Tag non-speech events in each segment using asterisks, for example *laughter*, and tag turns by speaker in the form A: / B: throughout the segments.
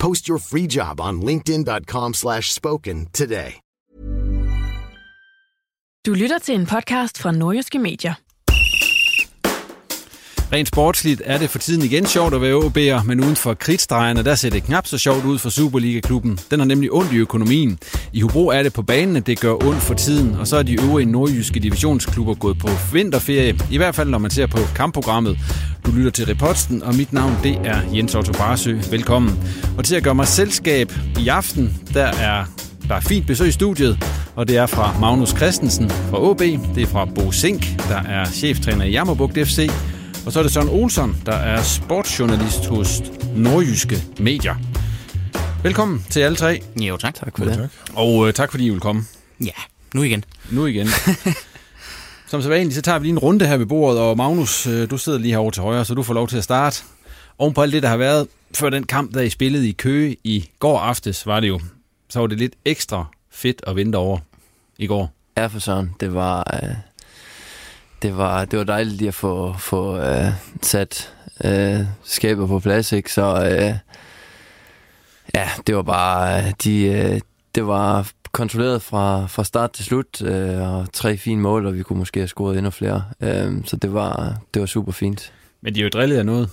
A: Post your free job on linkedin.com slash spoken today.
B: Du lytter til en podcast fra Nordjyske Medier.
C: Rent sportsligt er det for tiden igen sjovt at være OB'er, men uden for kritstregerne, der ser det knap så sjovt ud for Superliga-klubben. Den har nemlig ondt i økonomien. I Hobro er det på banen, at det gør ondt for tiden, og så er de øvrige nordjyske divisionsklubber gået på vinterferie, i hvert fald når man ser på kampprogrammet. Du lytter til Reposten, og mit navn det er Jens Otto Barsø. Velkommen. Og til at gøre mig selskab i aften, der er der er fint besøg i studiet, og det er fra Magnus Christensen fra OB, det er fra Bo Sink, der er cheftræner i Jammerbugt FC, og så er det Søren Olsson, der er sportsjournalist hos Nordjyske Medier. Velkommen til alle tre.
D: Jo, tak. Tak for det.
C: Og øh, tak fordi I vil komme.
D: Ja, nu igen.
C: Nu igen. *laughs* Som så vanligt, så tager vi lige en runde her ved bordet, og Magnus, øh, du sidder lige herovre til højre, så du får lov til at starte. Oven på alt det, der har været før den kamp, der I spillede i Køge i går aftes, var det jo. Så var det lidt ekstra fedt at vente over i går.
D: Ja, for sådan. Det var, øh, det var, det var dejligt lige at få, få øh, sat øh, skaber på plads, ikke? Så øh, ja, det var bare, de, øh, det var kontrolleret fra, fra start til slut, øh, og tre fine mål, og vi kunne måske have scoret endnu flere. Øh, så det var, det var super fint.
C: Men de er jo drillet af noget.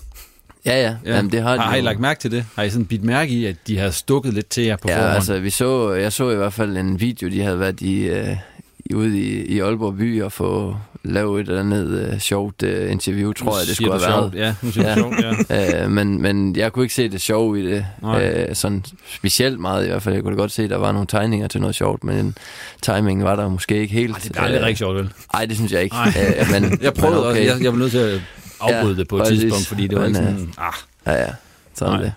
D: Ja, ja.
C: ja.
D: Jamen, det har, de
C: har I
D: jo.
C: lagt mærke til det? Har I sådan bidt mærke i, at de har stukket lidt til jer på
D: Ja,
C: forhånd?
D: altså, vi så, jeg så i hvert fald en video, de havde været i, øh, ude i, i Aalborg by og få lavet et eller andet øh, sjovt øh, interview, tror jeg, det skulle have været.
C: sjovt. Ja, nu siger du sjovt, ja.
D: øh, men, men jeg kunne ikke se det sjove i det. Øh, sådan specielt meget i hvert fald. Jeg kunne da godt se, at der var nogle tegninger til noget sjovt, men timingen var der måske ikke helt.
C: Ej, det er aldrig rigtig sjovt, vel?
D: Nej, det synes jeg ikke. Øh, men, *laughs*
C: jeg prøvede
D: men
C: okay. også, jeg, jeg var nødt til at afbryde
D: Ja,
C: det på et
D: præcis.
C: tidspunkt, fordi det var
D: Men,
C: ikke
D: øh,
C: sådan, ah,
D: Ja, ja. Sådan
C: Nej.
D: det.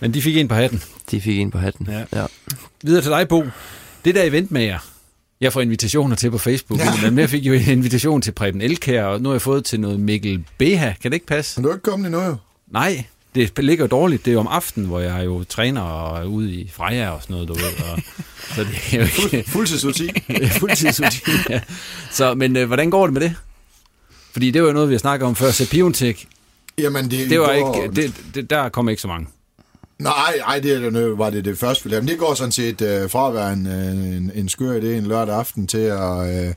C: Men de fik en på hatten.
D: De fik en på hatten,
C: Ja.
D: ja.
C: Videre til dig, Bo. Det der event med jer, jeg får invitationer til på Facebook, ja. men jeg fik jo en invitation til Preben Elkær, og nu har jeg fået til noget Mikkel Beha. Kan det ikke passe?
E: Men du er ikke kommet endnu, jo.
C: Nej, det ligger dårligt. Det er jo om aftenen, hvor jeg jo træner og er ude i Freja og sådan noget, du ved. Og, så det er jo ikke...
E: Fuldtidsrutin. *laughs*
C: Fuldtidsrutin, ja. Så, men øh, hvordan går det med det? Fordi det var jo noget, vi har snakket om før. Så Piontek,
E: Jamen, det,
C: det var
E: går...
C: ikke, det, det, der kom ikke så mange.
E: Nej, nej, det er var det det første, vi lavede. Men det går sådan set øh, fra at være en, øh, en, en skør idé en lørdag aften til at... Øh,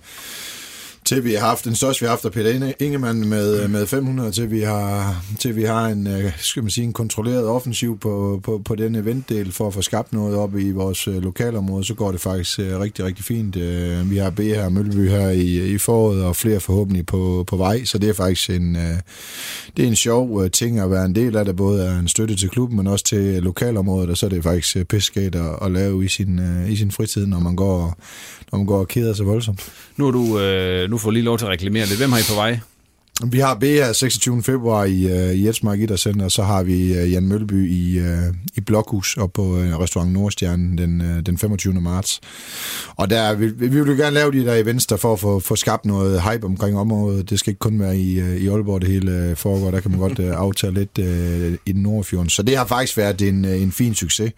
E: til vi har haft den største, vi har haft af Peter Inge- Ingemann med, med 500, til vi har, til vi har en, øh, skal man sige, en kontrolleret offensiv på, på, på den eventdel for at få skabt noget op i vores øh, lokalområde, så går det faktisk øh, rigtig, rigtig fint. Vi har B her, Mølleby her i, i foråret, og flere forhåbentlig på, på vej, så det er faktisk en, det er en sjov ting at være en del af det, både er en støtte til klubben, men også til lokalområdet, og så er det faktisk pissegæt at, at lave i sin, i sin fritid, når man går, når man går og keder sig voldsomt.
C: Nu, er du, øh, nu får lige lov til at reklamere lidt. Hvem har I på vej?
E: Vi har BR 26. februar i, uh, i Jetsmark Idrætscenter, og så har vi uh, Jan Mølleby i, uh, i Blokhus og på uh, restaurant Nordstjernen den, uh, den 25. marts. Og der, vi, vi vil jo gerne lave de der events der for at få, få skabt noget hype omkring området. Det skal ikke kun være i, uh, i Aalborg, det hele uh, foregår. Der kan man godt uh, aftale lidt uh, i den Nordfjorden. Så det har faktisk været en, uh, en fin succes.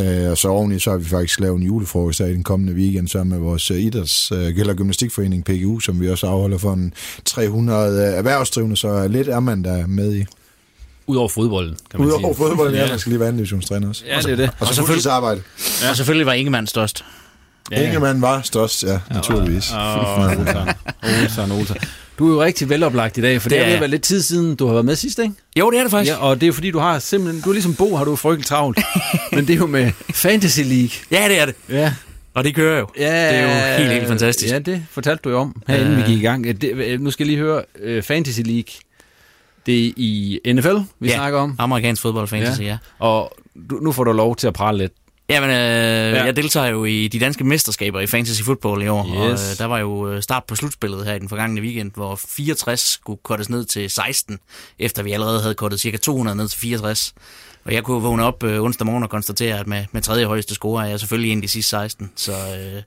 E: Uh, og så oveni så har vi faktisk lavet en julefrokost i den kommende weekend sammen med vores uh, idræts, uh, eller gymnastikforening PGU, som vi også afholder for en 300 uh, erhvervsdrivende, så lidt er man der med i.
C: Udover fodbolden, kan man
E: Udover
C: sige.
E: fodbolden, ja, man skal lige være anden divisionstræner også.
C: Ja, det er det.
E: Og så fuldtidsarbejde.
F: Ja. Og selvfølgelig var Ingemann størst.
E: Ja. Ingemann var størst, ja, naturligvis.
C: Og Olsen, *laughs* Olsen, Olsen. Du er jo rigtig veloplagt i dag, for det,
F: Det
C: er ved
F: er
C: at være lidt tid siden, du har været med sidst, ikke?
F: Jo, det er det faktisk.
C: Ja, og det er fordi, du har simpelthen, du er ligesom Bo, har du frygteligt travlt. *laughs* Men det er jo med Fantasy League.
F: Ja, det er det.
C: Ja.
F: Og det kører jo.
C: Ja,
F: det er jo helt, helt fantastisk.
C: Ja, det fortalte du jo om, her inden vi gik i gang. Det, nu skal jeg lige høre uh, Fantasy League. Det er i NFL, vi
F: ja,
C: snakker om.
F: amerikansk fodbold fantasy, ja. ja.
C: Og du, nu får du lov til at prale lidt.
F: Jamen, øh, ja. jeg deltager jo i de danske mesterskaber i fantasy football i år, yes. og øh, der var jo start på slutspillet her i den forgangne weekend, hvor 64 skulle kortes ned til 16, efter vi allerede havde kortet cirka 200 ned til 64. Og jeg kunne vågne op øh, onsdag morgen og konstatere, at med, med tredje højeste score er jeg selvfølgelig en af de sidste 16, så øh,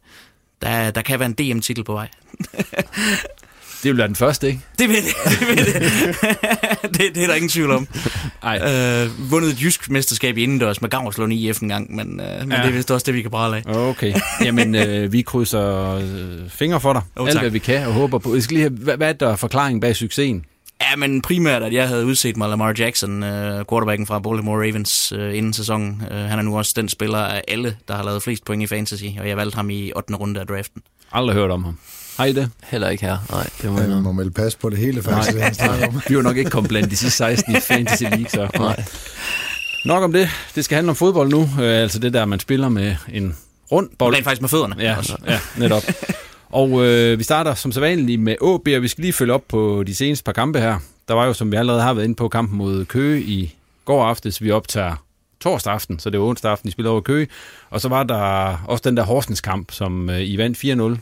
F: der, der kan være en DM-titel på vej. *laughs*
C: Det vil være den første, ikke?
F: Det vil det. *laughs* Det, vil det. *laughs* det, det er der ingen tvivl om.
C: Ej.
F: Øh, vundet et jysk mesterskab i indendørs med Gavslund IF en gang, men, øh, men ja. det er vist også det, vi kan prale af.
C: Okay. Jamen, øh, vi krydser øh, fingre for dig.
F: Oh,
C: Alt,
F: tak.
C: hvad vi kan, og håber på. Jeg skal lige have, hvad, hvad er der forklaring bag succesen?
F: Ja, men primært, at jeg havde udset mig Lamar Jackson, øh, quarterbacken fra Baltimore Ravens, øh, inden sæsonen. Øh, han er nu også den spiller af alle, der har lavet flest point i fantasy, og jeg valgte ham i 8. runde af draften.
C: Aldrig hørt om ham. Har I det?
D: Heller ikke her. Nej, det må
E: Ja,
D: jeg
E: man
D: nok.
E: må melde pas på det hele, faktisk. det, snakker om.
C: Vi er jo nok ikke kommet blandt de sidste 16 i Fantasy League, så...
D: Nej.
C: Nok om det. Det skal handle om fodbold nu. Øh, altså det der, man spiller med en rund bold.
F: Rent faktisk med fødderne.
C: Ja,
F: også.
C: ja netop. Og øh, vi starter som sædvanligt med AB, og vi skal lige følge op på de seneste par kampe her. Der var jo, som vi allerede har været inde på, kampen mod Køge i går aftes. Vi optager torsdag aften, så det var onsdag aften, de spillede over Køge. Og så var der også den der Horsens kamp, som øh, I vandt 4-0.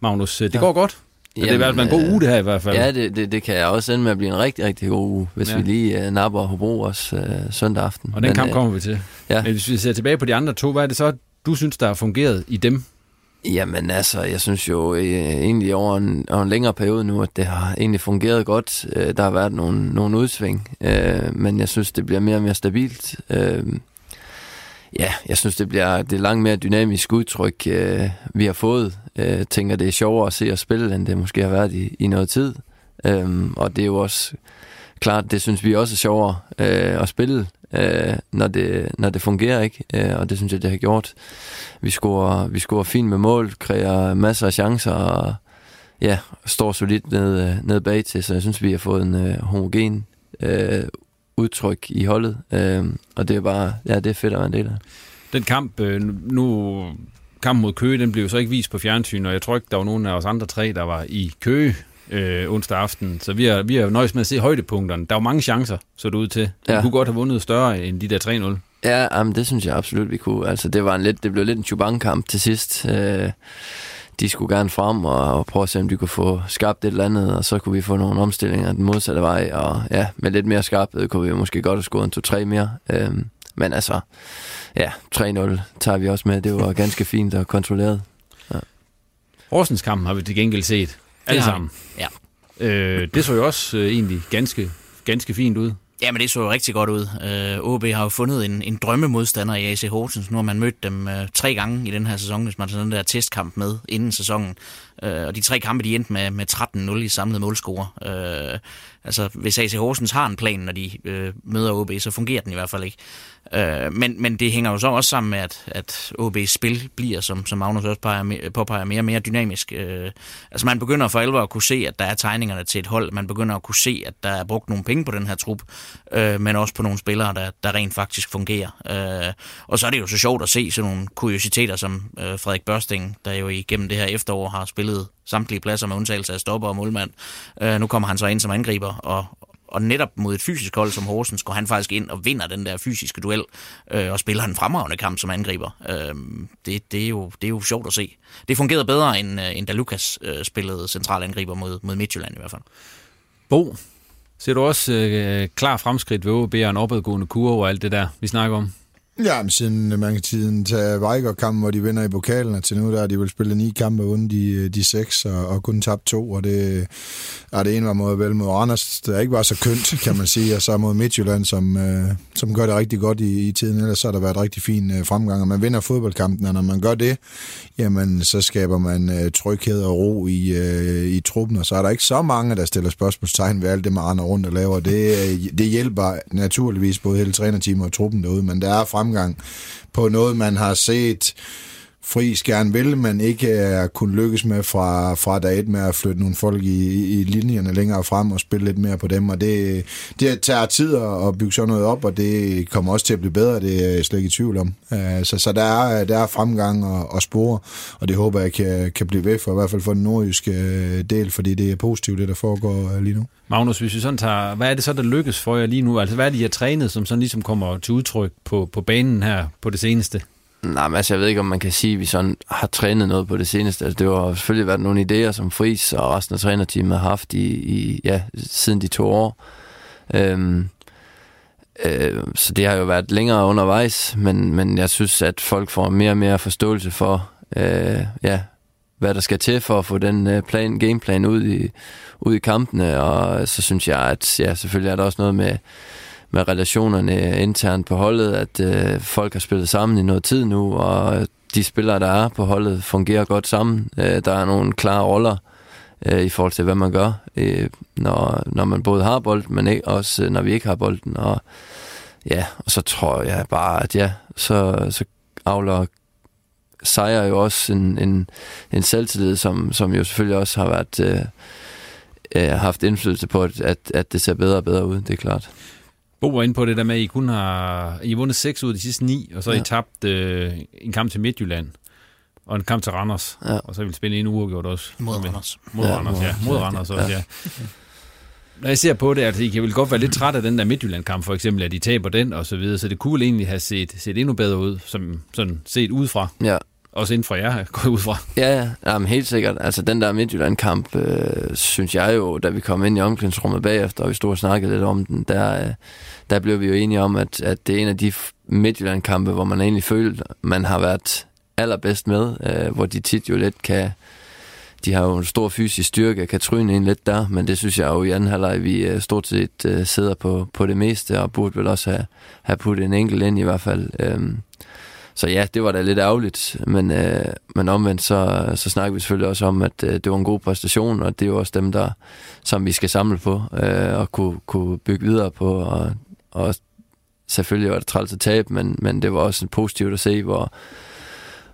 C: Magnus, øh, det går godt. Ja, det er i hvert fald en god
D: øh,
C: uge, det her i hvert fald.
D: Ja, det, det, det kan også ende med at blive en rigtig, rigtig god uge, hvis
C: Ja.
D: ja. vi lige uh, napper Hobro også uh, søndag aften.
C: Og den kamp
D: øh,
C: kommer vi til.
D: Ja.
C: Men hvis vi ser tilbage på de andre to, hvad er det så, du synes, der har fungeret i dem?
D: Jamen altså, jeg synes jo øh, egentlig over en, over en længere periode nu, at det har egentlig fungeret godt. Øh, der har været nogle, nogle udsving, øh, men jeg synes, det bliver mere og mere stabilt. Øh, ja, jeg synes, det bliver det langt mere dynamisk udtryk, øh, vi har fået. Jeg tænker, det er sjovere at se og spille, end det måske har været i, i noget tid. Øh, og det er jo også klart, det synes vi også er sjovere øh, at spille, øh, når, det, når det fungerer, ikke? Øh, og det synes jeg, det har gjort. Vi scorer, vi scorer fint med mål, kræver masser af chancer, og ja, står solidt ned, øh, ned bag til, så jeg synes, vi har fået en øh, homogen øh, udtryk i holdet, øh, og det er bare, ja, det er fedt at være en del af.
C: Den kamp, øh, nu kampen mod Køge, den blev så ikke vist på fjernsyn, og jeg tror ikke, der var nogen af os andre tre, der var i Køge øh, onsdag aften. Så vi har, vi har nøjes med at se højdepunkterne. Der var mange chancer, så det ud til. Vi
D: Ja.
C: kunne godt have vundet større end de der 3-0.
D: Ja, jamen, det synes jeg absolut, vi kunne. Altså, det, var en lidt, det blev lidt en chubank-kamp til sidst. Øh, de skulle gerne frem og, og prøve at se, om de kunne få skabt et eller andet, og så kunne vi få nogle omstillinger den modsatte vej, og ja, med lidt mere skarphed kunne vi måske godt have scoret en 2-3 mere. Øh, men altså, ja, 3-0 tager vi også med. Det var ganske fint og kontrolleret. Ja.
C: Horsens kamp har vi til gengæld set. Alle sammen.
F: Ja.
C: Øh, det så jo også øh, egentlig ganske, ganske fint ud.
F: Ja, men det så jo rigtig godt ud. Øh, OB har jo fundet en, en drømmemodstander i AC Horsens. Nu har man mødt dem øh, tre gange i den her sæson, hvis man tager den der testkamp med inden sæsonen. Øh, og de tre kampe, de endte med, med 13-0 i samlet målscore. Øh, altså, hvis AC Horsens har en plan, når de øh, møder OB, så fungerer den i hvert fald ikke. Øh, men, men det hænger jo så også sammen med, at, at OB's spil bliver, som, som Magnus også peger, påpeger, mere og mere dynamisk. Øh, altså man begynder for alvor at kunne se, at der er tegningerne til et hold. Man begynder at kunne se, at der er brugt nogle penge på den her trup, øh, men også på nogle spillere, der, der rent faktisk fungerer. Øh, og så er det jo så sjovt at se sådan nogle kuriositeter som øh, Frederik Børsting, der jo igennem det her efterår har spillet samtlige pladser med undtagelse af stopper og målmand. Øh, nu kommer han så ind som angriber, og, og netop mod et fysisk hold som Horsens går han faktisk ind og vinder den der fysiske duel, øh, og spiller en fremragende kamp som angriber. Øh, det, det, er jo, det er jo sjovt at se. Det fungerede bedre, end, øh, end da Lukas øh, spillede central angriber mod, mod Midtjylland i hvert fald.
C: Bo, ser du også øh, klar fremskridt ved OB og en opadgående kurve og alt det der, vi snakker om?
E: Ja, men siden øh, man kan tiden tage Vejgaard-kampen, hvor de vinder i pokalen, og til nu der har de vel spillet ni kampe uden de, øh, de seks, og, og kun tabt to, og det, ja, det ene var mod vel mod Randers, der ikke var så kønt, kan man sige, og så mod Midtjylland, som, øh, som gør det rigtig godt i, i tiden, ellers så har der været rigtig fin øh, fremgang, og man vinder fodboldkampen, og når man gør det, jamen så skaber man øh, tryghed og ro i, øh, i truppen, og så er der ikke så mange, der stiller spørgsmålstegn ved alt det, man render rundt og laver. Det, øh, det hjælper naturligvis både hele trænerteamet og truppen derude, men der er fremgang på noget, man har set Friis gerne vil, men ikke øh, er kun lykkes med fra, fra dag et med at flytte nogle folk i, i linjerne længere frem og spille lidt mere på dem, og det, det tager tid at bygge sådan noget op, og det kommer også til at blive bedre, det er jeg slet ikke i tvivl om. Øh, så, så der, er, der er fremgang og, og spore, og det håber jeg kan, kan blive ved for, i hvert fald for den nordjyske øh, del, fordi det er positivt, det der foregår lige nu.
C: Magnus, hvis vi sådan tager, hvad er det så, der lykkes for jer lige nu? Altså, hvad er det, I har trænet, som sådan ligesom kommer til udtryk på, på banen her på det seneste?
D: Nej, men altså, jeg ved ikke, om man kan sige, at vi sådan har trænet noget på det seneste. Altså, det har selvfølgelig været nogle idéer, som Fris og resten af trænerteamet har haft i, i ja, siden de to år. Øhm, øh, så det har jo været længere undervejs, men, men jeg synes, at folk får mere og mere forståelse for, øh, ja, hvad der skal til for at få den øh, plan, gameplan ud i, ud i kampene, og så synes jeg, at ja, selvfølgelig er der også noget med, med relationerne internt på holdet, at øh, folk har spillet sammen i noget tid nu, og øh, de spillere, der er på holdet, fungerer godt sammen. Øh, der er nogle klare roller øh, i forhold til, hvad man gør, øh, når, når man både har bolden, men ikke, også øh, når vi ikke har bolden. Og, ja, og så tror jeg bare, at ja, så, så afler sejrer jo også en, en, en selvtillid, som, som jo selvfølgelig også har været øh, øh, haft indflydelse på, at, at, at det ser bedre og bedre ud, det er klart.
C: Bo var inde på det der med, at I kun har I har vundet seks ud af de sidste ni, og så har ja. I tabt øh, en kamp til Midtjylland, og en kamp til Randers,
D: ja.
C: og så har vi spille en uafgjort også.
F: Mod Randers.
C: Mod ja, Randers, ja. Mod Randers også, ja. ja. Når jeg ser på det, at I kan vel godt være lidt træt af den der Midtjylland-kamp, for eksempel, at I taber den og så videre, så det kunne egentlig have set, set endnu bedre ud, som sådan set udefra.
D: Ja,
C: også inden for jer, *laughs* går ud fra.
D: Ja, ja jamen, helt sikkert. Altså, den der Midtjylland-kamp, øh, synes jeg jo, da vi kom ind i omklædningsrummet bagefter, og vi stod og snakkede lidt om den, der, øh, der blev vi jo enige om, at, at det er en af de Midtjylland-kampe, hvor man egentlig føler, man har været allerbedst med, øh, hvor de tit jo lidt kan... De har jo en stor fysisk styrke, kan tryne ind lidt der, men det synes jeg jo i anden halvleg, vi øh, stort set øh, sidder på, på det meste, og burde vel også have, have puttet en enkelt ind i hvert fald. Øh, så ja, det var da lidt ærgerligt, men, øh, men omvendt så, så snakker vi selvfølgelig også om, at øh, det var en god præstation, og det er jo også dem, der, som vi skal samle på øh, og kunne, kunne bygge videre på. Og, og selvfølgelig var det træls at tabe, men, men det var også positivt at se, hvor,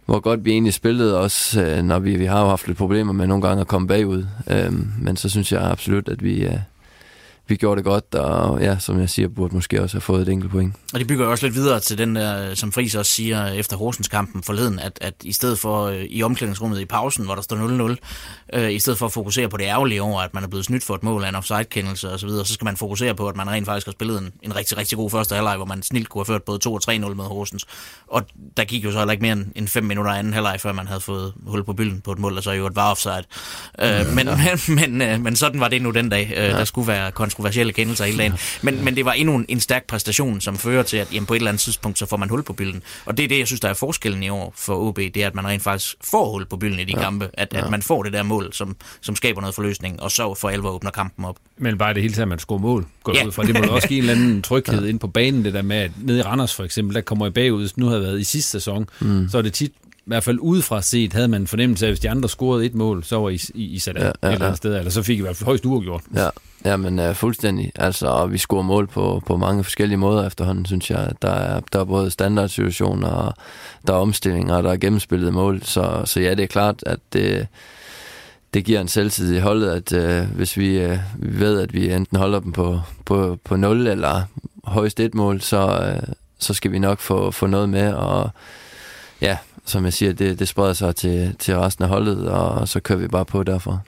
D: hvor godt vi egentlig spillede også, øh, når vi, vi har jo haft lidt problemer med nogle gange at komme bagud. Øh, men så synes jeg absolut, at vi, øh, vi gjorde det godt, og ja, som jeg siger, burde måske også have fået et enkelt point.
F: Og det bygger også lidt videre til den der, som Friis også siger efter Horsens kampen forleden, at, at i stedet for øh, i omklædningsrummet i pausen, hvor der står 0-0, øh, i stedet for at fokusere på det ærgerlige over, at man er blevet snydt for et mål af en offside-kendelse osv., så, videre, så skal man fokusere på, at man rent faktisk har spillet en, en rigtig, rigtig god første halvleg, hvor man snilt kunne have ført både 2 og 3-0 med Horsens. Og der gik jo så heller ikke mere end, end fem minutter anden halvleg, før man havde fået hul på bylden på et mål, der så jo et var offside. Øh, men, *laughs* men, men, øh, men sådan var det nu den dag. Øh, der skulle være kontroversielle kendelser hele dagen. Men, men det var endnu en, en stærk præstation, som fører til, at jamen, på et eller andet tidspunkt, så får man hul på bylden. Og det er det, jeg synes, der er forskellen i år for OB, det er, at man rent faktisk får hul på bylden i de ja. kampe. At, ja. at man får det der mål, som, som skaber noget forløsning, og så for alvor åbner kampen op.
C: Men bare det hele taget, at man scorer mål, går ja. ud fra. Det må også give en eller anden tryghed ja. ind på banen, det der med, at nede i Randers for eksempel, der kommer I bagud, nu har været i sidste sæson, mm. så er det tit i hvert fald udefra set, havde man en fornemmelse af, at hvis de andre scorede et mål, så var I, I, I sat af ja, ja, et eller andet sted, eller så fik I i hvert fald højst uafgjort.
D: Ja, ja men øh, fuldstændig. Altså, og vi scorer mål på, på mange forskellige måder efterhånden, synes jeg. Der er, der er både standardsituationer, og der er omstillinger, og der er gennemspillet mål. Så, så ja, det er klart, at det, det giver en selvtid i holdet, at øh, hvis vi, øh, vi ved, at vi enten holder dem på, på, på 0 eller højst et mål, så, øh, så skal vi nok få, få noget med, og ja, som jeg siger, det, det spreder sig til, til resten af holdet, og så kører vi bare på derfra.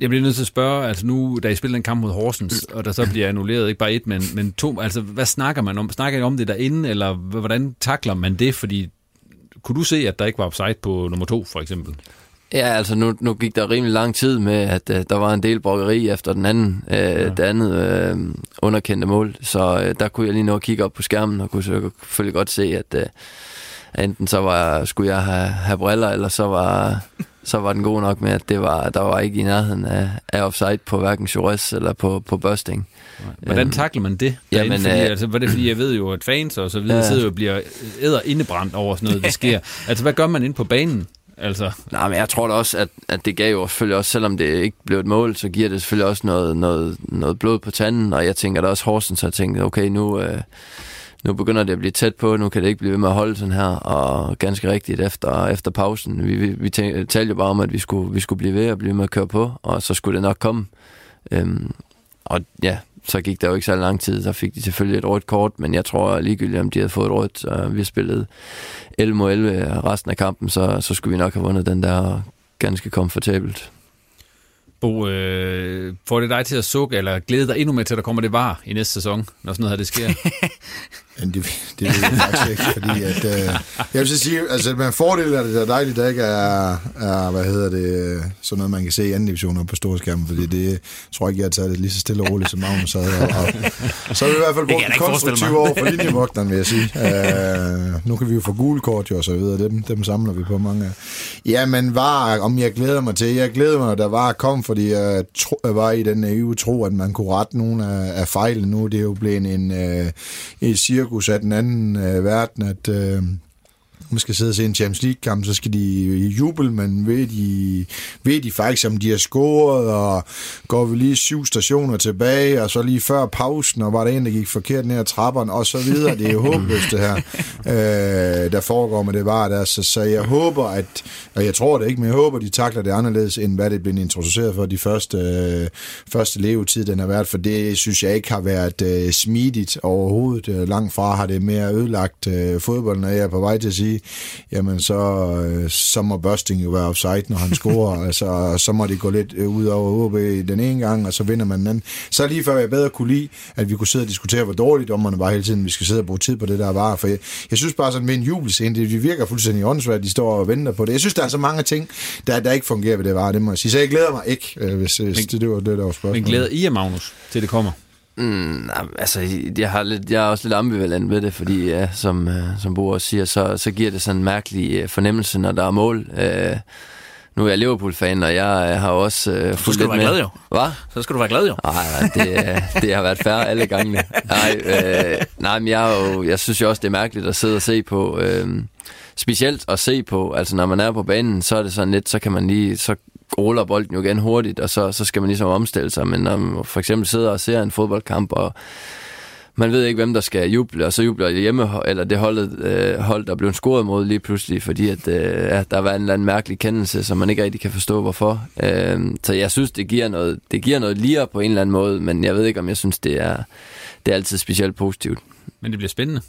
C: Jeg bliver nødt til at spørge, altså nu, da I spiller en kamp mod Horsens, og der så bliver annulleret ikke bare et, men, men to, altså hvad snakker man om? Snakker I om det derinde, eller hvordan takler man det? Fordi kunne du se, at der ikke var offside på nummer to, for eksempel?
D: Ja, altså nu, nu gik der rimelig lang tid med, at uh, der var en del brokkeri efter den anden, uh, ja. det andet uh, underkendte mål. Så uh, der kunne jeg lige nå at kigge op på skærmen og kunne selvfølgelig godt se, at uh, enten så var, skulle jeg have, have briller, eller så var, så var den god nok med, at det var, der var ikke i nærheden af, af offside på hverken Chores eller på, på Busting.
C: Hvordan øhm, takler man det?
D: Jamen,
C: fordi,
D: øh,
C: altså, var det fordi, jeg ved jo, at fans og så videre
D: Ja.
C: sidder jo og bliver æder indebrændt over sådan noget, der *laughs* sker. Altså, hvad gør man inde på banen? Altså,
D: Nej, men jeg tror da også, at, at det gav jo selvfølgelig også, selvom det ikke blev et mål, så giver det selvfølgelig også noget, noget, noget blod på tanden, og jeg tænker da også, Horsens har tænkt, okay, nu, øh, nu begynder det at blive tæt på, nu kan det ikke blive ved med at holde sådan her, og ganske rigtigt efter, efter pausen, vi, vi, vi talte jo bare om, at vi skulle, vi skulle blive ved og blive med at køre på, og så skulle det nok komme. Øhm, og ja, så gik der jo ikke så lang tid, så fik de selvfølgelig et rødt kort, men jeg tror ligegyldigt, om de havde fået et rødt, og vi spillede 11 mod 11 resten af kampen, så, så skulle vi nok have vundet den der ganske komfortabelt.
C: Bo, øh, får det dig til at sukke, eller glæde dig endnu mere til, at der kommer det var i næste sæson, når sådan noget her det sker? *laughs*
E: Men det, det ved jeg faktisk ikke, fordi at, øh, jeg vil så sige, altså med fordel er det da dejligt, der ikke er, er, hvad hedder det, sådan noget, man kan se i anden divisioner på store skærmen, fordi det tror jeg ikke, jeg har taget det lige så stille og roligt, som Magnus havde. Og, og, så har vi i hvert fald brugt
F: jeg da
E: en
F: ikke forestille
E: konstruktiv
F: mig.
E: år for linjevogteren, vil jeg sige. Øh, nu kan vi jo få gule kort jo, og så videre, dem, dem samler vi på mange af. Ja, men var, om jeg glæder mig til, jeg glæder mig, der var kom, fordi jeg, tro, jeg var i den naive tro, at man kunne rette nogle af, af fejlene nu. Det er jo blevet en, øh, et cirkus cirkus af den anden øh, verden, at øh, skal sidde og se en Champions League-kamp, så skal de juble, men ved de, ved de faktisk, om de har scoret, og går vi lige syv stationer tilbage, og så lige før pausen, og var der en, der gik forkert ned ad trapperne, og så videre. Det er jo håbløst, det her, *laughs* øh, der foregår med det var der. Så, så jeg håber, at, og jeg tror det ikke, men jeg håber, de takler det anderledes, end hvad det blev introduceret for de første, øh, første levetid, den har været, for det synes jeg ikke har været øh, smidigt overhovedet. Øh, langt fra har det mere ødelagt øh, fodbolden, og jeg er på vej til at sige, jamen så, øh, så må Børsting jo være offside, når han scorer. *laughs* altså, så må det gå lidt øh, ud over HB den ene gang, og så vinder man den anden. Så lige før jeg bedre kunne lide, at vi kunne sidde og diskutere, hvor dårligt dommerne var hele tiden. Vi skal sidde og bruge tid på det, der var. For jeg, jeg synes bare sådan med en jubelscene, det, virker fuldstændig åndssvagt, de står og venter på det. Jeg synes, der er så mange ting, der, der ikke fungerer ved det var, det må jeg sige. Så jeg glæder mig ikke, øh, hvis, hvis det, det var det, der var spørgsmålet.
C: Men glæder I jer, Magnus, til det kommer?
D: Mm, altså, jeg, har lidt, jeg er også lidt ambivalent ved det, fordi ja, som, øh, som Bo også siger, så, så giver det sådan en mærkelig øh, fornemmelse, når der er mål. Øh, nu er jeg Liverpool-fan, og jeg øh, har også øh, fulgt
F: skal du
D: lidt
F: være
D: med.
F: glad jo.
D: Hvad?
F: Så skal du være glad jo.
D: Nej, det, det har været færre alle gangene. Nej, øh, nej men jeg, jo, jeg synes jo også, det er mærkeligt at sidde og se på. Øh, specielt at se på, altså når man er på banen, så er det sådan lidt, så kan man lige, så ruller bolden jo igen hurtigt, og så, så skal man ligesom omstille sig. Men når man for eksempel sidder og ser en fodboldkamp, og man ved ikke, hvem der skal juble, og så jubler hjemme, eller det holdet, øh, hold, der blev scoret mod lige pludselig, fordi at, øh, ja, der var en eller anden mærkelig kendelse, som man ikke rigtig kan forstå, hvorfor. Øh, så jeg synes, det giver noget, det giver noget lige på en eller anden måde, men jeg ved ikke, om jeg synes, det er, det er altid specielt positivt.
C: Men det bliver spændende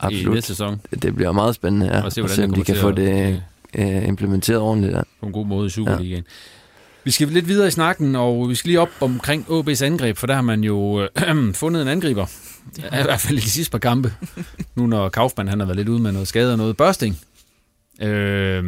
D: Absolut.
C: i næste sæson.
D: Det, det bliver meget spændende, ja.
C: Og se,
D: Og
C: hvordan
D: se,
C: det
D: om de kan få det øh, implementeret ordentligt. Ja.
C: på en god måde i Superligaen. Ja. Vi skal lidt videre i snakken, og vi skal lige op omkring OB's angreb, for der har man jo øh, *clears throat* fundet en angriber. I hvert fald i de sidste par kampe. nu når Kaufmann han har været lidt ude med noget skade og noget børsting. Øh,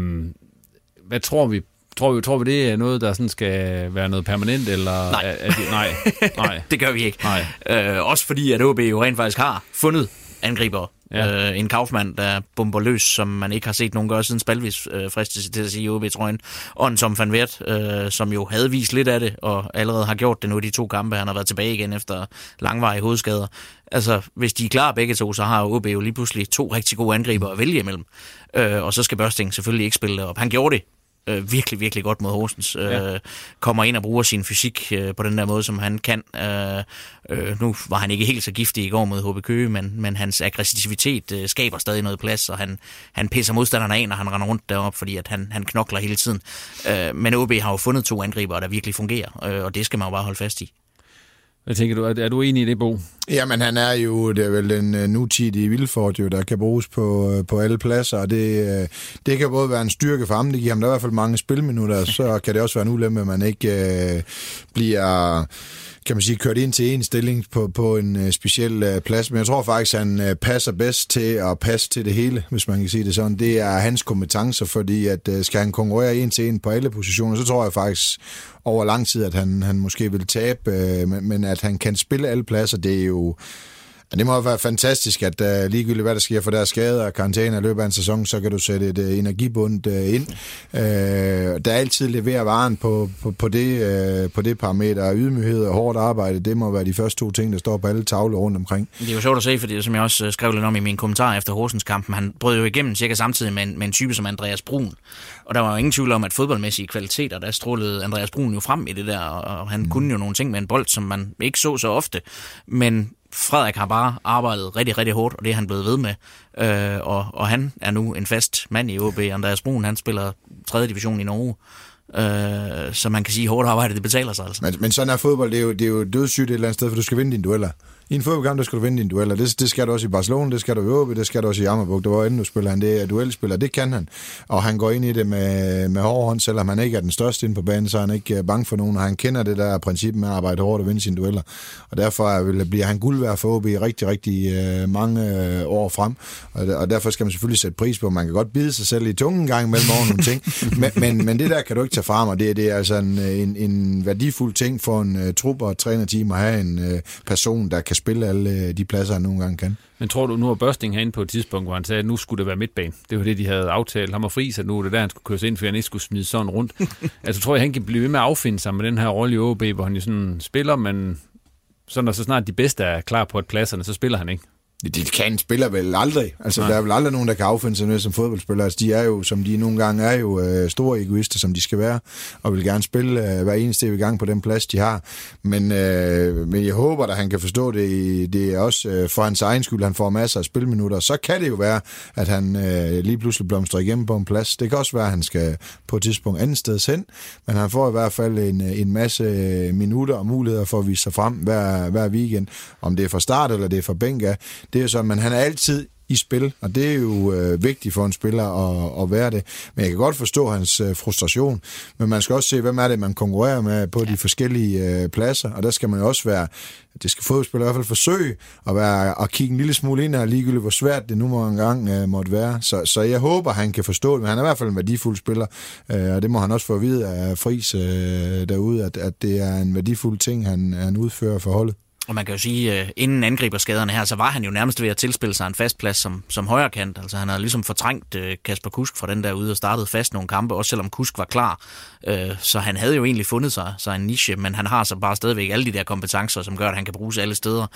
C: hvad tror vi? Tror vi, tror vi, det er noget, der sådan skal være noget permanent, eller...
F: Nej.
C: Er, er det, nej, nej. *laughs*
F: det gør vi ikke.
C: Nej.
F: Øh, også fordi, at OB jo rent faktisk har fundet angriber.
C: Ja.
F: Øh, en Kaufmann, der bomber løs, som man ikke har set nogen gøre siden Spalvis, øh, fristes til at sige i OB-trøjen. Og en Tom van Wert, øh, som jo havde vist lidt af det, og allerede har gjort det nu i de to kampe. Han har været tilbage igen efter langvarige hovedskader. Altså, hvis de er klar begge to, så har OB jo lige pludselig to rigtig gode angriber at vælge imellem. Øh, og så skal Børsting selvfølgelig ikke spille op. Han gjorde det øh, virkelig, virkelig godt mod Horsens. Øh,
C: Ja.
F: Kommer ind og bruger sin fysik øh, på den der måde, som han kan. Øh, øh, nu var han ikke helt så giftig i går mod HB Køge, men, men hans aggressivitet øh, skaber stadig noget plads, og han, han pisser modstanderne af, når han render rundt deroppe, fordi at han, han knokler hele tiden. Øh, men OB har jo fundet to angriber, der virkelig fungerer, øh, og det skal man jo bare holde fast i.
C: Hvad tænker du? Er, er du enig i det, Bo?
E: Jamen, han er jo, det er vel den uh, nutidige Vilford, jo, der kan bruges på, uh, på alle pladser, og det, uh, det kan både være en styrke for ham, det giver ham der i hvert fald mange spilminutter, så *laughs* kan det også være en ulempe, at man ikke bliver kan man sige, kørt ind til en stilling på, på en uh, speciel uh, plads. Men jeg tror faktisk, han uh, passer bedst til at passe til det hele, hvis man kan sige det sådan. Det er hans kompetencer, fordi at uh, skal han konkurrere en til en på alle positioner, så tror jeg faktisk over lang tid, at han, han måske vil tabe, men, men at han kan spille alle pladser, det er jo to Ja, det må være fantastisk, at uh, ligegyldigt hvad der sker for deres skade og karantæne i løbet af en sæson, så kan du sætte et uh, energibund uh, ind. Uh, der altid leverer varen på, på, på, det, uh, på det parameter. Ydmyghed og hårdt arbejde, det må være de første to ting, der står på alle tavler rundt omkring.
F: Det er jo sjovt at se, fordi som jeg også skrev lidt om i min kommentar efter Horsens-kampen, han brød jo igennem cirka samtidig med en, med en type som Andreas Brun. Og der var jo ingen tvivl om, at fodboldmæssige kvaliteter, der strålede Andreas Brun jo frem i det der, og han mm. kunne jo nogle ting med en bold, som man ikke så så ofte. Men Frederik har bare arbejdet rigtig, rigtig hårdt, og det er han blevet ved med. Øh, og, og han er nu en fast mand i OB. Andreas Brun, han spiller 3. division i Norge. Øh, så man kan sige, at hårdt arbejde, det betaler sig altså.
E: Men, men sådan er fodbold, det er jo, det er jo dødssygt et eller andet sted, for du skal vinde dine dueller. I en fodboldkamp, der skal du vinde dine dueller. Det, det skal du også i Barcelona, det skal du i Åbe, det skal du også i Ammerbuk. Det var endnu spiller han det er duelspiller, det kan han. Og han går ind i det med, med hård hånd, selvom han ikke er den største inde på banen, så er han ikke øh, bange for nogen, og han kender det der princip med at arbejde hårdt og vinde sine dueller. Og derfor vil, bliver han guld værd for OB i rigtig, rigtig øh, mange øh, år frem. Og, og derfor skal man selvfølgelig sætte pris på, man kan godt bide sig selv i tungen gang mellem over nogle ting, *laughs* men, men, men det der kan du ikke tage fra mig. Det, det er altså en, en, en værdifuld ting for en uh, trup og trænerteam at have en uh, person, der kan spille alle de pladser, han nogle gange kan.
C: Men tror du, nu var Børsting herinde på et tidspunkt, hvor han sagde, at nu skulle det være midtbane. Det var det, de havde aftalt. Han var fri, så nu er det der, han skulle køres ind, for han ikke skulle smide sådan rundt. *laughs* altså tror jeg, han kan blive ved med at affinde sig med den her rolle i OB, hvor han jo sådan spiller, men så når så snart de bedste er klar på et pladserne, så spiller han ikke.
E: Det kan spiller vel aldrig. Altså, Nej. der er vel aldrig nogen, der kan affinde sig med som fodboldspiller. Altså, de er jo, som de nogle gange er jo øh, store egoister, som de skal være, og vil gerne spille øh, hver eneste gang på den plads, de har. Men, øh, men jeg håber, at han kan forstå det. Det er også øh, for hans egen skyld, han får masser af spilminutter. Så kan det jo være, at han øh, lige pludselig blomstrer igennem på en plads. Det kan også være, at han skal på et tidspunkt andet sted hen, men han får i hvert fald en, en masse minutter og muligheder for at vise sig frem hver, hver weekend. Om det er fra start eller det er fra bænk af, det er så, men han er altid i spil, og det er jo øh, vigtigt for en spiller at, at være det. Men jeg kan godt forstå hans øh, frustration, men man skal også se, hvem er det, man konkurrerer med på de forskellige øh, pladser, og der skal man jo også være, det skal fodboldspillere i hvert fald forsøge at, være, at kigge en lille smule ind og ligegyldigt, hvor svært det nu må engang øh, måtte være. Så, så jeg håber, han kan forstå det, men han er i hvert fald en værdifuld spiller, øh, og det må han også få at vide af Friis øh, derude, at, at det er en værdifuld ting, han, han udfører for holdet.
F: Og man kan jo sige, uh, inden angriberskaderne her, så var han jo nærmest ved at tilspille sig en fast plads som, som højrekant. Altså han havde ligesom fortrængt uh, Kasper Kusk fra den der ude og startet fast nogle kampe, også selvom Kusk var klar. Uh, så han havde jo egentlig fundet sig, sig en niche, men han har så bare stadigvæk alle de der kompetencer, som gør, at han kan bruges alle steder.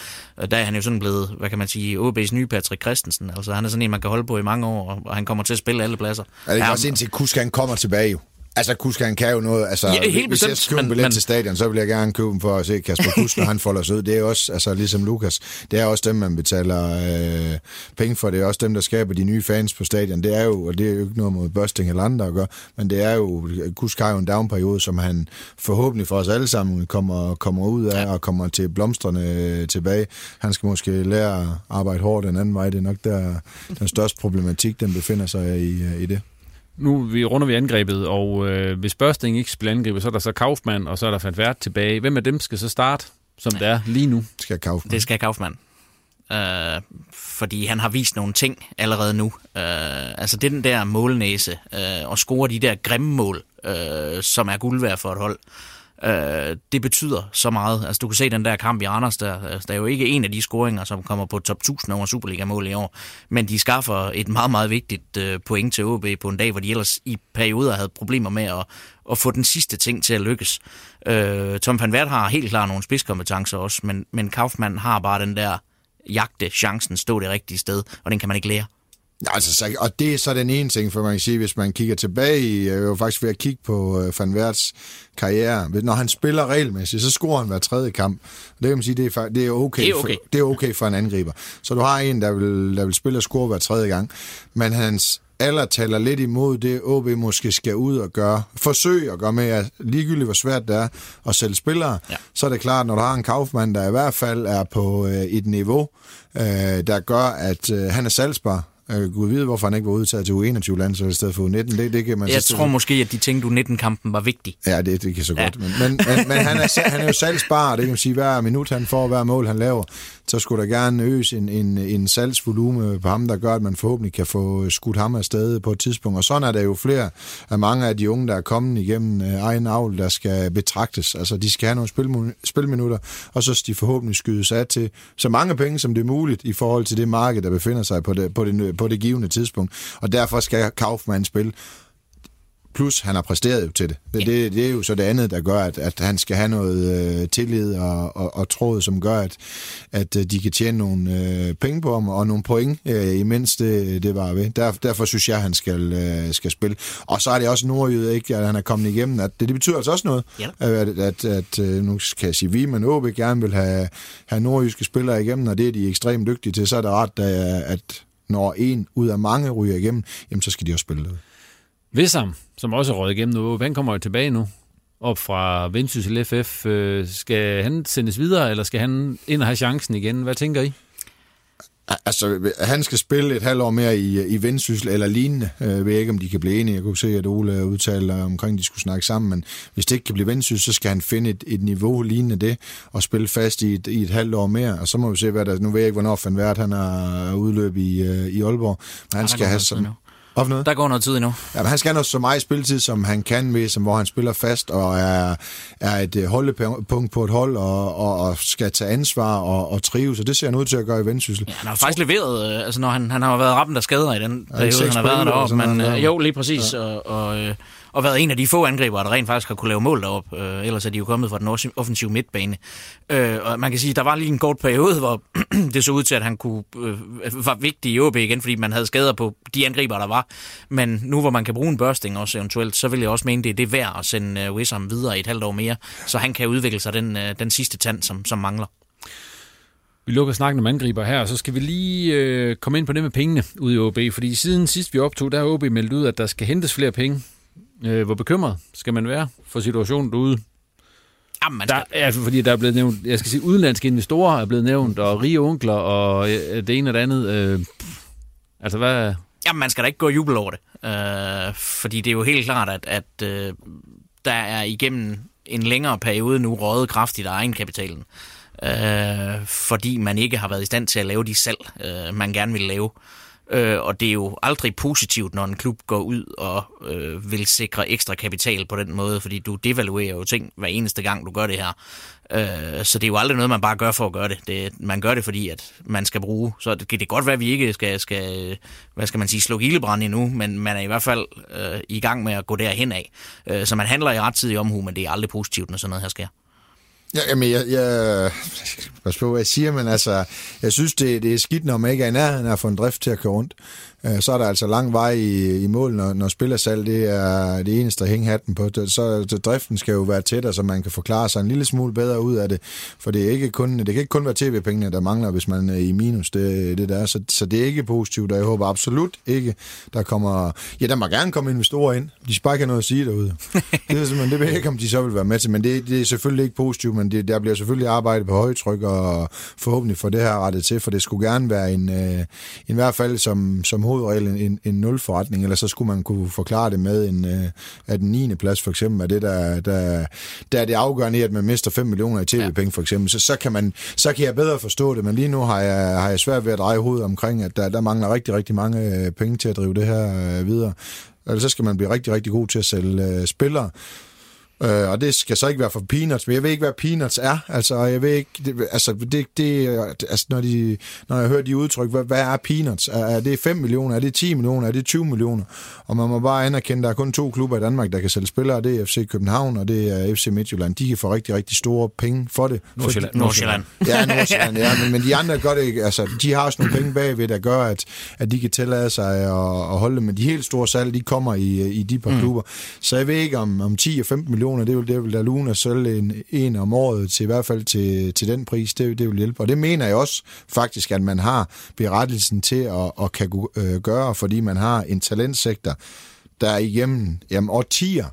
F: Uh, der er han jo sådan blevet, hvad kan man sige, OB's nye Patrick Christensen. Altså han er sådan en, man kan holde på i mange år, og han kommer til at spille alle pladser.
E: Ja, det er også indtil Kusk han kommer tilbage jo. Altså, Kusk, han kan jo noget. Altså, ja, helt hvis bestemt, jeg skal købe en billet men... til stadion, så vil jeg gerne købe dem for at se Kasper *laughs* Kusk, når han folder sig ud. Det er også, altså ligesom Lukas, det er også dem, man betaler øh, penge for. Det er også dem, der skaber de nye fans på stadion. Det er jo, og det er jo ikke noget mod Børsting eller andre at gøre, men det er jo, Kusk har jo en downperiode, som han forhåbentlig for os alle sammen kommer, kommer ud af ja. og kommer til blomstrende tilbage. Han skal måske lære at arbejde hårdt den anden vej. Det er nok der, den største problematik, den befinder sig i, i det.
C: Nu vi runder vi angrebet, og øh, hvis Børsting ikke spiller angrebet, så er der så Kaufmann, og så er der Van Vært tilbage. Hvem af dem skal så starte, som det er lige nu?
E: Skal Kaufmann.
F: Det skal Kaufmann. Øh, fordi han har vist nogle ting allerede nu. Øh, altså den der målnæse, øh, og score de der grimme mål, øh, som er guld værd for et hold. Øh, Øh, det betyder så meget. Altså, du kan se den der kamp i Anders, der, altså, der er jo ikke en af de scoringer, som kommer på top 1000 over Superliga-mål i år, men de skaffer et meget, meget vigtigt øh, point til OB på en dag, hvor de ellers i perioder havde problemer med at, at få den sidste ting til at lykkes. Øh, Tom van Vert har helt klart nogle spidskompetencer også, men, men Kaufmann har bare den der jagte chancen, stå det rigtige sted, og den kan man ikke lære.
E: Altså, så, og det er så den ene ting, for man kan sige, hvis man kigger tilbage i, jeg jo faktisk ved at kigge på uh, Van Werts karriere, når han spiller regelmæssigt, så scorer han hver tredje kamp. Det kan man sige, det er, det er, okay, det er, okay. For, det er okay for en angriber. Så du har en, der vil, der vil spille og score hver tredje gang, men hans aller taler lidt imod det, OB måske skal ud og gøre. Forsøg at gøre med, at ligegyldigt hvor svært det er at sælge spillere, ja. så er det klart, når du har en kaufmand, der i hvert fald er på øh, et niveau, øh, der gør, at øh, han er salgsbar, Øh, Gud vide, hvorfor han ikke var udtaget til U21 så i stedet for U19. Det, det kan man
F: jeg tror måske, at de tænkte, at U19-kampen var vigtig.
E: Ja, det, det kan så ja. godt. Men, men, men, men han, er, han er jo salgsbar, det kan man sige, hver minut han får, hver mål han laver, så skulle der gerne øges en, en, en salgsvolume på ham, der gør, at man forhåbentlig kan få skudt ham afsted på et tidspunkt. Og sådan er der jo flere af mange af de unge, der er kommet igennem øh, egen avl, der skal betragtes. Altså, de skal have nogle spil, spilminutter, og så skal de forhåbentlig skydes af til så mange penge, som det er muligt i forhold til det marked, der befinder sig på det, på det, på det givende tidspunkt. Og derfor skal Kaufmann spille plus han har præsteret jo til det. Det, ja. det, det er jo så det andet, der gør, at, at han skal have noget øh, tillid og, og, og tråd, som gør, at, at øh, de kan tjene nogle øh, penge på ham og nogle point, øh, imens det, det var ved. Der, derfor synes jeg, at han skal, øh, skal spille. Og så er det også nordjyd, ikke, at han er kommet igennem. At det, det betyder altså også noget, ja. at, at, at, at øh, nu kan jeg sige, vi, men OB gerne vil have, have nordjyske spillere igennem, og det er de ekstremt dygtige til, så er det ret, at når en ud af mange ryger igennem, jamen så skal de også spille det.
C: Vissam, som også er røget igennem nu, han kommer jo tilbage nu op fra Vendsyssel FF. Øh, skal han sendes videre, eller skal han ind og have chancen igen? Hvad tænker I?
E: Altså, han skal spille et halvt år mere i, i Vendsyssel eller lignende. Jeg ved ikke, om de kan blive enige. Jeg kunne se, at Ole udtalte omkring, at de skulle snakke sammen, men hvis det ikke kan blive Vendsyssel, så skal han finde et, et niveau lignende det, og spille fast i et, i et halvt år mere. Og så må vi se, hvad der... Nu ved jeg ikke, hvornår Van Vært, han er udløb i, øh, i Aalborg, men han skal have sådan...
F: Hvorfor noget? Der går noget tid endnu.
E: Ja, men han skal have så meget spilletid, som han kan med, som hvor han spiller fast og er, er et øh, holdepunkt på et hold og, og, og skal tage ansvar og, og trives, og det ser han ud til at gøre i Vendsyssel.
F: Ja, han har faktisk leveret, øh, altså når han, han har været rappen der skader i den periode, han har været deroppe, men øh, jo, lige præcis, ja. og, og øh, og været en af de få angriber, der rent faktisk har kunne lave mål derop. Øh, ellers er de jo kommet fra den offensive midtbane. Øh, og man kan sige, der var lige en kort periode, hvor *clears throat* det så ud til, at han kunne, øh, var vigtig i OB igen, fordi man havde skader på de angriber, der var. Men nu hvor man kan bruge en børsting også eventuelt, så vil jeg også mene, det er det værd at sende øh, Wissam videre i et halvt år mere, så han kan udvikle sig den, øh, den sidste tand, som, som mangler.
C: Vi lukker snakken om angriber her, og så skal vi lige øh, komme ind på det med pengene ude i OB, fordi siden sidst vi optog, der har OB meldt ud, at der skal hentes flere penge Øh, hvor bekymret skal man være for situationen derude?
F: Jamen, man skal...
C: der, ja, fordi der er blevet nævnt, jeg skal sige, udenlandske investorer er blevet nævnt, og rige onkler, og øh, det ene og det andet. Øh, altså, hvad...
F: Jamen, man skal da ikke gå og juble over det. Øh, fordi det er jo helt klart, at, at øh, der er igennem en længere periode nu røget kraftigt af egenkapitalen. Øh, fordi man ikke har været i stand til at lave de salg, øh, man gerne vil lave. Øh, Øh, og det er jo aldrig positivt, når en klub går ud og øh, vil sikre ekstra kapital på den måde, fordi du devaluerer jo ting hver eneste gang, du gør det her. Øh, så det er jo aldrig noget, man bare gør for at gøre det. det. Man gør det, fordi at man skal bruge. Så det kan det godt være, at vi ikke skal, skal hvad skal man sige, slå ildebrand endnu, men man er i hvert fald øh, i gang med at gå derhen af. Øh, så man handler i rettidig omhu, men det er aldrig positivt, når sådan noget her sker.
E: Ja, jamen, jeg, jeg, jeg på, hvad jeg siger, men altså, jeg synes, det, det er skidt, når man ikke er i nærheden af at få en drift til at køre rundt. Øh, så er der altså lang vej i, i mål, når, når spillersalg det er det eneste at hænge hatten på. Så, så driften skal jo være tættere, så man kan forklare sig en lille smule bedre ud af det. For det, er ikke kun, det kan ikke kun være tv-pengene, der mangler, hvis man er i minus. Det, det der. Så, så det er ikke positivt, og jeg håber absolut ikke, der kommer... Ja, der må gerne komme investorer ind. De skal bare ikke have noget at sige derude. *laughs* det, er simpelthen, det ved jeg ikke, om de så vil være med til, men det, det er selvfølgelig ikke positivt, men det, der bliver selvfølgelig arbejdet på højtryk, og forhåbentlig få det her rettet til, for det skulle gerne være en, øh, i hvert fald som, som hovedregel en, en, en nulforretning, eller så skulle man kunne forklare det med, en, uh, at den 9. plads for eksempel er det, der, der, der er det afgørende i, at man mister 5 millioner i tv-penge for eksempel. Så, så, kan man, så kan jeg bedre forstå det, men lige nu har jeg, har jeg svært ved at dreje hovedet omkring, at der, der mangler rigtig, rigtig mange øh, penge til at drive det her uh, videre. Eller så skal man blive rigtig, rigtig god til at sælge spillere. Øh, og det skal så ikke være for peanuts, men jeg ved ikke, hvad peanuts er. Altså, jeg ved ikke, det, altså, det, det, altså når, de, når jeg hører de udtryk, hvad, hvad er peanuts? Er, er det 5 millioner? Er det 10 millioner? Er det 20 millioner? Og man må bare anerkende, at der er kun to klubber i Danmark, der kan sælge spillere. Det er FC København, og det er FC Midtjylland. De kan få rigtig, rigtig store penge for det.
F: Nordsjælland. Nordsjælland.
E: Ja, Nordsjælland, ja. Men, men de andre gør det ikke. Altså, de har også nogle penge bagved, der gør, at, at de kan tillade sig at, at holde det. Men de helt store salg, de kommer i, i de par mm. klubber. Så jeg ved ikke, om, om 10 og 15 millioner millioner, det vil, det vil da lune at sælge en, en om året til i hvert fald til, til den pris, det, det vil hjælpe. Og det mener jeg også faktisk, at man har berettelsen til at, at kan øh, gøre, fordi man har en talentsektor, der igennem jamen, årtier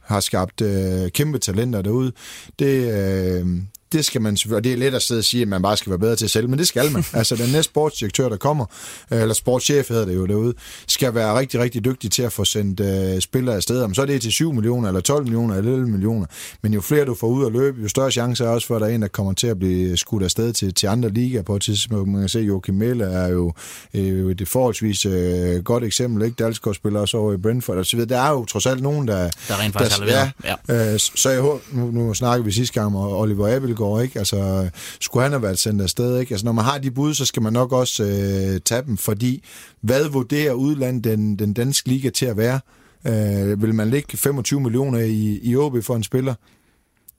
E: har skabt øh, kæmpe talenter derude. Det, øh, det skal man selvfølgelig, og det er let at sidde og sige, at man bare skal være bedre til sælge, men det skal man. *laughs* altså den næste sportsdirektør, der kommer, eller sportschef hedder det jo derude, skal være rigtig, rigtig dygtig til at få sendt uh, spillere afsted. Om så er det til 7 millioner, eller 12 millioner, eller 11 millioner. Men jo flere du får ud at løbe, jo større chance er også for, at der er en, der kommer til at blive skudt afsted til, til andre ligaer på et tidspunkt. Man kan se, at Joachim Melle er jo øh, det forholdsvis øh, godt eksempel, ikke? Dalsgaard-spiller også over i Brentford. Altså, der er jo trods alt nogen, der...
F: Der rent faktisk der,
E: har Ja, øh, så jeg håber, nu, nu snakker vi sidste gang om Oliver Abel går, ikke? Altså, skulle han have været sendt afsted, ikke? Altså, når man har de bud, så skal man nok også øh, tage dem, fordi hvad vurderer udlandet den, den danske liga til at være? Øh, vil man lægge 25 millioner i, i OB for en spiller?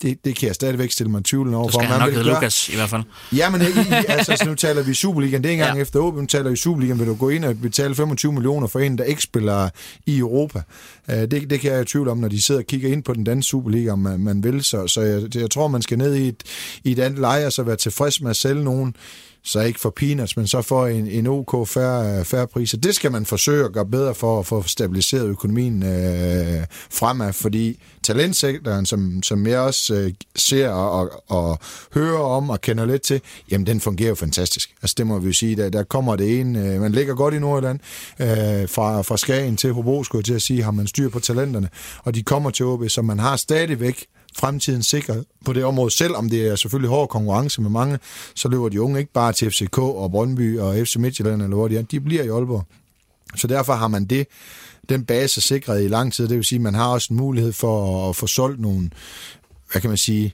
E: Det, det kan jeg stadigvæk stille mig tvivl over.
F: Så skal
E: han
F: nok hedde Lukas i hvert fald.
E: Ja, men *laughs* altså, så nu taler vi Superligaen. Det er ikke engang ja. efter OB, nu taler vi Superligaen. Vil du gå ind og betale 25 millioner for en, der ikke spiller i Europa? Uh, det, det kan jeg i tvivl om, når de sidder og kigger ind på den danske Superliga, om man, man vil. Så, så jeg, jeg tror, man skal ned i et, i et andet leje, og så være tilfreds med at sælge nogen, så ikke for peanuts, men så for en, en OK færre, færre pris. det skal man forsøge at gøre bedre for at få stabiliseret økonomien øh, fremad, fordi talentsektoren, som, som jeg også øh, ser og, og, og hører om og kender lidt til, jamen den fungerer jo fantastisk. Altså det må vi jo sige, der, der kommer det ene, øh, man ligger godt i Nordjylland, øh, fra, fra Skagen til Hobro, skulle jeg til at sige, har man styr på talenterne, og de kommer til OB, så man har stadigvæk fremtiden sikret på det område. Selvom det er selvfølgelig hård konkurrence med mange, så løber de unge ikke bare til FCK og Brøndby og FC Midtjylland, eller hvor de er. De bliver i Aalborg. Så derfor har man det, den base sikret i lang tid. Det vil sige, at man har også en mulighed for at få solgt nogle, hvad kan man sige,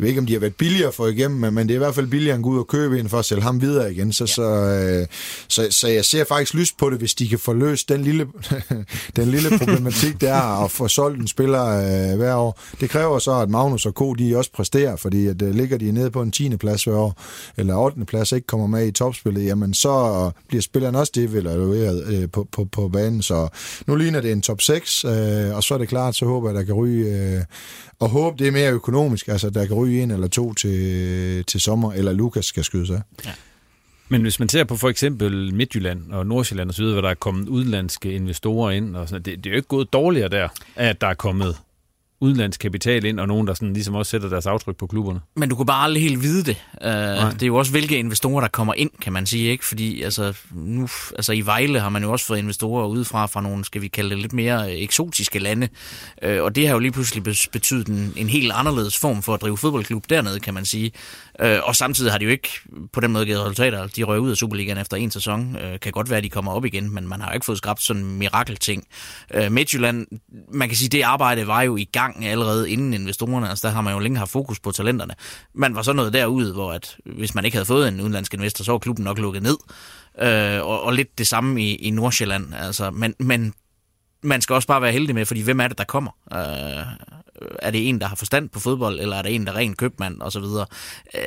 E: jeg ved ikke, om de har været billigere for igennem, men det er i hvert fald billigere end at gå ud og købe en for at sælge ham videre igen. Så, ja. så, øh, så, så jeg ser faktisk lyst på det, hvis de kan få løst den lille, *laughs* den lille problematik, der at få solgt en spiller øh, hver år. Det kræver så, at Magnus og Co. de også præsterer, fordi at, øh, ligger de nede på en 10. plads hver år, eller 8. plads, ikke kommer med i topspillet, jamen så bliver spilleren også devalueret øh, på, på, på banen. Så nu ligner det en top 6, øh, og så er det klart, så håber jeg, at der kan ryge øh, og håbe, det er mere økonomisk, altså der kan ryge en eller to til, til sommer, eller Lukas skal skyde sig. Ja.
C: Men hvis man ser på for eksempel Midtjylland og Nordsjælland osv., hvor der er kommet udenlandske investorer ind, og sådan, det, det er jo ikke gået dårligere der, at der er kommet udenlandsk kapital ind, og nogen, der sådan ligesom også sætter deres aftryk på klubberne.
F: Men du kunne bare aldrig helt vide det. Uh, det er jo også, hvilke investorer, der kommer ind, kan man sige, ikke? Fordi altså, nu, altså, i Vejle har man jo også fået investorer udefra fra nogle, skal vi kalde det, lidt mere eksotiske lande. Uh, og det har jo lige pludselig betydet en, en helt anderledes form for at drive fodboldklub dernede, kan man sige. Uh, og samtidig har de jo ikke på den måde givet resultater. De røg ud af Superligaen efter en sæson. Uh, kan godt være, at de kommer op igen, men man har jo ikke fået skabt sådan en mirakelting. Uh, Midtjylland, man kan sige, det arbejde var jo i gang gang allerede inden investorerne. Altså der har man jo længe haft fokus på talenterne. Man var så noget derude, hvor at, hvis man ikke havde fået en udenlandsk investor, så var klubben nok lukket ned. Øh, og, og lidt det samme i, i Nordsjælland. Altså, men, men man skal også bare være heldig med, fordi hvem er det, der kommer? Øh, er det en, der har forstand på fodbold, eller er det en, der er ren købmand, osv.? så? Øh,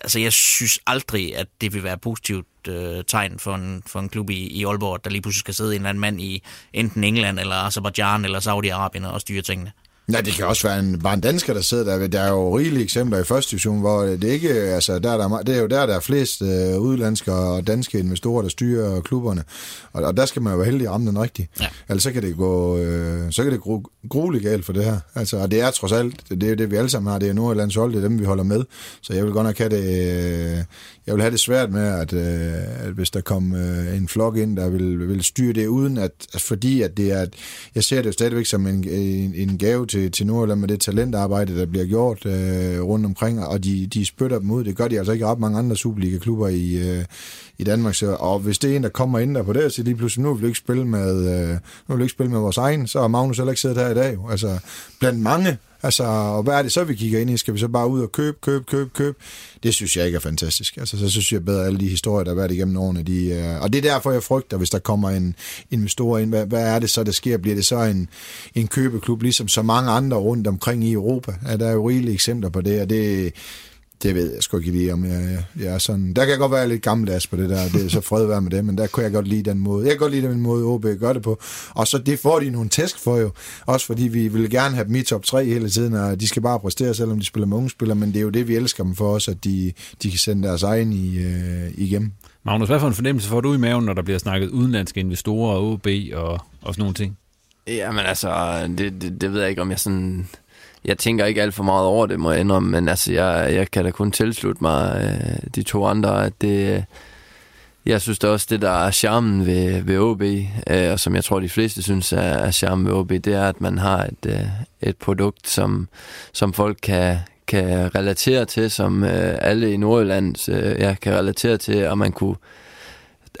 F: altså, jeg synes aldrig, at det vil være positivt øh, tegn for en, for en klub i, i Aalborg, der lige pludselig skal sidde en eller anden mand i enten England, eller Azerbaijan, eller Saudi-Arabien og styre tingene.
E: Nej, det kan også være en, bare en dansker, der sidder der. Der er jo rigelige eksempler i første division, hvor det ikke, altså, der er der, det er jo der, der er flest øh, udlandske og danske investorer, der styrer klubberne. Og, og der skal man jo være heldig at ramme den rigtigt. Ja. Ellers så kan det gå, øh, så kan det gro, grueligt galt for det her. Altså, og det er trods alt, det er jo det, vi alle sammen har. Det er Nordjyllands hold, det er dem, vi holder med. Så jeg vil godt nok have det, øh, jeg vil have det svært med, at, øh, at hvis der kom øh, en flok ind, der vil, vil styre det, uden at, at fordi at det er, at jeg ser det jo stadigvæk som en, en, en gave til, til Nordjylland med det talentarbejde, der bliver gjort øh, rundt omkring, og de, de spytter dem ud. Det gør de altså ikke ret mange andre Superliga-klubber i, øh, i Danmark. Så, og hvis det er en, der kommer ind der på det, så lige pludselig, nu vil vi ikke spille med, øh, nu vil vi ikke spille med vores egen, så har Magnus heller ikke siddet her i dag. Altså, blandt mange Altså, og hvad er det så, vi kigger ind i? Skal vi så bare ud og købe, købe, købe, købe? Det synes jeg ikke er fantastisk. Altså, så synes jeg bedre, at alle de historier, der har været igennem årene, de, øh, og det er derfor, jeg frygter, hvis der kommer en investor ind, hvad, hvad er det så, der sker? Bliver det så en, en købeklub, ligesom så mange andre rundt omkring i Europa? Ja, der er jo rigelige eksempler på det, og det, det ved jeg sgu ikke lige, om jeg, jeg, jeg er sådan... Der kan jeg godt være lidt gammeldags på det der, det er så fred være med det, men der kunne jeg godt lide den måde. Jeg kan godt lide den måde, OB gør det på. Og så det får de nogle tæsk for jo. Også fordi vi vil gerne have dem i top 3 hele tiden, og de skal bare præstere, selvom de spiller med unge spillere, men det er jo det, vi elsker dem for os, at de, de kan sende deres egen i, øh, igennem.
C: Magnus, hvad for en fornemmelse får du i maven, når der bliver snakket udenlandske investorer og OB og, og sådan nogle ting?
D: Jamen altså, det, det, det ved jeg ikke, om jeg sådan jeg tænker ikke alt for meget over det, må jeg indrømme, men altså, jeg, jeg kan da kun tilslutte mig øh, de to andre, at det, øh, jeg synes da også, det der er charmen ved, ved OB, øh, og som jeg tror, de fleste synes er, er charmen ved OB, det er, at man har et, øh, et produkt, som, som folk kan, kan relatere til, som øh, alle i Nordjylland øh, ja, kan relatere til, og man kunne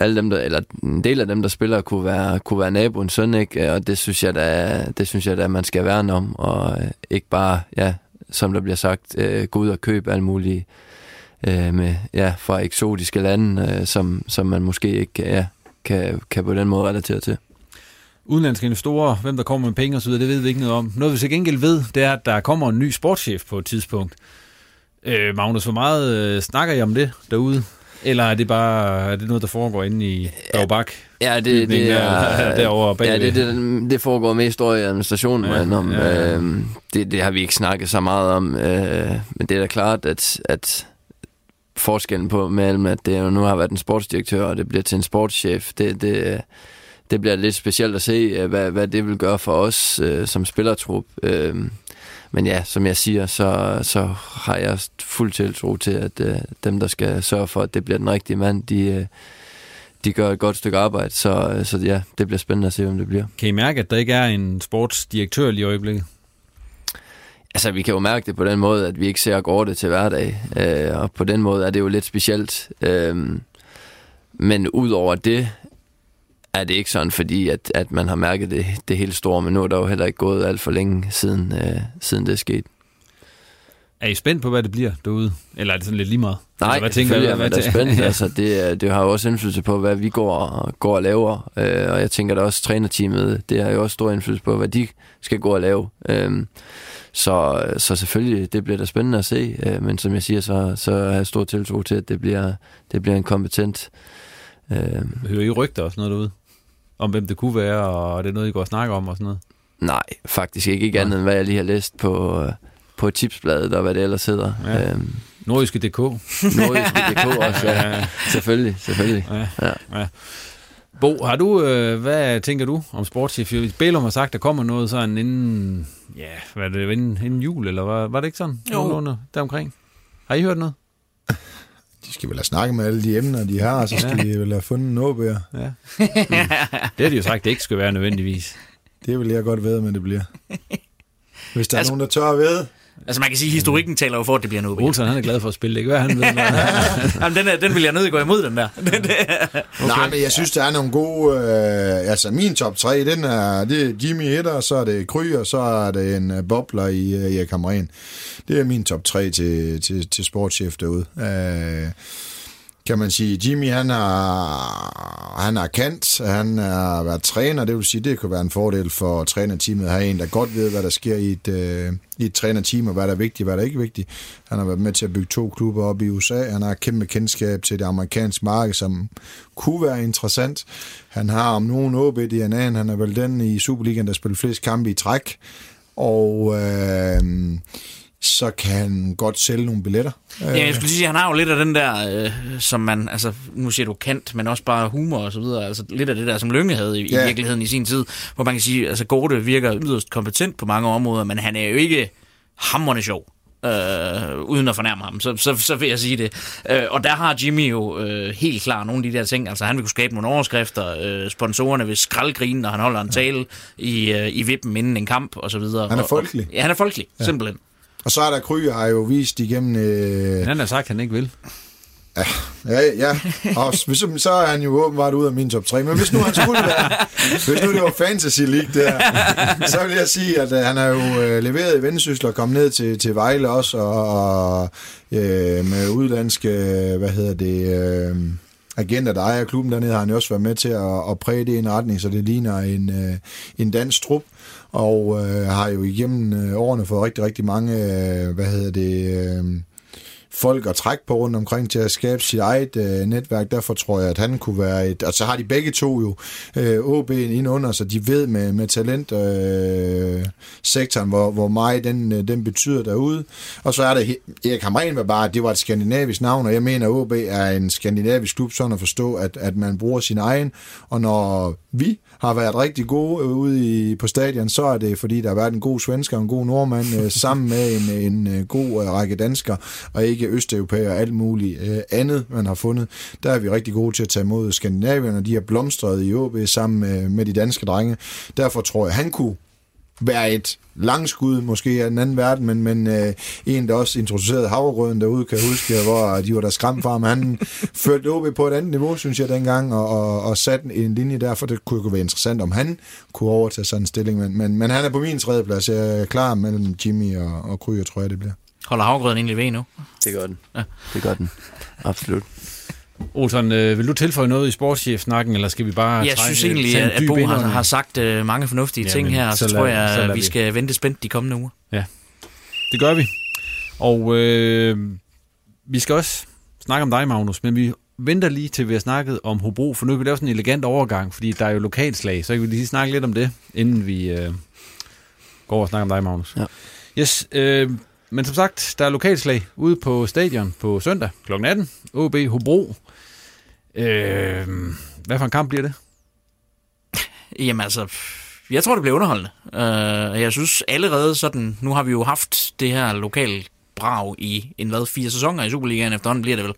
D: alle dem der, eller en del af dem, der spiller, kunne være, kunne være naboens søn, ikke? Og det synes jeg da, det synes jeg da, man skal værne om, og øh, ikke bare, ja, som der bliver sagt, øh, gå ud og købe alt muligt øh, med, ja, fra eksotiske lande, øh, som, som man måske ikke ja, kan, kan på den måde relatere til.
C: Udenlandske investorer, hvem der kommer med penge osv., det ved vi ikke noget om. Noget vi til gengæld ved, det er, at der kommer en ny sportschef på et tidspunkt. Øh, Magnus, hvor meget øh, snakker I om det derude? Eller er det bare er det noget, der foregår inde i Bagbak?
D: Ja, det, det er, *laughs*
C: derovre
D: Ja, det, det, det foregår mest over i administrationen, ja, om, ja, ja. Øh, det, det har vi ikke snakket så meget om. Øh, men det er da klart, at, at forskellen på mellem, at det nu har været en sportsdirektør, og det bliver til en sportschef, det, det, det bliver lidt specielt at se, hvad, hvad det vil gøre for os øh, som spillertrup. Øh, men ja, som jeg siger, så, så har jeg fuld tiltro til, at øh, dem, der skal sørge for, at det bliver den rigtige mand, de, øh, de gør et godt stykke arbejde. Så, så ja, det bliver spændende at se, hvem det bliver.
C: Kan I mærke, at der ikke er en sportsdirektør lige i øjeblikket?
D: Altså, vi kan jo mærke det på den måde, at vi ikke ser Gorte til hverdag. Øh, og på den måde er det jo lidt specielt. Øh, men udover det, er det ikke sådan, fordi at, at man har mærket det, det helt store, men nu er der jo heller ikke gået alt for længe siden, øh, siden det er sket.
C: Er I spændt på, hvad det bliver derude? Eller er det sådan lidt lige meget?
D: Nej, altså, hvad tænker jeg, hvad, hvad er spændt. *laughs* altså, det, det har jo også indflydelse på, hvad vi går, går og laver. Øh, og jeg tænker da også, trænerteamet, det har jo også stor indflydelse på, hvad de skal gå og lave. Øh, så, så selvfølgelig, det bliver da spændende at se. Øh, men som jeg siger, så, så har jeg stor tiltro til, at det bliver, det bliver en kompetent...
C: Øh, Hører I rygter også noget derude? Om, hvem det kunne være, og det er noget, I går og snakker om og sådan noget?
D: Nej, faktisk ikke. Ikke andet end, hvad jeg lige har læst på, på tipsbladet, og hvad det ellers hedder. Ja. Øhm,
C: Nordjyske.dk.
D: Nordjyske.dk også, ja. *laughs* ja. Selvfølgelig, selvfølgelig. Ja. Ja.
C: Ja. Bo, har du, øh, hvad tænker du om sportschef? Bælum har sagt, der kommer noget sådan inden, ja, hvad er det, inden, inden jul, eller var, var det ikke sådan? Jo. Deromkring. Har I hørt noget?
E: De skal vel have snakket med alle de emner, de har, og så skal ja. de vel have fundet noget bedre.
C: Ja. Det har de jo sagt, det ikke skal være nødvendigvis.
E: Det vil jeg godt ved, men det bliver. Hvis der altså, er nogen, der tør at ved.
F: Altså man kan sige, at historikken taler jo for, at det bliver noget.
C: Olsen, han er glad for at spille, det ikke hvad han ved. *laughs*
F: Jamen, den, er, den vil jeg nødt gå imod, den der. *laughs*
E: okay. Nej, men jeg synes, der er nogle gode... Øh, altså min top 3, den er, det er Jimmy Etter, så er det Kry, og så er det en uh, bobler i uh, Erik Hamren. Det er min top 3 til, til, til sportschef derude. Øh, kan man sige, Jimmy han er, han er kendt, han har været træner, det vil sige, det kunne være en fordel for trænerteamet at have en, der godt ved, hvad der sker i et, øh, i et trænerteam, og hvad der er vigtigt, hvad der ikke er vigtigt. Han har været med til at bygge to klubber op i USA, han har kæmpe kendskab til det amerikanske marked, som kunne være interessant. Han har om nogen OB DNA'en, han er vel den i Superligaen, der spiller flest kampe i træk, og øh, så kan han godt sælge nogle billetter.
F: Ja, jeg skulle sige, han har jo lidt af den der, øh, som man, altså nu siger du kendt, men også bare humor og så videre, altså lidt af det der, som Lønge havde i, ja. i virkeligheden i sin tid, hvor man kan sige, altså Gorte virker yderst kompetent på mange områder, men han er jo ikke hammerne sjov. Øh, uden at fornærme ham, så, så, så vil jeg sige det. Øh, og der har Jimmy jo øh, helt klart nogle af de der ting. Altså han vil kunne skabe nogle overskrifter. Øh, sponsorerne vil skraldgrine, når han holder en tale i, øh, i vippen inden en kamp og så videre.
E: Han er folkelig.
F: Og, ja, han er folkelig, ja. simpelthen.
E: Og så er der Kryger har jo vist igennem... Øh...
C: Han har sagt, at han ikke vil.
E: Ja, ja, ja. Og så, så er han jo åbenbart ud af min top 3. Men hvis nu han skulle være, hvis nu det var Fantasy League der, så vil jeg sige, at uh, han har jo uh, leveret i Vendsyssel og kommet ned til, til Vejle også, og, og uh, med udlandske, hvad hedder det, uh, agenter, der ejer klubben dernede, har han også været med til at, at præge det i en retning, så det ligner en, øh, en dansk trup og øh, har jo igennem øh, årene fået rigtig, rigtig mange, øh, hvad hedder det, øh, folk at trække på rundt omkring til at skabe sit eget øh, netværk. Derfor tror jeg, at han kunne være et... Og så har de begge to jo øh, OB ind under, så de ved med, med talent øh, sektoren, hvor, hvor meget den, øh, den betyder derude. Og så er der Erik Hamren var bare, det var et skandinavisk navn, og jeg mener, at OB er en skandinavisk klub, sådan at forstå, at, at man bruger sin egen, og når vi har været rigtig gode øh, ude i, på stadion, så er det, fordi der har været en god svensker og en god nordmand øh, sammen med en, en en god øh, række danskere, og ikke østeuropæer og alt muligt øh, andet, man har fundet. Der er vi rigtig gode til at tage imod Skandinavien, og de har blomstret i OB sammen med, med de danske drenge. Derfor tror jeg, han kunne være et langskud, måske af den anden verden, men, men øh, en, der også introducerede havregrøden derude, kan jeg huske, *laughs* hvor de var der skræmt fra, men han følte OB på et andet niveau, synes jeg, dengang, og, og, og satte en linje der, for det kunne være interessant, om han kunne overtage sådan en stilling, men, men, men han er på min tredje plads. Jeg er klar mellem Jimmy og, og Kryer, tror jeg, det bliver.
F: Holder havregrøden egentlig ved nu?
D: Det gør den. Ja. Det gør den. Absolut.
C: Olsen, øh, vil du tilføje noget i sportschef-snakken, eller skal vi bare
F: Jeg synes egentlig, at, at Bo har, har sagt uh, mange fornuftige ja, ting her, og så, så tror jeg, at vi, vi skal vente spændt de kommende uger.
C: Ja, det gør vi. Og øh, vi skal også snakke om dig, Magnus, men vi venter lige til vi har snakket om Hobro, for nu kan vi lave sådan en elegant overgang, fordi der er jo lokalslag, så kan vi lige snakke lidt om det, inden vi øh, går og snakker om dig, Magnus. Ja. Yes, øh, men som sagt, der er lokalslag ude på stadion på søndag kl. 18. OB Hobro. Øh, hvad for en kamp bliver det?
F: Jamen altså, jeg tror, det bliver underholdende. Uh, jeg synes allerede sådan, nu har vi jo haft det her lokale brag i en hvad, fire sæsoner i Superligaen efterhånden bliver det vel.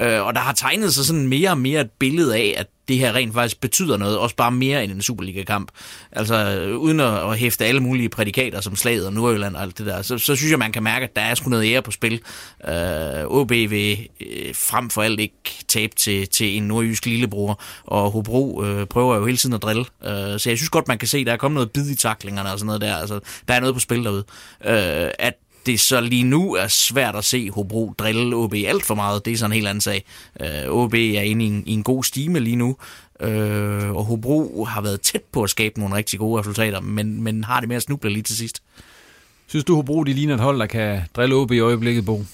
F: Øh, og der har tegnet sig sådan mere og mere et billede af, at det her rent faktisk betyder noget, også bare mere end en Superliga-kamp. Altså, uden at, hæfte alle mulige prædikater som slaget og Nordjylland og alt det der, så, så synes jeg, man kan mærke, at der er sgu noget ære på spil. Øh, OB vil øh, frem for alt ikke tabe til, til en nordjysk lillebror, og Hobro øh, prøver jo hele tiden at drille. Øh, så jeg synes godt, man kan se, at der er kommet noget bid i taklingerne og sådan noget der. Altså, der er noget på spil derude. Øh, at det så lige nu er svært at se Hobro drille OB alt for meget, det er sådan en helt anden sag. Øh, OB er inde i en, i en god stime lige nu, øh, og Hobro har været tæt på at skabe nogle rigtig gode resultater, men, men har det med at snuble lige til sidst.
C: Synes du, Hobro de ligner et hold, der kan drille OB i øjeblikket, Bo?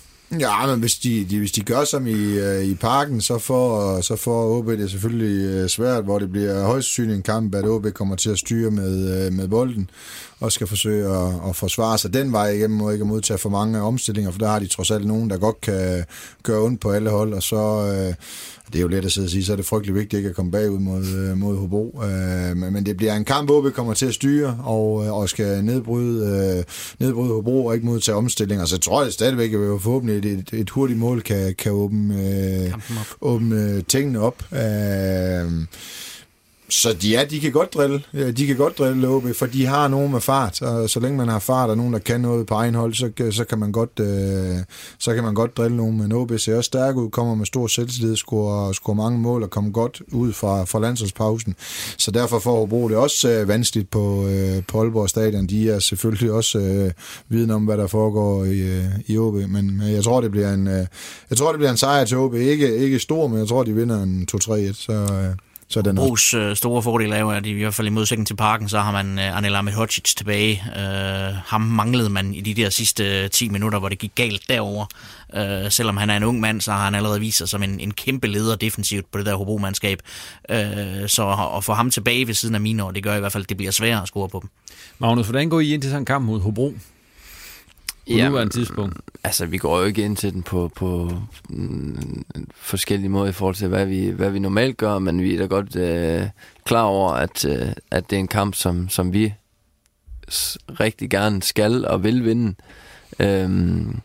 E: Ja, men hvis de, de, hvis de gør som i, uh, i parken, så får, så får OB det selvfølgelig uh, svært, hvor det bliver højst synligt en kamp, at OB kommer til at styre med, uh, med bolden og skal forsøge at, at forsvare sig den vej igennem, og ikke modtage for mange omstillinger, for der har de trods alt nogen, der godt kan gøre ondt på alle hold, og så, øh, det er jo let at sidde og sige, så er det frygtelig vigtigt ikke at komme bagud mod, øh, mod Hobro. Øh, men det bliver en kamp, hvor vi kommer til at styre og, øh, og skal nedbryde, øh, nedbryde Hobro og ikke modtage omstillinger. Så tror jeg stadigvæk, at vi forhåbentlig et, et, et hurtigt mål kan, kan åbne, øh, åbne tingene op. Øh, så de, ja, de kan godt drille. Ja, de kan godt drille OB, for de har nogen med fart. Og så længe man har fart og nogen, der kan noget på egen hold, så, så, kan, man godt, øh, så kan man godt drille nogen. Men OB ser også stærk ud, kommer med stor selvtillid, scorer, scorer mange mål og kommer godt ud fra, fra landsholdspausen. Så derfor får Hobro det også øh, vanskeligt på, øh, på Aalborg Stadion. De er selvfølgelig også øh, viden om, hvad der foregår i, øh, i OB. Men øh, jeg tror, det bliver en, øh, jeg tror, det bliver en sejr til OB. Ikke, ikke stor, men jeg tror, de vinder en 2-3-1. Så... Øh,
F: så den Bros øh, store fordel er jo, at i hvert fald i modsætning til parken, så har man øh, Anel Ahmedhodzic tilbage. Øh, ham manglede man i de der sidste 10 minutter, hvor det gik galt derover. Øh, selvom han er en ung mand, så har han allerede vist sig som en, en kæmpe leder defensivt på det der Hobro-mandskab. Øh, så at få ham tilbage ved siden af mine år, det gør i hvert fald, at det bliver sværere at score på dem.
C: Magnus, hvordan går I ind til sådan en kamp mod Hobro? På ja, nuværende tidspunkt?
D: Altså, vi går jo ikke ind til den på, på mm, forskellige måder i forhold til, hvad vi, hvad vi normalt gør, men vi er da godt øh, klar over, at, øh, at det er en kamp, som, som vi rigtig gerne skal og vil vinde. Øhm,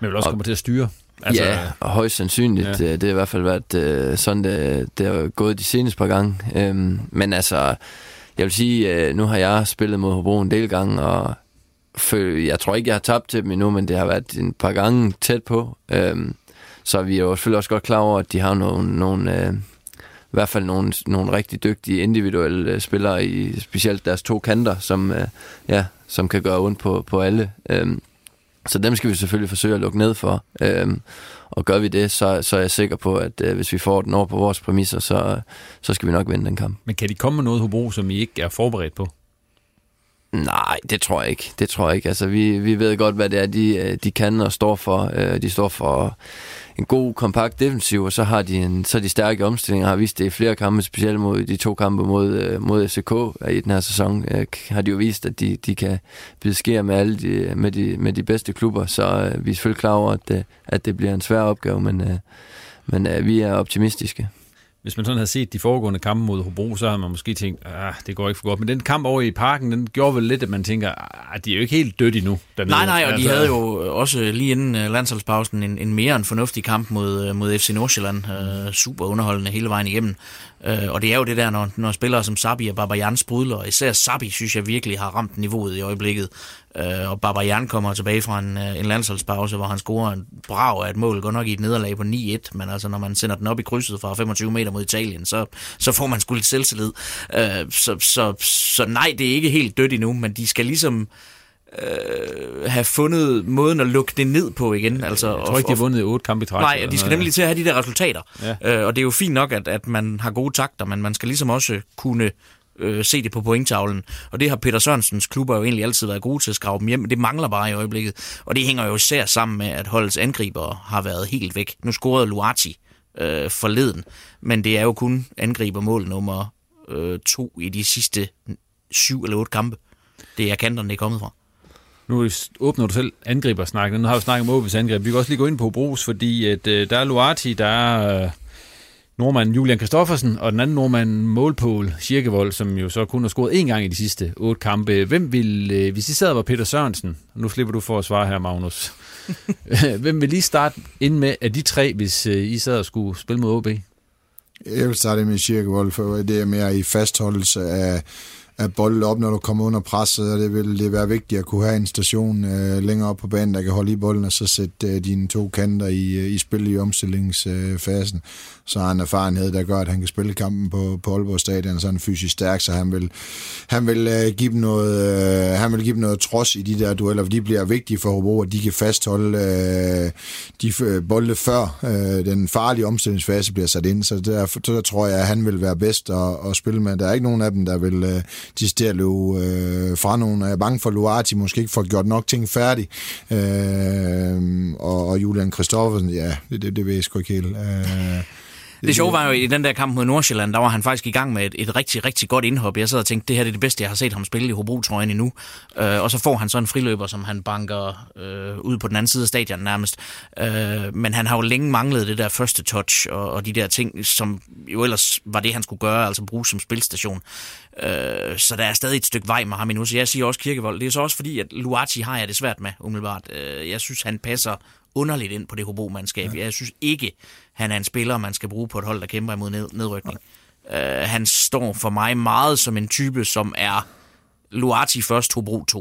C: men vil også og, komme til at styre?
D: Altså, ja, og højst sandsynligt. Ja. Det, det har i hvert fald været øh, sådan, det, det har gået de seneste par gange. Øhm, men altså, jeg vil sige, øh, nu har jeg spillet mod Hobro en del gange, og jeg tror ikke, jeg har tabt til dem endnu, men det har været en par gange tæt på. Øhm, så vi er jo selvfølgelig også godt klar over, at de har nogle, nogle øh, i hvert fald nogle, nogle rigtig dygtige individuelle øh, spillere, i specielt deres to kanter, som, øh, ja, som kan gøre ondt på, på alle. Øhm, så dem skal vi selvfølgelig forsøge at lukke ned for. Øhm, og gør vi det, så, så er jeg sikker på, at øh, hvis vi får den over på vores præmisser, så, så skal vi nok vinde den kamp.
C: Men kan de komme med noget, Hobro, som I ikke er forberedt på?
D: Nej, det tror jeg ikke. Det tror jeg ikke. Altså, vi, vi ved godt, hvad det er, de, øh, de kan og står for. Øh, de står for en god, kompakt defensiv, og så har de en, så de stærke omstillinger, har vist det i flere kampe, specielt mod de to kampe mod, øh, mod SK i den her sæson, har de jo vist, at de, de kan beskære med alle de, med, de, med de bedste klubber, så vi er selvfølgelig klar over, at det, at det bliver en svær opgave, men, men vi er optimistiske
C: hvis man sådan havde set de foregående kampe mod Hobro, så havde man måske tænkt, ah, det går ikke for godt. Men den kamp over i parken, den gjorde vel lidt, at man tænker, ah, de er jo ikke helt døde endnu.
F: Dernede. Nej, nej, og altså, de havde jo også lige inden uh, landsholdspausen en, en mere en fornuftig kamp mod, uh, mod FC Nordsjælland. Uh, super underholdende hele vejen igennem. Øh, og det er jo det der, når, når spillere som Sabi og Babajan sprudler, især Sabi synes jeg virkelig har ramt niveauet i øjeblikket. Øh, og Babajan kommer tilbage fra en, øh, en landsholdspause, hvor han scorer en brav af et mål, går nok i et nederlag på 9-1, men altså når man sender den op i krydset fra 25 meter mod Italien, så, så får man sgu lidt selvtillid. Øh, så, så, så nej, det er ikke helt dødt endnu, men de skal ligesom øh, have fundet måden at lukke det ned på igen. Altså,
C: jeg tror ikke, de har vundet otte kampe i træk.
F: Nej, de skal nemlig til at have de der resultater. Ja. Øh, og det er jo fint nok, at, at man har gode takter, men man skal ligesom også kunne øh, se det på pointtavlen. Og det har Peter Sørensens klubber jo egentlig altid været gode til at skrave dem hjem, men det mangler bare i øjeblikket. Og det hænger jo især sammen med, at holdets angriber har været helt væk. Nu scorede Luati øh, forleden, men det er jo kun angribermål nummer øh, to i de sidste syv eller otte kampe. Det er kanterne, det er kommet fra.
C: Nu åbner du selv angribersnakken. Nu har vi snakket om Åbes angreb. Vi kan også lige gå ind på Brugs, fordi at, øh, der er Luati, der er øh, nordmanden Julian Kristoffersen, og den anden nordmand Målpål Kirkevold, som jo så kun har scoret én gang i de sidste otte kampe. Hvem vil, øh, hvis I sad var Peter Sørensen, nu slipper du for at svare her, Magnus. *laughs* *laughs* Hvem vil lige starte ind med af de tre, hvis øh, I sad og skulle spille mod OB?
E: Jeg vil starte med Kirkevold, for det er mere i fastholdelse af at bolde op, når du kommer under presset, og det vil det være vigtigt at kunne have en station øh, længere op på banen, der kan holde i bolden, og så sætte øh, dine to kanter i, øh, i spil i omstillingsfasen. Så har han erfarenhed, der gør, at han kan spille kampen på, på Aalborg Stadion, så er han fysisk stærk, så han vil, han vil, øh, give, dem noget, øh, han vil give dem noget trods i de der dueller, for de bliver vigtige for Hobro, at de kan fastholde øh, de øh, bolde før øh, den farlige omstillingsfase bliver sat ind, så der, der tror jeg, at han vil være bedst at, at spille med. Der er ikke nogen af dem, der vil øh, de steder løbe øh, fra nogen. Jeg er bange for, at Luati måske ikke får gjort nok ting færdig. Øh, og, og Julian Kristoffersen, ja, det, det, det ved jeg sgu ikke helt. Øh,
F: det sjove var jo, i den der kamp mod Nordsjælland, der var han faktisk i gang med et, et rigtig, rigtig godt indhop. Jeg sad og tænkte, det her det er det bedste, jeg har set ham spille i Hobro-trøjen endnu. Øh, og så får han så en friløber, som han banker øh, ud på den anden side af stadion nærmest. Øh, men han har jo længe manglet det der første touch og, og de der ting, som jo ellers var det, han skulle gøre, altså bruge som spilstation. Øh, så der er stadig et stykke vej med ham endnu. Så jeg siger også Kirkevold. Det er så også fordi, at Luati har jeg det svært med, umiddelbart. Øh, jeg synes, han passer underligt ind på det Hobro-mandskab. Ja. Jeg synes ikke, han er en spiller, man skal bruge på et hold, der kæmper imod ned- nedrykning. Uh, han står for mig meget som en type, som er Luati først, Hobro 2.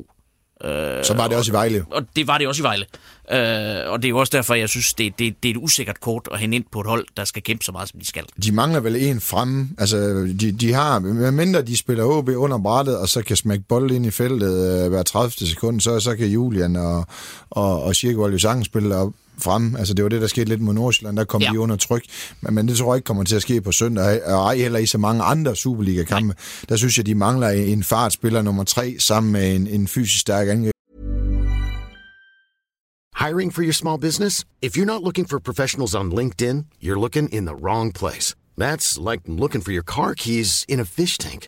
E: Uh, så var det også i Vejle.
F: Og det var det også i Vejle. Uh, og det er jo også derfor, jeg synes, det, det, det er et usikkert kort at hente ind på et hold, der skal kæmpe så meget, som de skal.
E: De mangler vel en fremme. Altså, de, de har, medmindre de spiller OB under brættet, og så kan smække bold ind i feltet uh, hver 30. sekund, så, så kan Julian og, og, og Schirkevold jo sagtens spille op frem. Altså, det var det, der skete lidt mod Nordsjælland. Der kom ja. de under tryk. Men, men det tror jeg ikke kommer til at ske på søndag. Og ej heller i så mange andre Superliga-kampe. Der synes jeg, de mangler en fartspiller nummer tre sammen med en, en fysisk stærk angreb.
A: Hiring for your small business? If you're not looking for professionals on LinkedIn, you're looking in the wrong place. That's like looking for your car keys in a fish tank.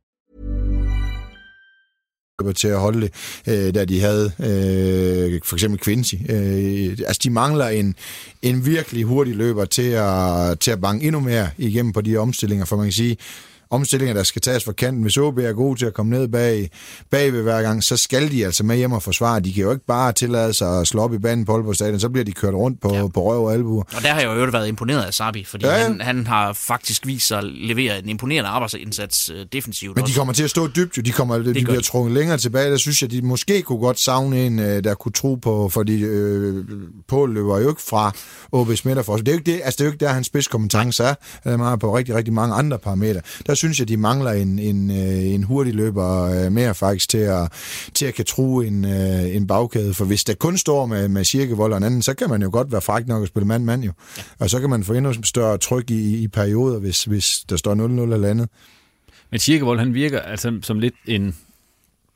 E: Til at holde det, øh, da de havde øh, for eksempel Quincy. Øh, altså, de mangler en, en virkelig hurtig løber til at, til at banke endnu mere igennem på de omstillinger, for man kan sige, omstillinger, der skal tages fra kanten. Hvis OB er god til at komme ned bag, bag ved hver gang, så skal de altså med hjem og forsvare. De kan jo ikke bare tillade sig at slå op i banen på Aalborg Stadion, så bliver de kørt rundt på, ja. på røv og albuer.
F: Og der har jeg jo været imponeret af Sabi, fordi ja, ja. Han, han har faktisk vist sig at levere en imponerende arbejdsindsats øh, defensivt.
E: Men de kommer til at stå dybt, jo. De, kommer, de, de bliver trukket længere tilbage. Der synes jeg, de måske kunne godt savne en, øh, der kunne tro på, fordi øh, Pål løber jo ikke fra OB Smitterfors. Det er jo ikke, det, altså, det er jo ikke der, hans spidskompetence er. Han er på rigtig, rigtig mange andre parametre. Der synes jeg, de mangler en, en, øh, en hurtig løber øh, mere faktisk til at, til at kan tro en, øh, en bagkæde. For hvis der kun står med, med Cirkevold og en anden, så kan man jo godt være fræk nok at spille mand-mand jo. Ja. Og så kan man få endnu større tryk i, i perioder, hvis, hvis der står 0-0 eller andet.
C: Men Cirkevold, han virker altså som lidt en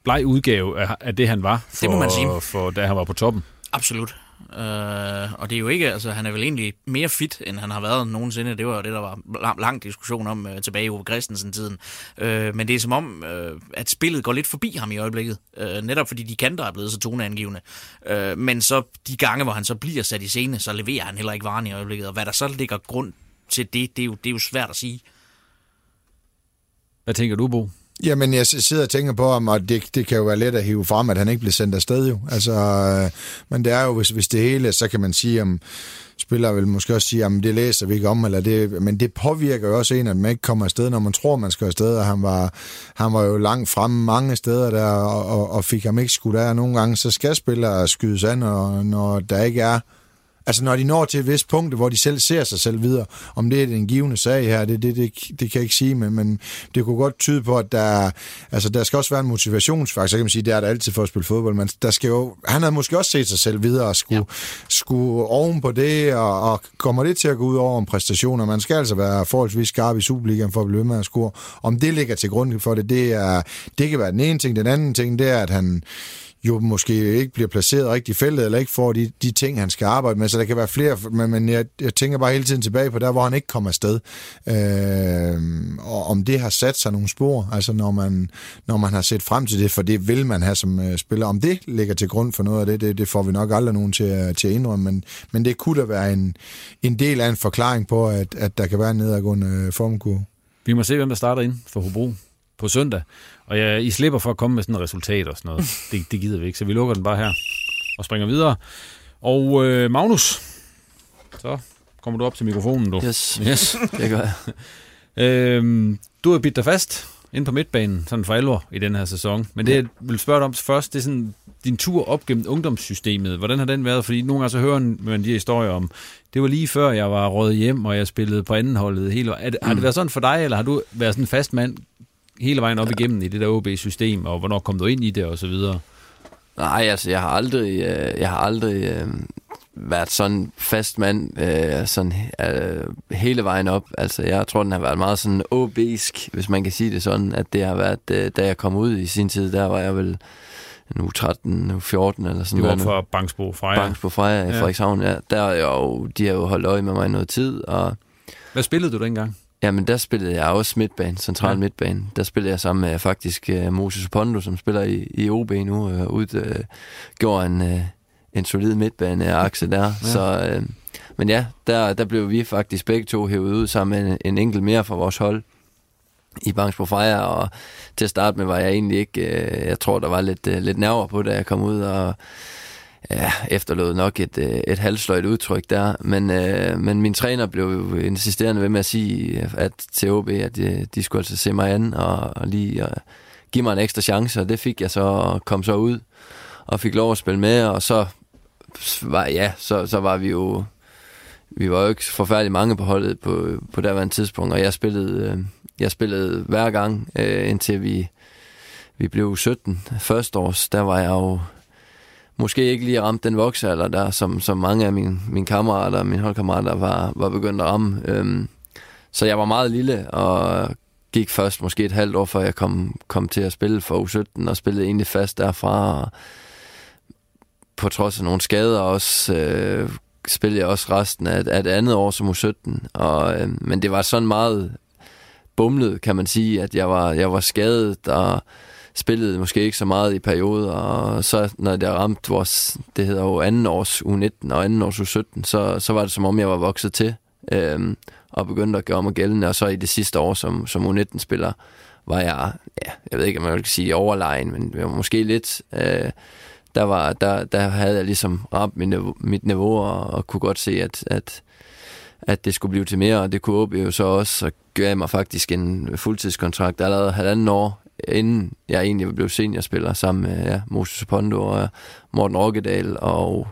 C: bleg udgave af, af det, han var, for,
F: det må man sige.
C: for da han var på toppen.
F: Absolut. Øh, og det er jo ikke, altså han er vel egentlig mere fit, end han har været nogensinde. Det var jo det, der var lang, lang diskussion om øh, tilbage i Ove Christensen-tiden. Øh, men det er som om, øh, at spillet går lidt forbi ham i øjeblikket. Øh, netop fordi de kanter er blevet så toneangivende. Øh, men så de gange, hvor han så bliver sat i scene, så leverer han heller ikke varen i øjeblikket. Og hvad der så ligger grund til det, det er jo, det er jo svært at sige.
C: Hvad tænker du, Bo?
E: Jamen, jeg sidder og tænker på ham, og det, det kan jo være let at hive frem, at han ikke bliver sendt afsted jo. Altså, øh, men det er jo, hvis, hvis det hele, så kan man sige, om spiller vil måske også sige, at det læser vi ikke om, eller det, men det påvirker jo også en, at man ikke kommer afsted, når man tror, man skal afsted, og han var, han var jo langt fremme mange steder der, og, og, og fik ham ikke skudt af, nogle gange så skal spillere skydes an, og når der ikke er Altså når de når til et vist punkt, hvor de selv ser sig selv videre, om det er en givende sag her, det, det, det, det kan jeg ikke sige, men, men det kunne godt tyde på, at der, altså, der skal også være en motivationsfaktor, så kan man sige, det er der altid for at spille fodbold, men der skal jo, han havde måske også set sig selv videre og skulle, ja. skulle oven på det, og, og kommer det til at gå ud over en præstationer. Man skal altså være forholdsvis skarp i Superligaen for at blive med at score. Om det ligger til grund for det, det, er, det kan være den ene ting. Den anden ting, det er, at han jo måske ikke bliver placeret rigtigt i feltet, eller ikke får de, de ting, han skal arbejde med. Så der kan være flere, men, men jeg, jeg tænker bare hele tiden tilbage på der, hvor han ikke kommer afsted. Øh, og om det har sat sig nogle spor, altså når man, når man har set frem til det, for det vil man have som øh, spiller. Om det ligger til grund for noget af det, det, det får vi nok aldrig nogen til, øh, til at indrømme, men, men det kunne da være en, en del af en forklaring på, at, at der kan være en nedadgående øh, formkurve.
C: Vi må se, hvem der starter ind for Hobro på søndag. Og ja, I slipper for at komme med sådan et resultat og sådan noget. *laughs* Det, det gider vi ikke, så vi lukker den bare her og springer videre. Og øh, Magnus, så kommer du op til mikrofonen, du.
D: Yes, yes. *laughs* det gør jeg. *laughs*
C: øhm, du har bidt dig fast ind på midtbanen, sådan for alvor i den her sæson. Men det, jeg vil spørge dig om først, det er sådan din tur op gennem ungdomssystemet. Hvordan har den været? Fordi nogle gange så hører man de historier om, det var lige før jeg var rådet hjem, og jeg spillede på andenholdet hele er det, Har det mm. været sådan for dig, eller har du været sådan en fast mand hele vejen op igennem i det der OB-system, og hvornår kom du ind i det, og så videre?
D: Nej, altså, jeg har aldrig, øh, jeg har aldrig øh, været sådan fast mand øh, sådan, øh, hele vejen op. Altså, jeg tror, den har været meget sådan obisk, hvis man kan sige det sådan, at det har været, øh, da jeg kom ud i sin tid, der var jeg vel nu 13, nu 14 eller sådan
C: noget. Du var fra Bangsbo Freja.
D: Bangsbo Freja i ja. Frederikshavn, ja. Der er jo, de har jo holdt øje med mig noget tid. Og
C: Hvad spillede du dengang?
D: Jamen, der spillede jeg også midtbane, central ja. midtbane. Der spillede jeg sammen med faktisk uh, Moses Pondo, som spiller i, i OB nu, uh, ud, uh, gjorde en, uh, en solid midtbane-akse der. Ja. Så, uh, men ja, der, der blev vi faktisk begge to hævet ud sammen med en, en enkelt mere fra vores hold i på Freja, og til at starte med var jeg egentlig ikke, uh, jeg tror, der var lidt, uh, lidt nerver på, da jeg kom ud, og ja, efterlod nok et, øh, et halvsløjt udtryk der, men, øh, men min træner blev jo insisterende ved med at sige, at til OB, at de, de skulle altså se mig an og, og lige og give mig en ekstra chance, og det fik jeg så, og kom så ud og fik lov at spille med, og så var, ja, så, så var vi jo vi var jo ikke forfærdelig mange på holdet på, på daværende tidspunkt, og jeg spillede, øh, jeg spillede hver gang, øh, indtil vi, vi blev 17. Første års, der var jeg jo måske ikke lige ramt den voksealder der, som, som mange af mine, mine kammerater og mine holdkammerater var, var begyndt at ramme. Øhm, så jeg var meget lille, og gik først måske et halvt år, før jeg kom, kom til at spille for U17, og spillede egentlig fast derfra. Og på trods af nogle skader også, øh, spillede jeg også resten af, af et andet år som U17. Og, øh, men det var sådan meget bumlet, kan man sige, at jeg var, jeg var skadet, og spillede måske ikke så meget i perioder, og så når det ramte vores, det hedder jo anden års U19 og anden års U17, så, så var det som om jeg var vokset til. Øhm, og begyndte at gøre mig gældende, og så i det sidste år som, som U19-spiller, var jeg, ja, jeg ved ikke, om jeg vil sige overlegen, men jeg var måske lidt, øh, der, var, der, der havde jeg ligesom ramt mit niveau, mit niveau og, og kunne godt se, at, at, at det skulle blive til mere, og det kunne OB jo så også, så gav jeg mig faktisk en fuldtidskontrakt allerede halvanden år, inden jeg egentlig blev seniorspiller sammen med ja, Moses Pondo og Morten Rokkedal og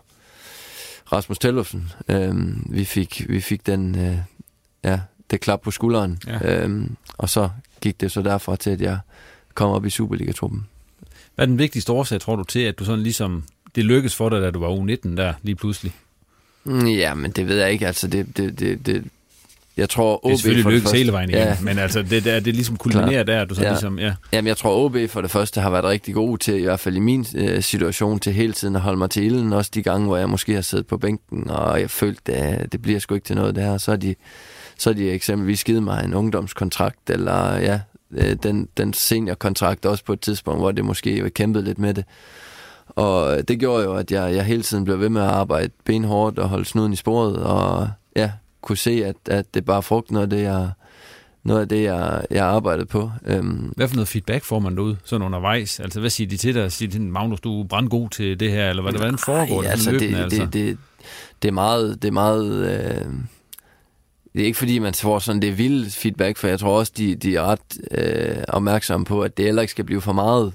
D: Rasmus Tellufsen. Øhm, vi, fik, vi fik den, øh, ja, det klap på skulderen, ja. øhm, og så gik det så derfra til, at jeg kom op i Superliga-truppen.
C: Hvad er den vigtigste årsag, tror du, til, at du sådan ligesom, det lykkedes for dig, da du var U19 der lige pludselig?
D: Ja, men det ved jeg ikke. Altså, det, det, det, det, jeg tror, OB
C: Det er selvfølgelig
D: for første-
C: hele vejen igen, ja. men altså, det, der, det er ligesom kulminerer
D: Klar.
C: der, du så ligesom, ja.
D: Jamen, jeg tror, OB for det første har været rigtig god til, i hvert fald i min øh, situation, til hele tiden at holde mig til ilden. Også de gange, hvor jeg måske har siddet på bænken, og jeg følte, at det bliver sgu ikke til noget det her. Så har de, så har de eksempelvis givet mig en ungdomskontrakt, eller ja, øh, den, den seniorkontrakt også på et tidspunkt, hvor det måske kæmpede lidt med det. Og det gjorde jo, at jeg, jeg hele tiden blev ved med at arbejde benhårdt og holde snuden i sporet, og ja, kunne se, at, at det bare frugt noget af det, jeg, noget af det, jeg, jeg arbejdede på. Øhm,
C: Hvad for noget feedback får man derude, sådan undervejs? Altså, hvad siger de til dig? Siger de, Magnus, du er brandgod til det her, eller hvordan, hvordan foregår det?
D: Ej, altså,
C: sådan
D: det,
C: løbende, altså?
D: det, det, det er meget... Det er meget øh, det er ikke fordi, man får sådan det vilde feedback, for jeg tror også, de, de er ret øh, opmærksomme på, at det heller ikke skal blive for meget.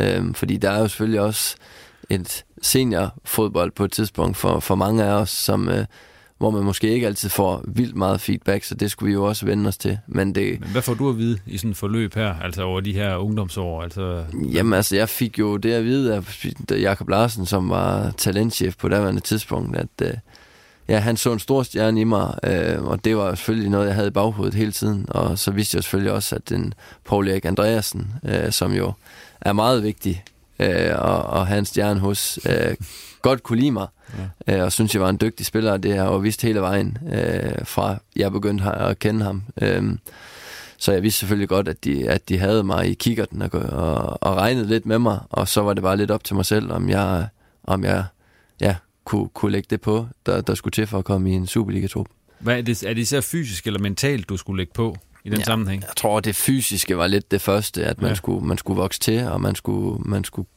D: Øh, fordi der er jo selvfølgelig også et seniorfodbold på et tidspunkt for, for mange af os, som, øh, hvor man måske ikke altid får vildt meget feedback, så det skulle vi jo også vende os til. Men det,
C: Men hvad får du at vide i sådan et forløb her, altså over de her ungdomsår? Altså,
D: Jamen altså, jeg fik jo det at vide af Jakob Larsen, som var talentchef på daværende tidspunkt, at øh, ja, han så en stor stjerne i mig, øh, og det var selvfølgelig noget, jeg havde i baghovedet hele tiden. Og så vidste jeg selvfølgelig også, at den Paul Erik Andreasen, øh, som jo er meget vigtig, øh, og, have en stjerne hos, øh, godt kunne lide mig, ja. øh, og synes, jeg var en dygtig spiller, og det har jeg jo vidst hele vejen, øh, fra jeg begyndte at kende ham. Øh, så jeg vidste selvfølgelig godt, at de, at de havde mig i kikkerten og, og, og regnede lidt med mig, og så var det bare lidt op til mig selv, om jeg, om jeg ja, kunne, kunne lægge det på, der, der skulle til for at komme i en Superliga-trup.
C: hvad er, det, er det især fysisk eller mentalt, du skulle lægge på i den
D: Ja,
C: sammenhæng?
D: Jeg tror, det fysiske var lidt det første, at man,
C: Ja.
D: ja. skulle, man skulle vokse til, og man skulle, man skulle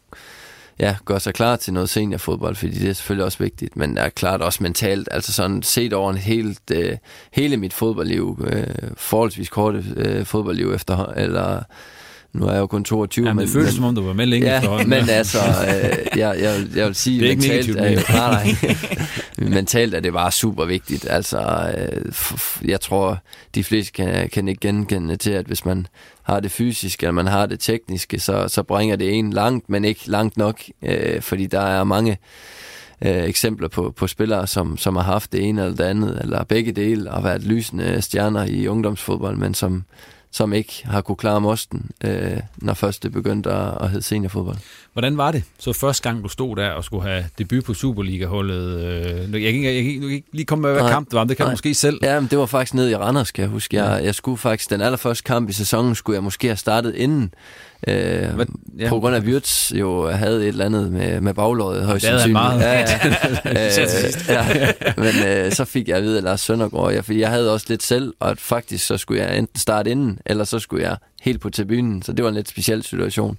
D: ja, gør sig klar til noget seniorfodbold, fordi det er selvfølgelig også vigtigt, men er klart også mentalt, altså sådan set over en helt, øh, hele mit fodboldliv, øh, forholdsvis korte øh, fodboldliv efter, eller nu er jeg jo kun 22.
C: Ja, men det føles som om, du var med længe
D: ja,
C: efterhånden.
D: men altså, øh, jeg, jeg, jeg vil sige,
C: Det er ikke
D: mentalt,
C: negativt,
D: er, nej, nej. *laughs* mentalt er det bare super vigtigt. Altså, øh, jeg tror, de fleste kan, kan ikke genkende til, at hvis man har det fysiske, eller man har det tekniske, så, så bringer det en langt, men ikke langt nok, øh, fordi der er mange øh, eksempler på, på spillere, som, som har haft det ene eller det andet, eller begge dele, og været lysende stjerner i ungdomsfodbold, men som, som ikke har kunne klare mosten, øh, når først det begyndte at, at hedde seniorfodbold.
C: Hvordan var det så første gang, du stod der og skulle have debut på Superliga-holdet? Øh, Jeg kan ikke, jeg ikke, jeg kan ikke lige komme med, hvad
D: Nej.
C: kamp det var, men det kan du
D: Nej.
C: måske selv.
D: Ja, men det var faktisk nede i Randers, kan jeg huske. Jeg, jeg skulle faktisk, den allerførste kamp i sæsonen, skulle jeg måske have startet inden. Øh,
C: Hvad- ja.
D: På grund af, Wirtz jo havde et eller andet med, med baglåret, højst sandsynligt.
C: meget.
D: Ja, *laughs* *laughs* ja. Ja. Men øh, så fik jeg at vide af Lars Søndergaard, jeg, fordi jeg havde også lidt selv, og at faktisk så skulle jeg enten starte inden, eller så skulle jeg helt på tribunen, så det var en lidt speciel situation.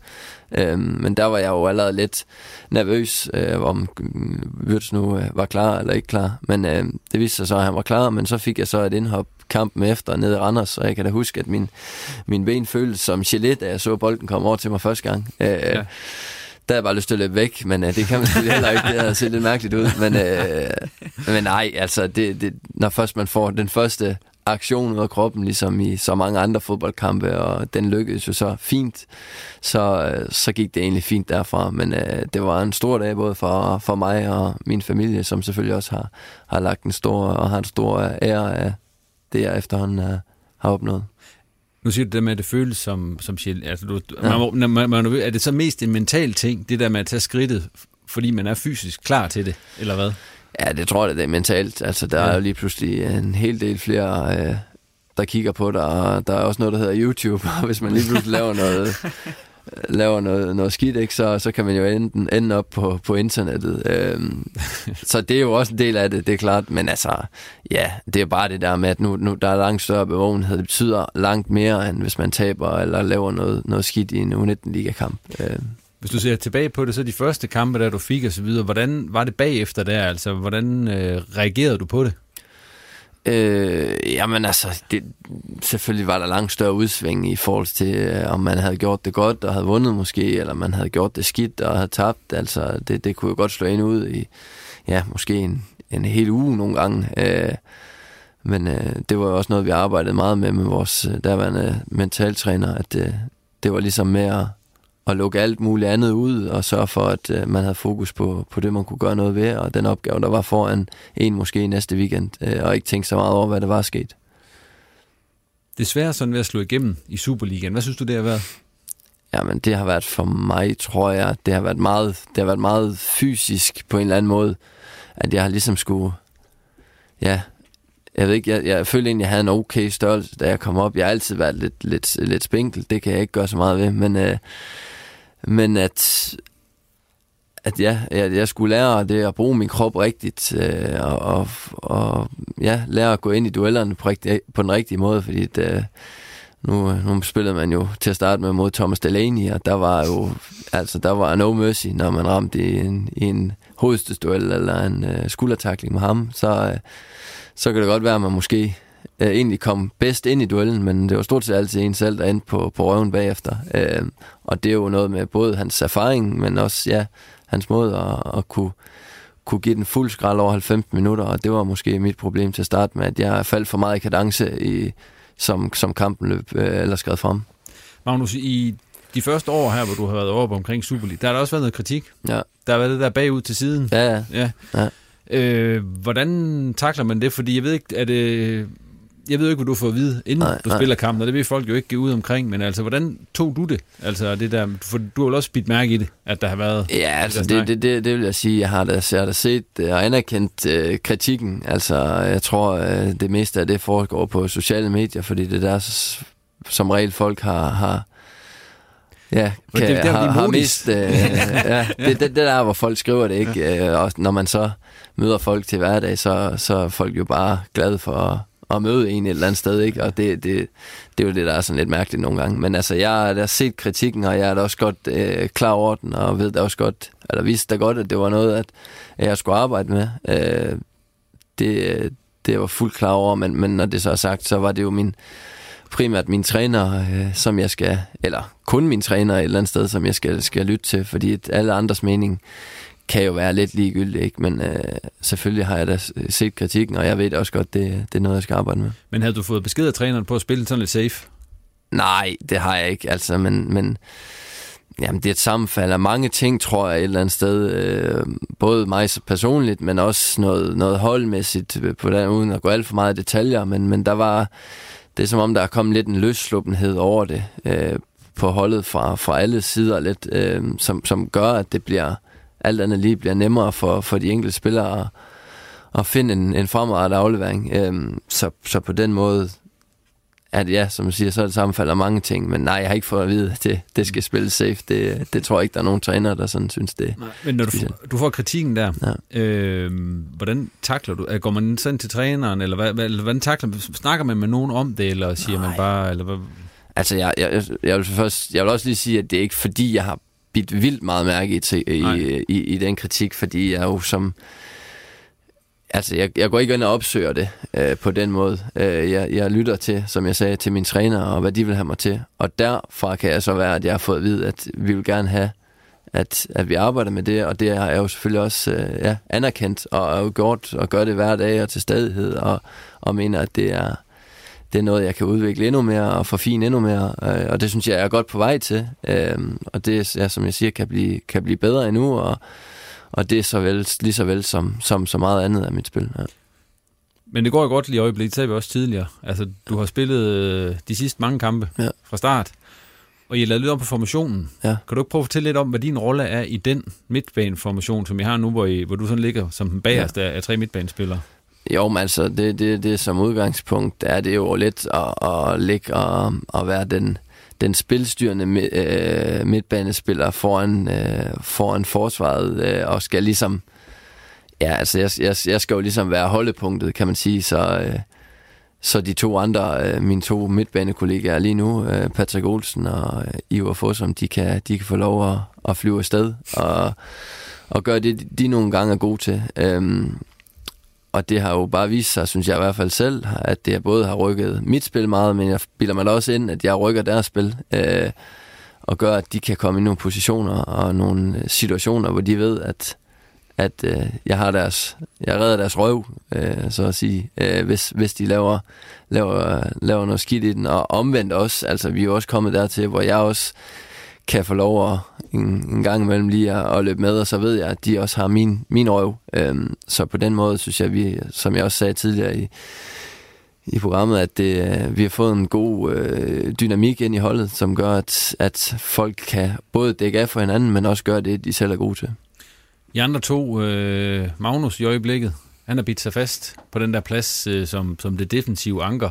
D: Øhm, men der var jeg jo allerede lidt nervøs, øh, om øh, Wirtz nu øh, var klar eller ikke klar. Men øh, det viste sig så, at han var klar, men så fik jeg så et indhop kampen efter nede i Randers, og jeg kan da huske, at min, min ben føltes som gelé, da jeg så bolden komme over til mig første gang. Øh, ja. Der havde jeg bare lyst til at løbe væk, men øh, det kan man selvfølgelig heller ikke. Det havde set lidt mærkeligt ud. Men, øh, men nej, altså, det, det, når først man får den første aktion ud af kroppen, ligesom i så mange andre fodboldkampe, og den lykkedes jo så fint, så, øh, så gik det egentlig fint derfra. Men øh, det var en stor dag både for, for mig og min familie, som selvfølgelig også har, har lagt en stor og har en stor ære af det, jeg efterhånden øh, har opnået.
C: Nu siger du det med, at det føles som, som sjæl. Altså, du,
D: ja.
C: man, man, man, er det så mest en mental ting, det der med at tage skridtet, fordi man er fysisk klar til det, eller hvad?
D: Ja, det tror jeg, det er mentalt. Altså, der ja. er jo lige pludselig en hel del flere, øh, der kigger på dig, og der er også noget, der hedder YouTube, *laughs* og hvis man lige pludselig laver noget, *laughs* laver noget, noget skidt, ikke, så, så kan man jo enten ende op på, på internettet. Øhm, *laughs* så det er jo også en del af det, det er klart. Men altså, ja, det er bare det der med, at nu, nu der er langt større bevågenhed. Det betyder langt mere, end hvis man taber eller laver noget, noget skidt i en U19-ligakamp. Øhm.
C: Hvis du ser tilbage på det, så de første kampe, der du fik og så videre, hvordan var det bagefter der? Altså, hvordan øh, reagerede du på det?
D: Øh, jamen altså, det, selvfølgelig var der langt større udsving i forhold til, øh, om man havde gjort det godt og havde vundet måske, eller man havde gjort det skidt og havde tabt. Altså, det, det kunne jo godt slå ind ud i, ja, måske en, en hel uge nogle gange. Øh, men øh, det var jo også noget, vi arbejdede meget med med vores øh, derværende mentaltræner, at øh, det var ligesom med at at lukke alt muligt andet ud, og sørge for, at øh, man havde fokus på, på det, man kunne gøre noget ved, og den opgave, der var foran en måske næste weekend, øh, og ikke tænke så meget over, hvad der var sket.
C: Det svært sådan ved at slå igennem i Superligaen. Hvad synes du, det har været?
D: Jamen, det har været for mig, tror jeg, det har været meget, det har været meget fysisk på en eller anden måde, at jeg har ligesom skulle, ja, jeg ved ikke, jeg, jeg følte egentlig, at jeg havde en okay størrelse, da jeg kom op. Jeg har altid været lidt, lidt, lidt spinkel, det kan jeg ikke gøre så meget ved, men, øh, men at, at ja, jeg, jeg skulle lære det at bruge min krop rigtigt, øh, og, og, og ja, lære at gå ind i duellerne på, rigtig, på den rigtige måde, fordi det, øh, nu, nu spillede man jo til at starte med mod Thomas Delaney, og der var jo, altså der var no mercy, når man ramte i en, i en hovedstødsduel eller en øh, skuldertakling med ham, så, Øh, så kan det godt være, at man måske uh, egentlig kom bedst ind i duellen, men det var stort set altid en selv, der endte på, på røven bagefter. Uh, og det er jo noget med både hans erfaring, men også ja, hans måde at, at kunne, kunne give den fuld skrald over 90 minutter, og det var måske mit problem til at starte med, at jeg faldt for meget i kadence i som, som kampen løb øh, eller skrevet frem.
C: Magnus, i de første år her, hvor du har været oppe omkring Superliga, der har der også været noget kritik.
D: Ja.
C: Der har været det der bagud til siden.
D: Ja, ja.
C: ja.
D: ja.
C: Øh, hvordan takler man det? Fordi jeg ved ikke, er det... Jeg ved ikke, hvad du får at vide, inden nej, du nej. spiller kampen, og det vil folk jo ikke give ud omkring, men altså, hvordan tog du det? Altså, det der, for du har jo også bidt mærke i det, at der har været...
D: Ja, altså, det, det, det, det vil jeg sige, jeg har da, jeg har da set og anerkendt øh, kritikken. Altså, jeg tror, øh, det meste af det foregår på sociale medier, fordi det er der, som regel folk har, har Ja, kan, det, det har, har mist... Øh, ja, det, det, det der, hvor folk skriver det, ikke? Øh, og når man så møder folk til hverdag, så, så er folk jo bare glade for at at møde en et eller andet sted, ikke? Og det, det, det er jo det, der er sådan lidt mærkeligt nogle gange. Men altså, jeg har set kritikken, og jeg er da også godt øh, klar over den, og ved da også godt, eller vidste da godt, at det var noget, at jeg skulle arbejde med. Øh, det, det var fuldt klar over, men, men når det så er sagt, så var det jo min primært min træner, øh, som jeg skal, eller kun min træner et eller andet sted, som jeg skal, skal lytte til, fordi alle andres mening kan jo være lidt ligegyldigt, ikke? men øh, selvfølgelig har jeg da set kritikken, og jeg ved også godt, det, det er noget, jeg skal arbejde med.
C: Men havde du fået besked af træneren på at spille sådan lidt safe?
D: Nej, det har jeg ikke, altså, men, men jamen, det er et sammenfald af mange ting, tror jeg, et eller andet sted. Øh, både mig personligt, men også noget, noget holdmæssigt, på den, uden at gå alt for meget i detaljer, men, men der var, det er som om, der er kommet lidt en løssluppenhed over det øh, på holdet fra, fra alle sider lidt, øh, som, som gør, at det bliver alt andet lige bliver nemmere for, for de enkelte spillere at, at finde en, en fremrettet aflevering. Øhm, så, så på den måde, at ja, som jeg siger, så er det sammenfald af mange ting, men nej, jeg har ikke fået at vide, at det, det skal spilles safe. Det, det tror jeg ikke, der er nogen træner, der sådan synes det. Nej,
C: men når du, får, du får kritikken der, ja. øh, hvordan takler du? Går man sådan til træneren, eller, hvad, eller hvordan takler man? Snakker man med nogen om det, eller siger nej. man bare, eller hvad?
D: Altså, jeg, jeg, jeg, vil først, jeg vil også lige sige, at det er ikke fordi, jeg har bidt vildt meget mærke i, til, i, i, i den kritik, fordi jeg jo som... Altså, jeg, jeg går ikke ind og opsøger det øh, på den måde. Øh, jeg, jeg lytter til, som jeg sagde, til mine træner og hvad de vil have mig til. Og derfra kan jeg så være, at jeg har fået at vide, at vi vil gerne have, at, at vi arbejder med det, og det har jeg jo selvfølgelig også øh, ja, anerkendt og, og gjort og gør det hver dag og til stadighed, og, og mener, at det er, det er noget, jeg kan udvikle endnu mere og forfine endnu mere, øh, og det synes jeg, jeg er godt på vej til. Øh, og det, ja, som jeg siger, kan blive, kan blive bedre endnu, og, og det er så vel, lige så vel som, som så meget andet af mit spil. Ja.
C: Men det går jo godt lige i øjeblikket, sagde vi også tidligere. Altså, du har spillet øh, de sidste mange kampe ja. fra start, og I har lavet lidt om på formationen.
D: Ja.
C: Kan du ikke prøve at fortælle lidt om, hvad din rolle er i den midtbaneformation, som I har nu, hvor, I, hvor du sådan ligger som den bagerste ja. af tre midtbanespillere?
D: Jo, men altså, det, det, det som udgangspunkt er det jo lidt at, at ligge og, at være den, den spilstyrende øh, midtbanespiller foran, øh, foran forsvaret, øh, og skal ligesom, ja, altså jeg, jeg, jeg skal jo ligesom være holdepunktet, kan man sige, så, øh, så de to andre, øh, mine to midtbanekollegaer lige nu, øh, Patrick Olsen og øh, Ivar Fossum, de kan, de kan få lov at, at flyve afsted og, og gøre det, de nogle gange er gode til. Øhm, og det har jo bare vist sig, synes jeg i hvert fald selv, at det både har rykket mit spil meget, men jeg bilder mig da også ind, at jeg rykker deres spil, øh, og gør, at de kan komme i nogle positioner og nogle øh, situationer, hvor de ved, at, at øh, jeg har deres, jeg redder deres røv, øh, så at sige, øh, hvis, hvis de laver, laver, laver noget skidt i den, og omvendt også, altså vi er jo også kommet dertil, hvor jeg også kan få lov at en, en gang imellem lige at, at løbe med, og så ved jeg, at de også har min, min røv. Øhm, så på den måde synes jeg, vi, som jeg også sagde tidligere i, i programmet, at det, øh, vi har fået en god øh, dynamik ind i holdet, som gør, at, at folk kan både dække af for hinanden, men også gøre det, de selv er gode til.
C: I andre to, øh, Magnus i øjeblikket, han har bidt sig fast på den der plads øh, som, som det defensive anker.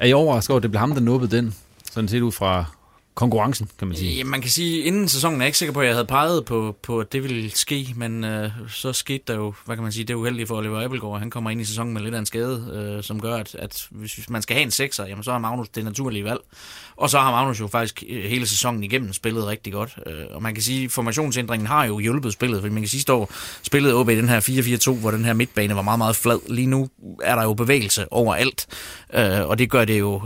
C: Er I overrasket over, at det blev ham, der nubbede den? Sådan set ud fra, konkurrencen, kan man sige.
F: Ja, man kan sige, inden sæsonen er jeg ikke sikker på, at jeg havde peget på, på at det ville ske, men øh, så skete der jo, hvad kan man sige, det er uheldigt for Oliver Appelgaard. Han kommer ind i sæsonen med lidt af en skade, øh, som gør, at, at hvis man skal have en sekser, jamen så er Magnus det naturlige valg. Og så har Magnus jo faktisk øh, hele sæsonen igennem spillet rigtig godt. Øh, og man kan sige, at formationsændringen har jo hjulpet spillet, for man kan sige, at spillet OB den her 4-4-2, hvor den her midtbane var meget, meget flad. Lige nu er der jo bevægelse overalt, øh, og det gør det jo.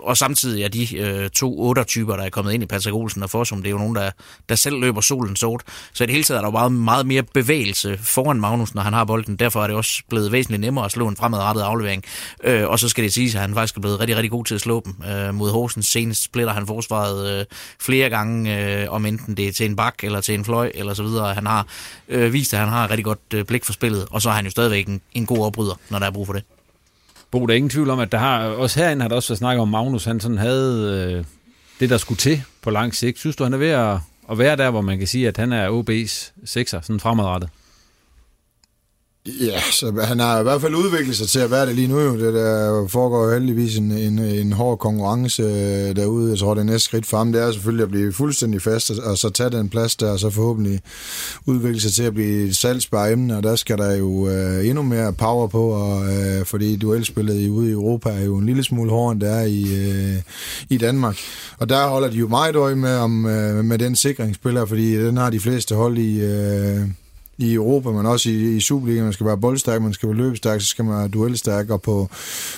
F: Og samtidig er de to 8 typer, der er kommet ind i Patrick Olsen og Forsum, det er jo nogen, der, der selv løber solen sort. Så i det hele taget er der jo meget, meget mere bevægelse foran Magnus, når han har bolden. Derfor er det også blevet væsentligt nemmere at slå en fremadrettet aflevering. Og så skal det sige, at han faktisk er blevet rigtig, rigtig god til at slå dem mod mod Horsens. Senest splitter han forsvaret øh, flere gange, øh, om enten det er til en bak eller til en fløj eller så videre. Han har øh, vist, at han har rigtig godt øh, blik for spillet, og så er han jo stadigvæk en, en god opbryder, når der er brug for det.
C: Bo, der er ingen tvivl om, at der har, også herinde har der også været snakket om, Magnus han sådan havde øh, det, der skulle til på lang sigt. Synes du, han er ved at, at være der, hvor man kan sige, at han er OB's sekser, sådan fremadrettet?
E: Ja, så han har i hvert fald udviklet sig til at være det lige nu. Det der foregår jo heldigvis en, en, en hård konkurrence øh, derude. Jeg tror, det næste skridt for ham, det er selvfølgelig at blive fuldstændig fast, og så tage den plads der, og så forhåbentlig udvikle sig til at blive et salgsbare emne, og der skal der jo øh, endnu mere power på, og, øh, fordi duelspillet ude i Europa er jo en lille smule hårdere, end det er i, øh, i Danmark. Og der holder de jo meget øje med, om, øh, med den sikringsspiller, fordi den har de fleste hold i... Øh, i Europa, men også i, i Superligaen. Man skal være boldstærk, man skal være løbestærk, så skal man være duelstærk, og på,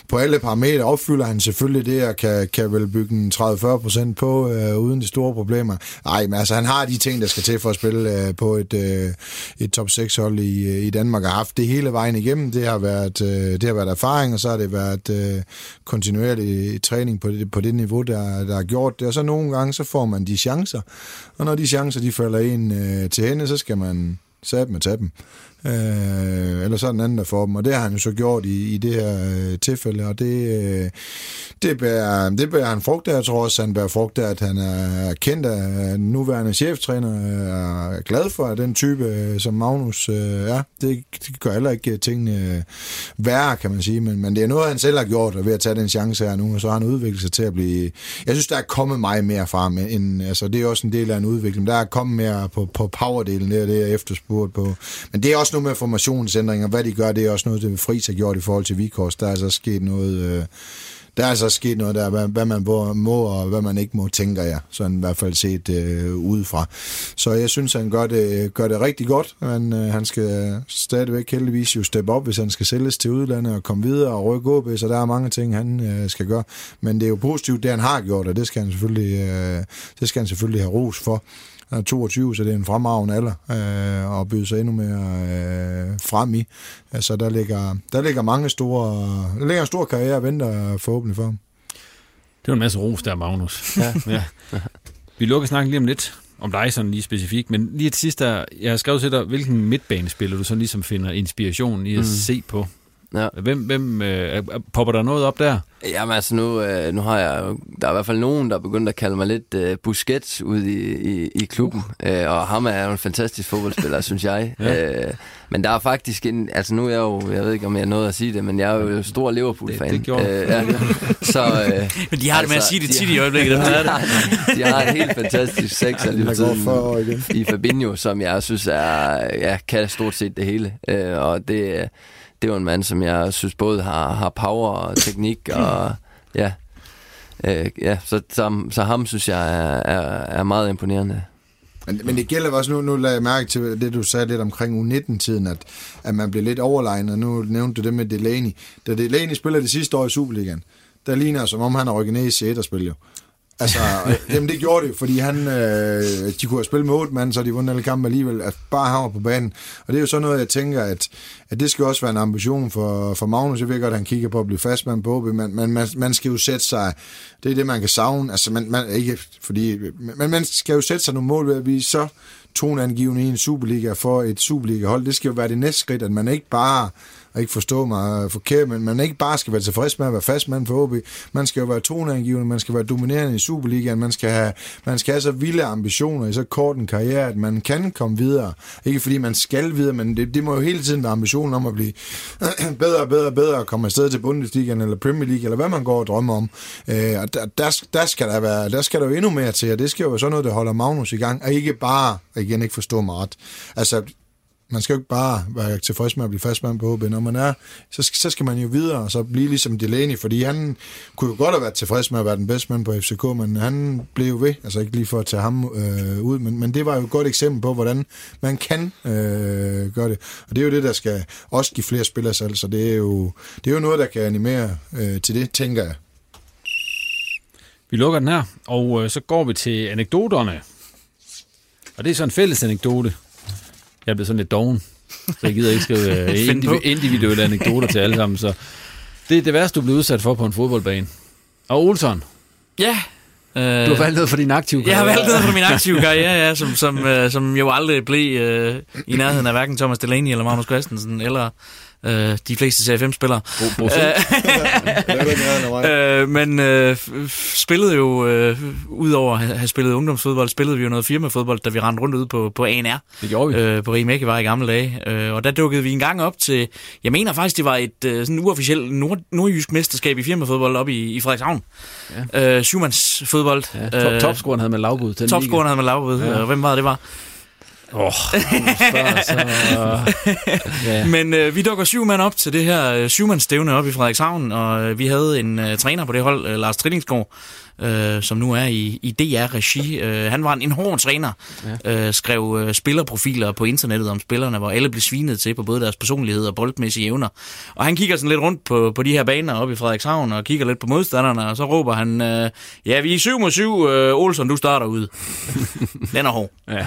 E: på alle parametre opfylder han selvfølgelig det, og kan, kan vel bygge en 30-40% på, øh, uden de store problemer. Nej, men altså, han har de ting, der skal til for at spille øh, på et, øh, et top 6-hold i, øh, i Danmark, og har haft det hele vejen igennem. Det har været, øh, det har været erfaring, og så har det været øh, kontinuerlig øh, træning på det, på det niveau, der, der er gjort det. Og så nogle gange, så får man de chancer, og når de chancer, de falder ind øh, til hende, så skal man Sab med tab dem. Øh, eller så er den anden, der får dem. Og det har han jo så gjort i, i det her øh, tilfælde, og det, øh, det, bærer, det bærer han frugt af. Jeg tror også, han bærer frugt af, at han er kendt af den nuværende cheftræner, er glad for den type, øh, som Magnus øh, er. Det, det gør heller ikke øh, tingene øh, værre, kan man sige, men, men det er noget, han selv har gjort, ved at tage den chance her nu, og så har han udviklet sig til at blive... Jeg synes, der er kommet meget mere fra ham, end, altså, det er også en del af en udvikling. Der er kommet mere på, på powerdelen, det er det, jeg efterspurgt på. Men det er også noget med formationsændringer, hvad de gør, det er også noget, det Friis har gjort i forhold til Vikors. Der er altså sket noget... Øh, der er altså sket noget der, hvad, hvad man må og hvad man ikke må, tænker jeg. Sådan i hvert fald set øh, udefra. Så jeg synes, han gør det, øh, gør det rigtig godt. Men øh, han skal stadigvæk heldigvis jo steppe op, hvis han skal sælges til udlandet og komme videre og rykke op. Så der er mange ting, han øh, skal gøre. Men det er jo positivt, det han har gjort, og det skal han selvfølgelig, øh, det skal han selvfølgelig have ros for. Han er 22, så det er en fremragende alder øh, og byde sig endnu mere øh, frem i. Altså, der ligger, der ligger mange store... Der ligger en stor karriere og venter forhåbentlig for ham.
C: Det var en masse ros der, Magnus. Ja. ja. Vi lukker snakken lige om lidt om dig sådan lige specifikt, men lige til sidst, der, jeg har skrevet til dig, hvilken midtbanespiller du sådan ligesom finder inspiration i at mm. se på.
D: Ja.
C: Hvem, hvem øh, popper der noget op der?
D: Jamen altså, nu, øh, nu har jeg der er i hvert fald nogen, der er begyndt at kalde mig lidt øh, Busquets ud i, i, i klubben. Øh, og ham er jo en fantastisk fodboldspiller, *laughs* synes jeg.
C: Ja.
D: Øh, men der er faktisk en, altså nu er jeg jo, jeg ved ikke om jeg nåede at sige det, men jeg er jo stor Liverpool-fan.
C: Det- det gjorde
D: øh, ja. *laughs* Så, øh,
F: Men de har det med at sige det tit i øjeblikket, er det. *laughs*
D: de har en helt fantastisk sekser lige for tiden
E: 40 år igen.
D: i Fabinho, som jeg synes er, ja, kan stort set det hele. Øh, og det, det er jo en mand, som jeg synes både har, har power og teknik, og *clears throat* ja, øh, ja så, så, så ham synes jeg er, er, er meget imponerende.
E: Men, men det gælder også nu, nu lader jeg mærke til det, du sagde lidt omkring U19-tiden, at, at man bliver lidt overlegnet, og nu nævnte du det med Delaney. Da Delaney spiller det sidste år i Superligaen, der ligner som om han har rykket ned i C1-spil jo. Altså, *laughs* jamen det gjorde det fordi han, øh, de kunne have spillet med otte mand, så de vundet alle kampe alligevel, at bare han var på banen. Og det er jo sådan noget, jeg tænker, at, at det skal også være en ambition for, for Magnus. Jeg ved godt, at han kigger på at blive fastmand på OB, men, men man, man skal jo sætte sig, det er det, man kan savne. Altså, man, man, ikke fordi, men man skal jo sætte sig nogle mål ved at blive så toneangivende i en Superliga for et Superliga-hold. Det skal jo være det næste skridt, at man ikke bare og ikke forstå mig forkert, men man ikke bare skal være tilfreds med at være fastmand for OB. Man skal jo være toneangivende, man skal være dominerende i Superligaen, man skal have, man skal have så vilde ambitioner i så kort en karriere, at man kan komme videre. Ikke fordi man skal videre, men det, det må jo hele tiden være ambitionen om at blive *clears throat* bedre og bedre og bedre og komme afsted til Bundesligaen eller Premier League, eller hvad man går og drømmer om. Øh, og der, der, der, skal der, være, der skal der jo endnu mere til, og det skal jo være sådan noget, der holder Magnus i gang, og ikke bare, igen ikke forstå mig ret, altså man skal jo ikke bare være tilfreds med at blive fastmand på HB. Når man er, så skal, så skal man jo videre og så blive ligesom Delaney, fordi han kunne jo godt have været tilfreds med at være den bedste mand på FCK, men han blev jo ved, altså ikke lige for at tage ham øh, ud, men, men det var jo et godt eksempel på, hvordan man kan øh, gøre det. Og det er jo det, der skal også give flere spillere selv, så det er jo, det er jo noget, der kan animere øh, til det, tænker jeg.
C: Vi lukker den her, og øh, så går vi til anekdoterne. Og det er så en fælles anekdote. Jeg blevet sådan lidt doven, så jeg gider ikke skrive øh, *laughs* indiv- individuelle anekdoter til alle sammen. Så det er det værste, du blev udsat for på en fodboldbane. Og Olsson,
F: Ja. Øh,
C: du har valgt noget for din aktive
F: Jeg har
C: karriere.
F: valgt noget fra min aktive karriere, ja, som, som, øh, som jo aldrig blev øh, i nærheden af hverken Thomas Delaney eller Magnus Christensen, eller øh, de fleste Serie 5-spillere. *laughs* øh, men øh, f- f- spillede jo, øh, udover at have spillet ungdomsfodbold, spillede vi jo noget firmafodbold, da vi rendte rundt ude på, på ANR.
C: Det gjorde vi.
F: Øh, på Rimækkevej i gamle dage. Øh, og der dukkede vi en gang op til, jeg mener faktisk, det var et øh, sådan uofficielt nord, nordjysk mesterskab i firmafodbold op i, i Frederikshavn. Ja. Øh, syvmands fodbold.
C: Ja, top, topscoren havde man lavbud
F: Topscoren havde man lavbud.
C: Ja.
F: Og hvem var det var?
C: Åh, oh, så... ja.
F: Men øh, vi dukker syv mand op til det her øh, syvmandsstævne op i Frederikshavn, og øh, vi havde en øh, træner på det hold, øh, Lars Trillingsgaard, øh, som nu er i, i DR-regi. Øh, han var en, en hård træner, ja. øh, skrev øh, spillerprofiler på internettet om spillerne, hvor alle blev svinet til på både deres personlighed og boldmæssige evner. Og han kigger sådan lidt rundt på, på de her baner oppe i Frederikshavn, og kigger lidt på modstanderne, og så råber han, øh, ja, vi er 7 mod 7, øh, Olsen, du starter ud. *laughs* Den er hård.
C: ja.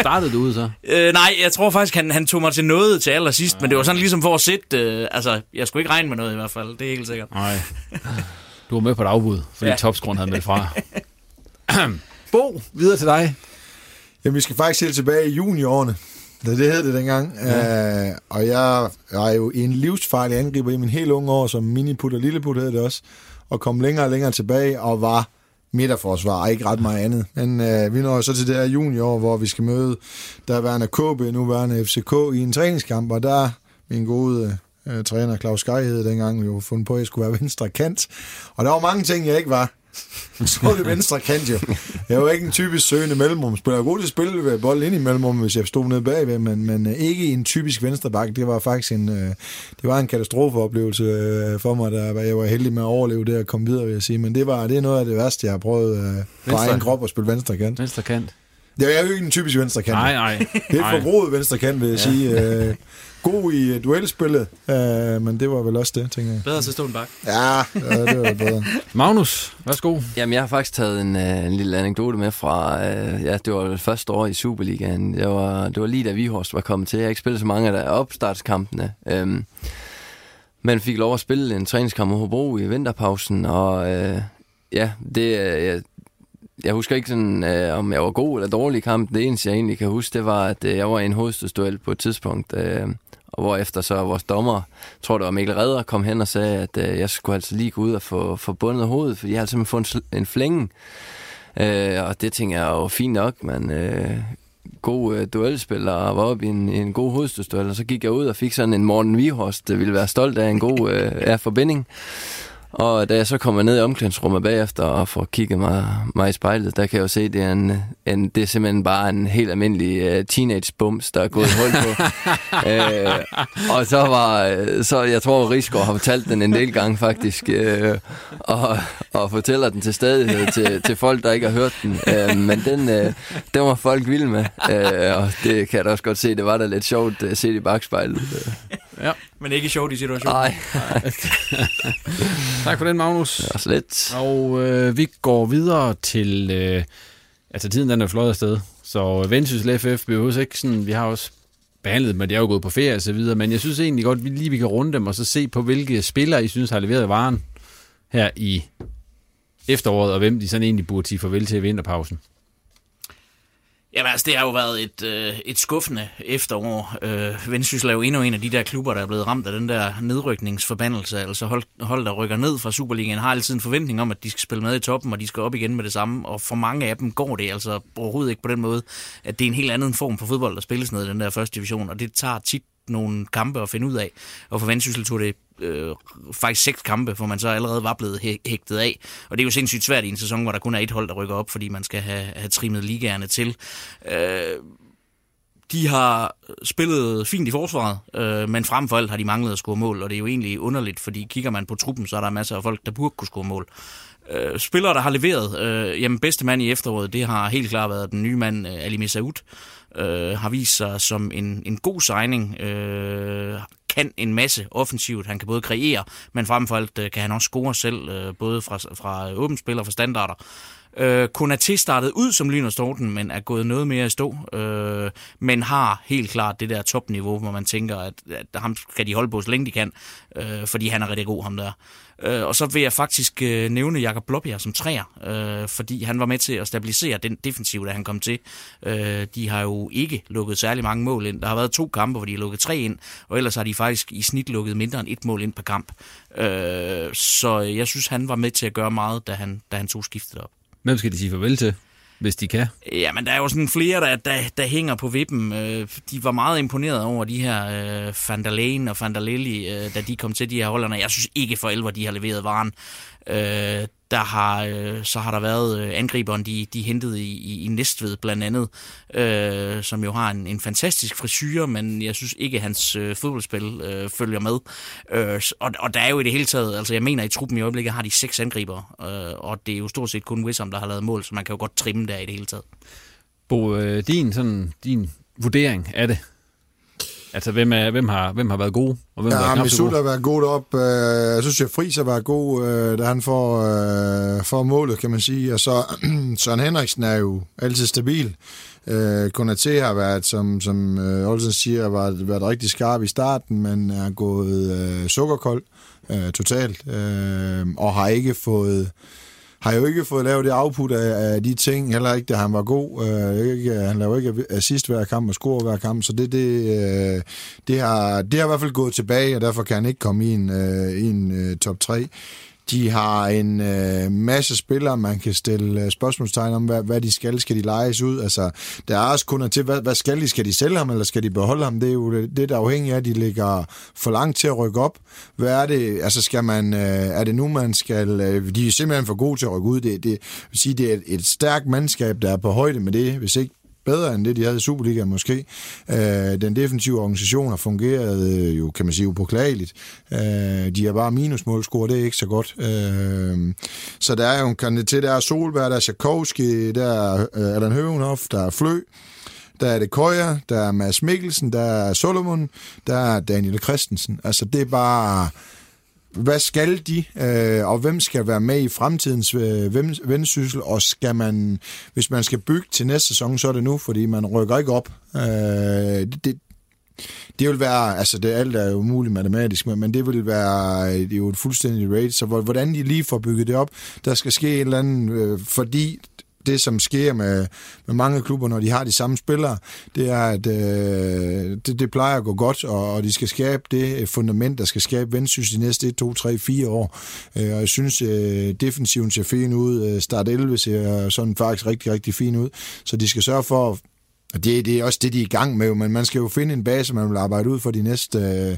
C: Startede du ud så? *laughs*
F: Øh, nej, jeg tror faktisk, han, han tog mig til noget til allersidst, ja. men det var sådan ligesom for at sætte... Øh, altså, jeg skulle ikke regne med noget i hvert fald, det er helt sikkert.
C: Nej. *laughs* Du var med på et afbud, fordi ja. Topscoren havde meldt fra. *clears throat* Bo, videre til dig.
E: Jamen, vi skal faktisk helt tilbage i juniorårene. Det, det hed det dengang. Ja. Uh, og jeg er jo en livsfarlig angriber i min helt unge år, som miniput og lilleput hed det også, og kom længere og længere tilbage og var midterforsvar, og ikke ret meget andet. Men uh, vi når jo så til det her junior, hvor vi skal møde der værende KB, nuværende FCK, i en træningskamp, og der min gode uh, træner Claus Skej hed dengang jo fundet på, at jeg skulle være venstre kant. Og der var mange ting, jeg ikke var. *laughs* Så det venstre kant jo. Jeg var ikke en typisk søgende mellemrumspiller. Jeg var god til at spille ved bold ind i mellemrum, hvis jeg stod nede bagved, men, men øh, ikke en typisk venstreback. Det var faktisk en, øh, det var en katastrofeoplevelse øh, for mig, der jeg var heldig med at overleve det og komme videre, vil jeg sige. Men det, var, det er noget af det værste, jeg har prøvet øh, på
C: Venstre-
E: egen krop at spille venstre kant.
C: Venstre kant.
E: Jeg er jo ikke en typisk venstre kant.
C: Nej, nej.
E: Det er et forbruget venstre kant, vil jeg ja. sige. Øh, *laughs* god i øh, duelspillet, øh, men det var vel også det, tænker jeg.
F: Bedre til at stå en bak.
E: Ja, ja det var bedre. *laughs*
C: Magnus, værsgo.
D: Jamen, jeg har faktisk taget en, øh, en lille anekdote med fra, øh, ja, det var det første år i Superligaen. Det var, det var lige da Vihorst var kommet til. Jeg har ikke spillet så mange af der opstartskampene. Øhm, men fik lov at spille en træningskamp mod Hobro i vinterpausen, og øh, ja, det, jeg, jeg husker ikke sådan, øh, om jeg var god eller dårlig i kampen. Det eneste, jeg egentlig kan huske, det var, at øh, jeg var i en hovedstødsduel på et tidspunkt. Øh, og hvorefter så vores dommer, tror det var Mikkel Redder, kom hen og sagde, at øh, jeg skulle altså lige gå ud og få, få bundet hovedet, fordi jeg havde simpelthen fået en, sl- en flænge. Øh, og det tænker jeg jo fint nok, men øh, god øh, duelspiller og var oppe i en, en god hovedstødsduel, og så gik jeg ud og fik sådan en Morten Vihorst, der ville være stolt af en god øh, forbinding. Og da jeg så kommer ned i omklædningsrummet bagefter og får kigget mig, mig i spejlet, der kan jeg jo se, at det er, en, en, det er simpelthen bare en helt almindelig uh, teenage-bums, der er gået hul på. uh, *laughs* og så var, uh, så jeg tror, Rigsgaard har fortalt den en del gange faktisk, uh, og, og fortæller den til stadighed til, til folk, der ikke har hørt den. Uh, men den, uh, den var folk vilde med, uh, og det kan jeg da også godt se, det var da lidt sjovt at se det i bagspejlet. *laughs*
F: Ja. Men ikke sjovt i situationen.
D: Nej.
C: tak for den, Magnus.
D: Det var slet.
C: Og øh, vi går videre til... Øh, altså, tiden den er fløjet afsted. Så Vendsyssel FF behøver ikke sådan... Vi har også behandlet dem, og de er jo gået på ferie og så videre, men jeg synes egentlig godt, at vi lige vi kan runde dem og så se på, hvilke spillere I synes har leveret varen her i efteråret, og hvem de sådan egentlig burde sige farvel til i vinterpausen.
F: Jamen altså, det har jo været et, øh, et skuffende efterår. Øh, Vendsyssel er jo endnu en af de der klubber, der er blevet ramt af den der nedrykningsforbandelse. Altså hold, hold der rykker ned fra Superligaen har altid en forventning om, at de skal spille med i toppen, og de skal op igen med det samme. Og for mange af dem går det altså overhovedet ikke på den måde, at det er en helt anden form for fodbold, der spilles ned i den der første division. Og det tager tit nogle kampe at finde ud af. Og for Vendsyssel tog det øh, faktisk seks kampe, hvor man så allerede var blevet hæ- hægtet af. Og det er jo sindssygt svært i en sæson, hvor der kun er et hold, der rykker op, fordi man skal have, have trimmet ligaerne til. Øh, de har spillet fint i forsvaret, øh, men frem for alt har de manglet at score mål, og det er jo egentlig underligt, fordi kigger man på truppen, så er der masser af folk, der burde kunne score mål. Øh, spillere, der har leveret, øh, jamen bedste mand i efteråret, det har helt klart været den nye mand, øh, Ali Mesaoud, øh, har vist sig som en, en god signing, øh, kan en masse offensivt. Han kan både kreere, men frem for alt øh, kan han også score selv, øh, både fra, fra åbent spil og fra standarder. Øh, Konaté startede ud som Lyn og Storten, men er gået noget mere i stå. Øh, men har helt klart det der topniveau, hvor man tænker, at, at ham skal de holde på så længe de kan, øh, fordi han er rigtig god, ham der. Øh, og så vil jeg faktisk øh, nævne Jakob Blåbjerg som træer, øh, fordi han var med til at stabilisere den defensiv, da han kom til. Øh, de har jo ikke lukket særlig mange mål ind. Der har været to kampe, hvor de har lukket tre ind, og ellers har de faktisk i snit lukket mindre end et mål ind per kamp. Øh, så jeg synes, han var med til at gøre meget, da han, da han tog skiftet op.
C: Hvem skal de sige farvel til, hvis de kan?
F: Jamen, der er jo sådan flere, der, der, der hænger på vippen. Øh, de var meget imponeret over de her øh, Van der Leen og Van der Lely, øh, da de kom til de her holderne. Jeg synes ikke for alvor, de har leveret varen. Øh, der har, øh, så har der været øh, angriberen, de, de hentede i, i, i Næstved blandt andet, øh, som jo har en, en fantastisk frisyr, men jeg synes ikke, at hans øh, fodboldspil øh, følger med. Øh, og, og der er jo i det hele taget, altså jeg mener, i truppen i øjeblikket har de seks angribere, øh, og det er jo stort set kun Wissam, der har lavet mål, så man kan jo godt trimme der i det hele taget.
C: Bo, øh, din, sådan, din vurdering af det, Altså, hvem, er, hvem, har, hvem har været god, og hvem
E: ja,
C: har god?
E: har været god op. Øh, Jeg synes, at Friis har været god, øh, da han får, øh, får målet, kan man sige. Og så *clears throat* Søren Henriksen er jo altid stabil. Øh, Konaté har været, som, som øh, Olsen siger, har været, været rigtig skarp i starten, men er gået øh, sukkerkold øh, totalt, øh, og har ikke fået har jo ikke fået lavet det output af, af de ting, heller ikke da han var god. Øh, ikke, han laver ikke assist hver kamp og score hver kamp, så det, det, øh, det, har, det har i hvert fald gået tilbage, og derfor kan han ikke komme i en, øh, i en øh, top 3. De har en øh, masse spillere, man kan stille øh, spørgsmålstegn om, hvad, hvad de skal. Skal de lejes ud? Altså, der er også kunder til, hvad, hvad skal de? Skal de sælge ham, eller skal de beholde ham? Det er jo det, det der afhængig af, at de ligger for langt til at rykke op. Hvad er det? Altså, skal man, øh, er det nu, man skal... Øh, de er simpelthen for gode til at rykke ud. Det, det, vil sige, det er et, et stærkt mandskab, der er på højde med det, hvis ikke bedre end det, de havde i Superligaen måske. Øh, den defensive organisation har fungeret øh, jo, kan man sige, upåklageligt. Øh, de har bare minusmålscore, det er ikke så godt. Øh, så der er jo en kandidat, der er Solberg, der er Tchaikovsky, der er øh, Allan Høvenhoff, der er Flø, der er det Køjer, der er Mads Mikkelsen, der er Solomon, der er Daniel Christensen. Altså, det er bare hvad skal de, øh, og hvem skal være med i fremtidens øh, vendsyssel, og skal man, hvis man skal bygge til næste sæson, så er det nu, fordi man rykker ikke op. Øh, det, det, det vil være, altså det alt er jo muligt matematisk, men det vil være det er jo et fuldstændigt rate, så hvordan de lige får bygget det op, der skal ske en eller anden, øh, fordi det, som sker med, med mange klubber, når de har de samme spillere, det er, at øh, det, det plejer at gå godt, og, og de skal skabe det øh, fundament, der skal skabe vendsyssel de næste 1, 2, 3, 4 år. Øh, og jeg synes, øh, defensiven ser fin ud. Øh, start 11 ser sådan faktisk rigtig, rigtig fin ud. Så de skal sørge for og det, det er også det, de er i gang med, men man skal jo finde en base, man vil arbejde ud for de næste, øh,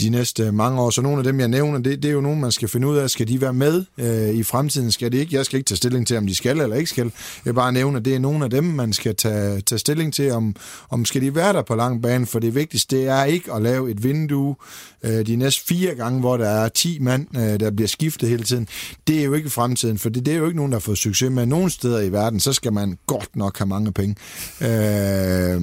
E: de næste mange år. Så nogle af dem, jeg nævner, det, det er jo nogen, man skal finde ud af, skal de være med øh, i fremtiden? Skal det ikke? Jeg skal ikke tage stilling til, om de skal eller ikke skal. Jeg bare nævner, det er nogle af dem, man skal tage, tage stilling til, om, om skal de være der på lang bane, for det vigtigste det er ikke at lave et vindue øh, de næste fire gange, hvor der er 10 mand, øh, der bliver skiftet hele tiden. Det er jo ikke fremtiden, for det, det er jo ikke nogen, der har fået succes med. Nogle steder i verden, så skal man godt nok have mange penge. Øh, Øh,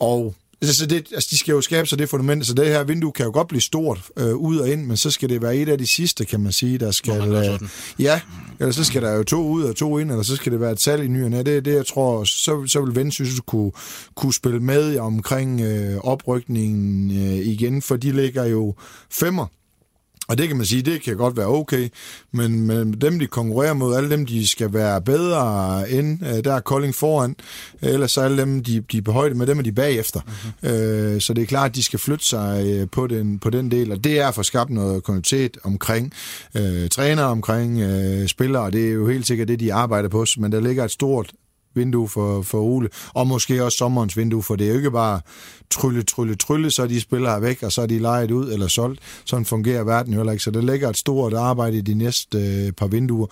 E: og så det, altså, de skal jo skabe sig det fundament, så det her vindue kan jo godt blive stort øh, ud og ind, men så skal det være et af de sidste, kan man sige, der skal... Øh, ja, eller så skal der jo to ud og to ind, eller så skal det være et salg i nyerne. Det er det, jeg tror, så, så vil Vendsyssel kunne, kunne spille med omkring øh, oprykningen øh, igen, for de ligger jo femmer og det kan man sige, det kan godt være okay, men, men dem, de konkurrerer mod, alle dem, de skal være bedre end, øh, der er Kolding foran, ellers så alle dem, de, de er på højde med, dem er de bagefter. Mm-hmm. Øh, så det er klart, at de skal flytte sig øh, på den, på den del, og det er for skabt noget kontinuitet omkring øh, træner, omkring øh, spillere, og det er jo helt sikkert det, de arbejder på, men der ligger et stort vindue for, for Ole, og måske også sommerens vindue, for det er jo ikke bare trylle, trylle, trylle, så er de spillere væk, og så er de lejet ud eller solgt. Sådan fungerer verden jo heller ikke, så der ligger et stort arbejde i de næste øh, par vinduer,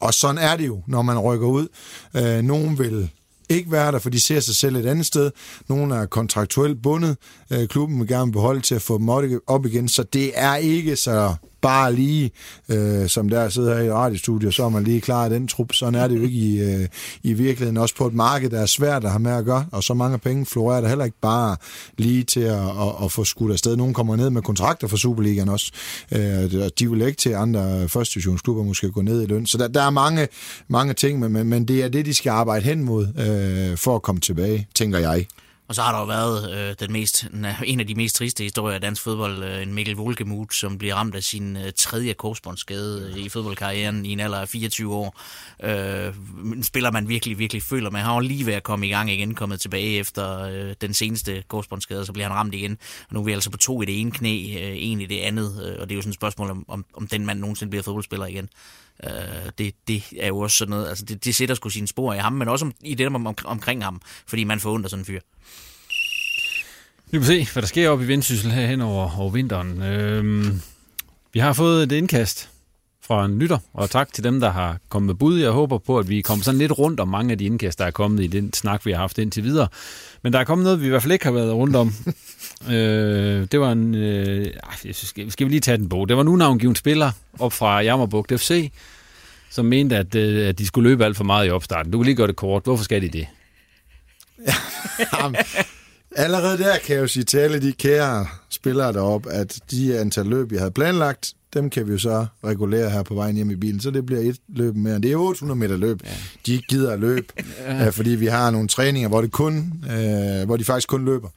E: og sådan er det jo, når man rykker ud. Øh, nogen vil ikke være der, for de ser sig selv et andet sted. Nogle er kontraktuelt bundet. Øh, klubben vil gerne beholde til at få dem op igen, så det er ikke så bare lige, øh, som der sidder her i radiostudiet, så er man lige klar i den trup. Sådan er det jo ikke i, øh, i virkeligheden. Også på et marked, der er svært at have med at gøre, og så mange penge florerer der heller ikke bare lige til at, at, at få skudt afsted. Nogle kommer ned med kontrakter for Superligaen også. Øh, de vil ikke til andre første divisionsklubber måske gå ned i løn. Så der, der er mange, mange ting, men, men det er det, de skal arbejde hen mod øh, for at komme tilbage, tænker jeg.
F: Og så har der jo været øh, den mest, en af de mest triste historier af dansk fodbold, øh, en Mikkel Volkemuth, som bliver ramt af sin øh, tredje korsbåndsskade øh, i fodboldkarrieren i en alder af 24 år. Øh, en spiller, man virkelig, virkelig føler med. Han har lige ved at komme i gang igen, kommet tilbage efter øh, den seneste korsbåndsskade, så bliver han ramt igen. Og nu er vi altså på to i det ene knæ, øh, en i det andet, øh, og det er jo sådan et spørgsmål, om, om, om den mand nogensinde bliver fodboldspiller igen. Øh, det, det er jo også sådan noget, altså det, det sætter sgu sine spor i ham, men også om, i det om, om, omkring ham, fordi man får ondt sådan en fyr.
C: Vi må se, hvad der sker op i Vendsyssel her hen over, over vinteren. Øhm, vi har fået et indkast fra en lytter, og tak til dem, der har kommet med bud. Jeg håber på, at vi kommer sådan lidt rundt om mange af de indkast, der er kommet i den snak, vi har haft indtil videre. Men der er kommet noget, vi i hvert fald ikke har været rundt om. *laughs* øh, det var en... Øh, skal, skal vi lige tage den på? Det var nu navngiven spiller op fra Jammerbugt FC, som mente, at, øh, at de skulle løbe alt for meget i opstarten. Du kan lige gøre det kort. Hvorfor skal de det? *laughs*
E: Allerede der kan jeg jo sige til alle de kære spillere derop, at de antal løb, jeg havde planlagt, dem kan vi jo så regulere her på vejen hjem i bilen, så det bliver et løb mere. Det er 800 meter løb. Ja. De ikke gider at løbe, *laughs* ja. Øh, fordi vi har nogle træninger, hvor, det kun, øh, hvor de faktisk kun løber.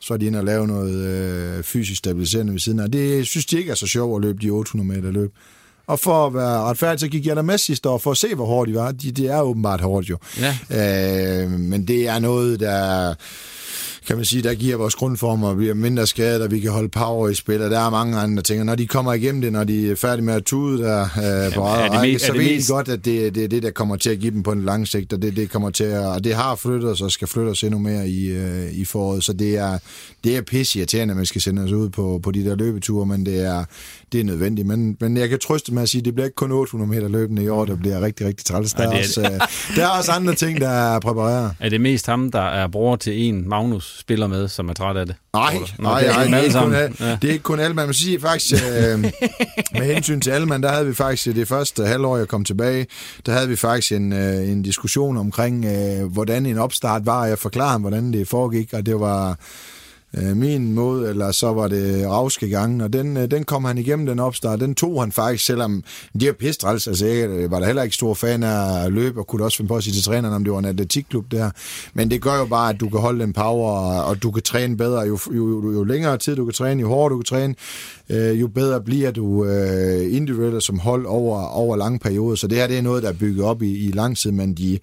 E: Så er de inde og lave noget øh, fysisk stabiliserende ved siden af. Det synes de ikke er så sjovt at løbe de 800 meter løb. Og for at være retfærdig, så gik jeg der med sidste år for at se, hvor hårdt de var. De, det er åbenbart hårdt jo. Ja. Øh, men det er noget, der kan man sige, der giver vores grundform og bliver mindre skadet, og vi kan holde power i spil, og der er mange andre ting. Og når de kommer igennem det, når de er færdige med at tude der øh, på ja, række, så ved de godt, at det, det er det, der kommer til at give dem på en lang sigt, og det, det kommer til at, og det har flyttet os og skal flytte os endnu mere i, øh, i foråret. Så det er, det er pisse irriterende, at man skal sende os ud på, på de der løbeture, men det er, det er nødvendigt. Men, men jeg kan trøste med at sige, at det bliver ikke kun 800 meter løbende i år, der bliver rigtig, rigtig træls. Der, ja, også, øh, der er også andre ting, der er præpareret. *laughs*
C: Er det mest ham, der er bror til en Magnus spiller med, som er træt af det?
E: Nej, nej, nej, det, er ikke kun, ja. det er ikke kun Alman. Man sige faktisk, øh, med hensyn til Alman, der havde vi faktisk det første halvår, jeg kom tilbage, der havde vi faktisk en, øh, en diskussion omkring, øh, hvordan en opstart var. Jeg forklarede ham, hvordan det foregik, og det var øh, min mod, eller så var det Ravske gangen, og den, øh, den kom han igennem, den opstart. Den tog han faktisk, selvom de er pisse. Altså, jeg var der heller ikke stor fan af at løbe, og kunne også finde på at sige til træneren, om det var en atletikklub der. Men det gør jo bare, at du kan holde den power, og du kan træne bedre. Jo, jo, jo, jo længere tid du kan træne, jo hårdere du kan træne, øh, jo bedre bliver du øh, individuelt som hold over, over lange perioder. Så det her det er noget, der er bygget op i, i lang tid, men de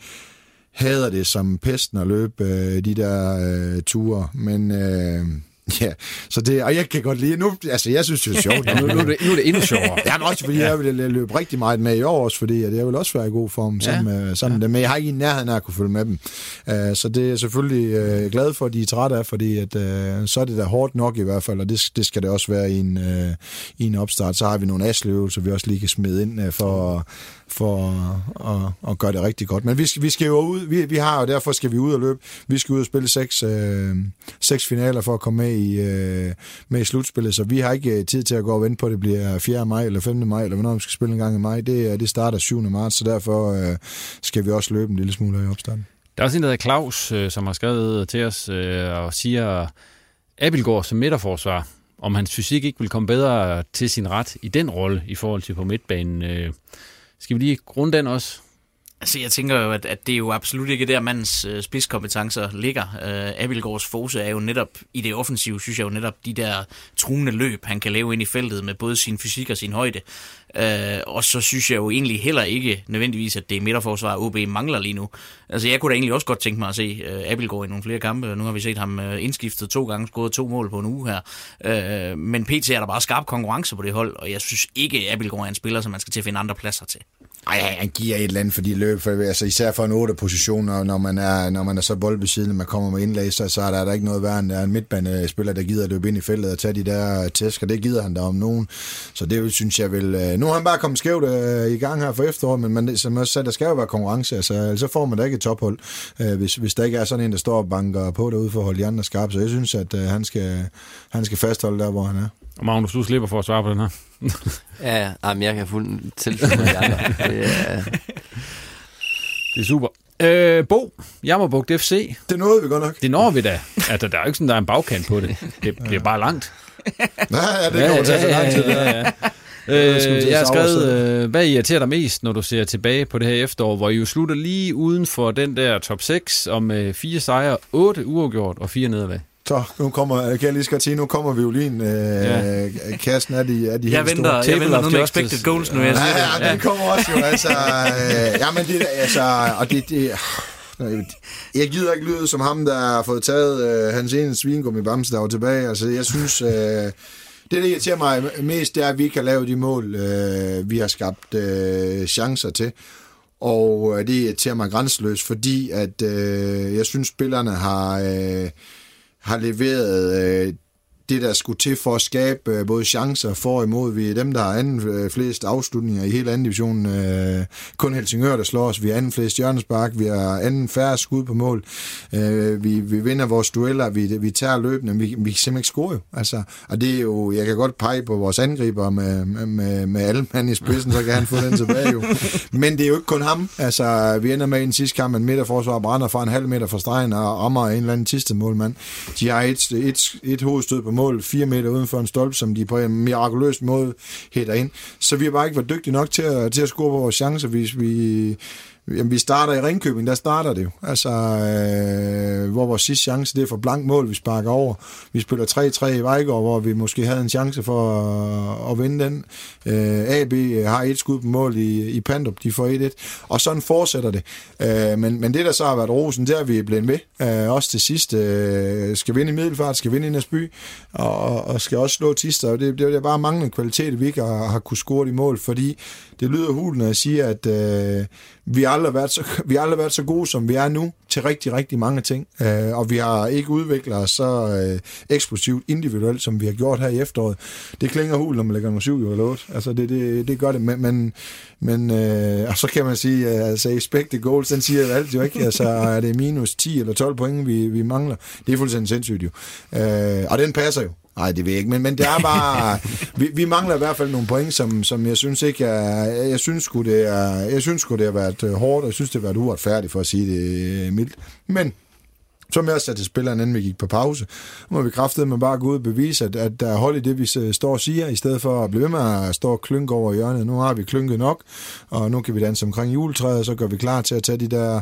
E: hader det som pesten at løbe øh, de der øh, ture. Men øh, *laughs* Ja, så det, og jeg kan godt lide, nu, altså jeg synes det er sjovt. *laughs*
C: nu, nu, er det, nu er det endnu sjovere. *laughs*
E: Ja, men også fordi ja. jeg vil løbe rigtig meget med i år også, fordi at jeg vil også være i god form sammen, ja. med, sammen ja. dem, men jeg har ikke i nærheden af at kunne følge med dem. Uh, så det er jeg selvfølgelig uh, glad for, at de er trætte af, fordi at, uh, så er det da hårdt nok i hvert fald, og det, det skal det også være i en, uh, i en opstart. Så har vi nogle asleøvelser, vi også lige kan smide ind uh, for for at, at, at gøre det rigtig godt. Men vi skal, vi skal jo ud, vi, vi har, og derfor skal vi ud og løbe. Vi skal ud og spille seks, øh, seks finaler for at komme med i, øh, med i slutspillet, så vi har ikke øh, tid til at gå og vente på, at det bliver 4. maj eller 5. maj, eller hvornår vi skal spille en gang i maj. Det, øh, det starter 7. marts, så derfor øh, skal vi også løbe en lille smule i opstarten.
C: Der er også en, der hedder Claus, øh, som har skrevet til os øh, og siger, Abelgaard som midterforsvar, om hans fysik ikke vil komme bedre til sin ret i den rolle i forhold til på midtbanen. Øh, skal vi lige grunde den også?
F: Altså, jeg tænker jo, at, at det er jo absolut ikke der, mandens øh, spidskompetencer ligger. Øh, Abelgaards fose er jo netop, i det offensive, synes jeg jo netop, de der truende løb, han kan lave ind i feltet med både sin fysik og sin højde. Øh, og så synes jeg jo egentlig heller ikke nødvendigvis, at det er midterforsvar, OB mangler lige nu. Altså, jeg kunne da egentlig også godt tænke mig at se øh, Abelgaard i nogle flere kampe. Nu har vi set ham øh, indskiftet to gange, scoret to mål på en uge her. Øh, men PT er der bare skarp konkurrence på det hold, og jeg synes ikke, at Abelgaard er en spiller, som man skal til at finde andre pladser til.
E: Ej, han giver et eller andet for de løb, for, altså især for en 8 position, når, når man er, når man er så boldbesiddende, man kommer med indlæg, så, så er der, der ikke noget værre end der er en midtbanespiller, der gider at løbe ind i feltet og tage de der tæsk, og det gider han der om nogen. Så det synes jeg vil... Øh, nu har han bare kommet skævt øh, i gang her for efteråret, men man, som jeg sagde, der skal jo være konkurrence, altså så får man da ikke et tophold, øh, hvis, hvis der ikke er sådan en, der står og banker på derude for at holde de andre skarpe. Så jeg synes, at øh, han, skal, han skal fastholde der, hvor han er.
C: Og Magnus, du slipper for at svare på den her. *laughs*
D: ja, jamen, jeg kan fuldt tilslutte mig de andre. Det er,
C: det er super. Øh, Bo, Jammerbugt FC.
E: Det nåede vi godt nok.
C: Det når vi da. Altså, der er jo ikke sådan, der er en bagkant på det. Det bliver bare langt.
E: Nej, ja, det kommer ja, til at tage lang tid. Ja, ja, ja.
C: Øh, jeg har skrevet, øh, hvad irriterer dig mest, når du ser tilbage på det her efterår, hvor I jo slutter lige uden for den der top 6 om øh, fire sejre, otte uafgjort og fire nederlag.
E: Så nu kommer, kan jeg lige skal sige, nu kommer vi jo lige en øh, ja. kassen af de, af de
F: jeg venter, store. Jeg venter nogle expected goals nu, jeg
E: siger ja, ja, ja, den kommer også jo, altså, øh, ja, men det, altså, og det, det, jeg gider ikke lyde som ham, der har fået taget øh, hans ene svingummi bamse, der var tilbage. Altså, jeg synes, øh, det, der irriterer mig mest, det er, at vi ikke har lavet de mål, øh, vi har skabt øh, chancer til. Og øh, det irriterer mig grænseløst, fordi at øh, jeg synes, spillerne har... Øh, har leveret øh, det, der skulle til for at skabe øh, både chancer for og imod. Vi er dem, der har anden øh, flest afslutninger i hele anden division. Øh, kun Helsingør, der slår os. Vi har anden flest hjørnespark. Vi har anden færre skud på mål. Vi, vi vinder vores dueller. Vi, vi tager løbende. Vi, vi kan simpelthen ikke score jo. Altså, og det er jo, jeg kan godt pege på vores angriber med, med, med, alle mand i spidsen, så kan han få den tilbage jo. *laughs* Men det er jo ikke kun ham. Altså, vi ender med i den sidste kamp, en midterforsvar brænder fra en halv meter fra stregen og rammer en eller anden sidste målmand. De har et, et, et hovedstød på mål, fire meter uden for en stolpe, som de på en mirakuløs måde hætter ind. Så vi har bare ikke været dygtige nok til at, til at score på vores chancer, hvis vi Jamen, vi starter i Ringkøbing, der starter det jo. Altså, øh, hvor vores sidste chance, det er for blank mål, vi sparker over. Vi spiller 3-3 i Vejgaard, hvor vi måske havde en chance for at, at vinde den. Øh, AB har et skud på mål i, i Pandrup, de får 1-1. Og sådan fortsætter det. Øh, men, men det, der så har været rosen, det er vi blevet med. Øh, også til sidst øh, skal vinde i Middelfart, skal vinde i Næsby, og, og skal også slå Tister. Det, det er bare manglende kvalitet, vi ikke har, har kunne score de mål, fordi det lyder hul, når jeg siger, at øh, vi, har aldrig været så, vi har aldrig været så gode, som vi er nu, til rigtig, rigtig mange ting. Øh, og vi har ikke udviklet os så øh, eksplosivt individuelt, som vi har gjort her i efteråret. Det klinger hul, når man lægger nummer 7 eller 8. Altså, det, det, det gør det. Men, men, men øh, og så kan man sige, øh, altså, expected goals, den siger alt jo ikke. Altså, er det minus 10 eller 12 point, vi, vi mangler? Det er fuldstændig sindssygt jo. Øh, og den passer jo. Nej, det ved jeg ikke, men, men det er bare... *laughs* vi, vi mangler i hvert fald nogle point, som, som jeg synes ikke er... Jeg synes sgu, det er, jeg synes sgu, det har været hårdt, og jeg synes, det har været uretfærdigt, for at sige det mildt. Men som jeg at sagde til spilleren, inden vi gik på pause, må vi kraftede med bare gå ud og bevise, at, at der er hold i det, vi står og siger, i stedet for at blive ved med at stå og klynke over hjørnet. Nu har vi klynket nok, og nu kan vi danse omkring juletræet, og så gør vi klar til at tage de der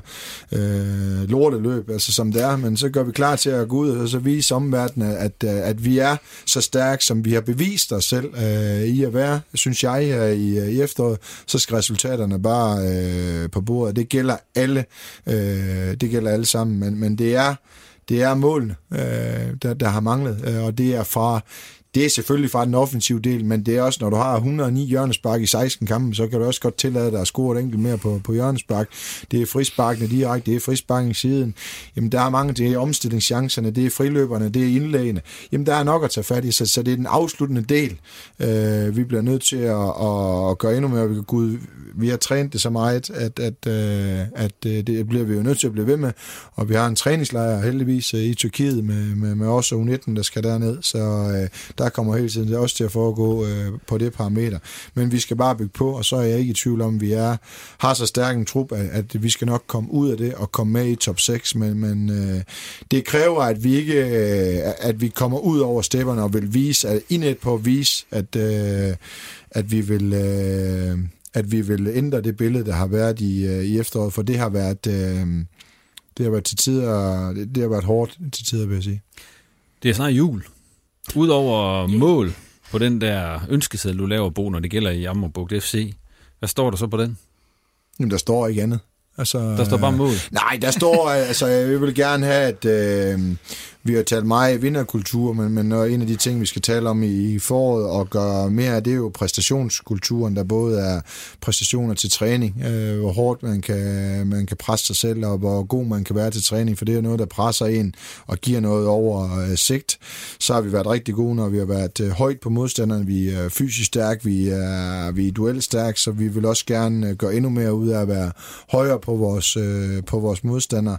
E: øh, lorteløb, altså som det er, men så gør vi klar til at gå ud og så vise omverdenen, at, at øh, vi er så stærke, som vi har bevist os selv øh, i at være, synes jeg, her i, øh, i efteråret, så skal resultaterne bare øh, på bordet. Det gælder alle, øh, det gælder alle sammen, men, men det er det er målene, øh, der, der har manglet, øh, og det er fra det er selvfølgelig fra den offensive del, men det er også, når du har 109 hjørnespark i 16 kampe, så kan du også godt tillade dig at score et enkelt mere på, på hjørnespark. Det er frisparkene direkte, det er frisparken siden. Jamen, der er mange, det er omstillingschancerne, det er friløberne, det er indlægene. Jamen, der er nok at tage fat i, så, så det er den afsluttende del, øh, vi bliver nødt til at, at, at gøre endnu mere. Vi, Gud, vi har trænet det så meget, at, at, øh, at øh, det bliver vi jo nødt til at blive ved med, og vi har en træningslejr heldigvis øh, i Tyrkiet med, med, med os og U19, der skal derned, så øh, der kommer hele tiden også til at foregå øh, på det parameter. Men vi skal bare bygge på, og så er jeg ikke i tvivl om, at vi er, har så stærk en trup, at, at vi skal nok komme ud af det og komme med i top 6, men, men øh, det kræver, at vi ikke øh, at vi kommer ud over stepperne og vil vise, at indet på at vise, at, øh, at vi vil... Øh, at vi vil ændre det billede, der har været i, øh, i efteråret, for det har været, øh, det har været til tider, det har været hårdt til tider, vil jeg sige.
C: Det er snart jul. Udover mål på den der ønskeseddel, du laver, Bo, når det gælder i Ammerbugt FC, hvad står der så på den?
E: Jamen, der står ikke andet. Altså,
C: der står bare mål?
E: Nej, der står, *laughs* altså, jeg vil gerne have, at øh, vi har talt meget vinderkultur, men, men en af de ting, vi skal tale om i, i foråret og gøre mere af, det er jo præstationskulturen, der både er præstationer til træning, øh, hvor hårdt man kan, man kan presse sig selv, og hvor god man kan være til træning, for det er noget, der presser en og giver noget over øh, sigt. Så har vi været rigtig gode, når vi har været øh, højt på modstanderen, vi er fysisk stærk, vi er, vi er duelstærk, så vi vil også gerne øh, gøre endnu mere ud af at være højere på vores, øh, på vores modstandere.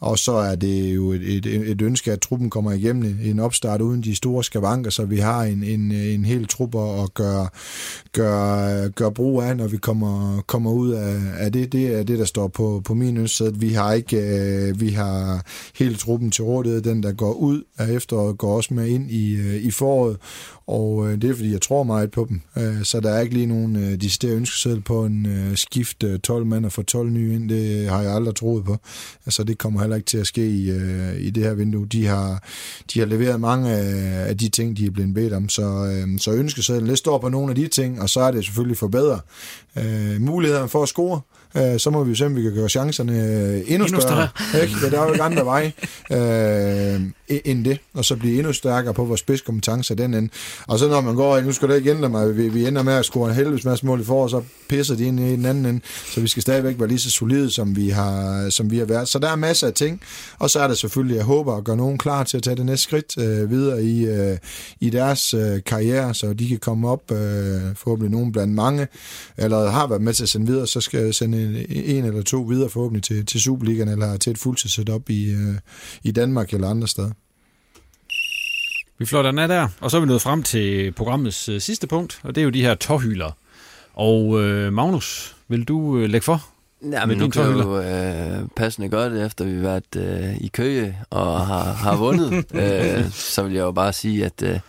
E: Og så er det jo et, et, et ønske, at truppen kommer igennem en opstart uden de store skavanker, så vi har en, en, en hel trup at gøre, gøre, gøre brug af, når vi kommer, kommer ud af, af det. Det er det, der står på, på min ønske. Vi har ikke øh, vi har hele truppen til rådighed. Den, der går ud af efteråret, går også med ind i, øh, i foråret, og øh, det er fordi, jeg tror meget på dem. Øh, så der er ikke lige nogen øh, decideret ønskeseddel på en øh, skift øh, 12 mand og få 12 nye ind. Det har jeg aldrig troet på. Altså, det kommer heller ikke til at ske i, øh, i det her vindue. De har, de har leveret mange af, af de ting, de er blevet bedt om. Så, øh, så ønskesedlen, det står på nogle af de ting, og så er det selvfølgelig forbedre øh, mulighederne for at score øh, så må vi jo se, om vi kan gøre chancerne øh, endnu, endnu større. større. Ikke? Ja, der er jo ikke andre vej øh, end det, og så blive endnu stærkere på vores spidskompetencer den ende. Og så når man går, nu skal det ikke ændre mig, vi, vi ender med at score en helvedes masse mål i for, så pisser de ind i den anden ende, så vi skal stadigvæk være lige så solide, som vi har, som vi har været. Så der er masser af ting, og så er det selvfølgelig, jeg håber at gøre nogen klar til at tage det næste skridt øh, videre i, øh, i deres øh, karriere, så de kan komme op, øh, forhåbentlig nogen blandt mange, eller har været med til at sende videre, så skal jeg sende en, en eller to videre forhåbentlig til, til Superligaen, eller til et fuldtidssetup i, øh, i Danmark eller andre steder.
C: Vi flår den af der, og så er vi nået frem til programmets øh, sidste punkt, og det er jo de her tårhyler. Og øh, Magnus, vil du øh, lægge for?
D: Ja, men nu kan jo øh, passende godt, efter vi har været øh, i køge og har, har vundet, *laughs* øh, så vil jeg jo bare sige, at, øh,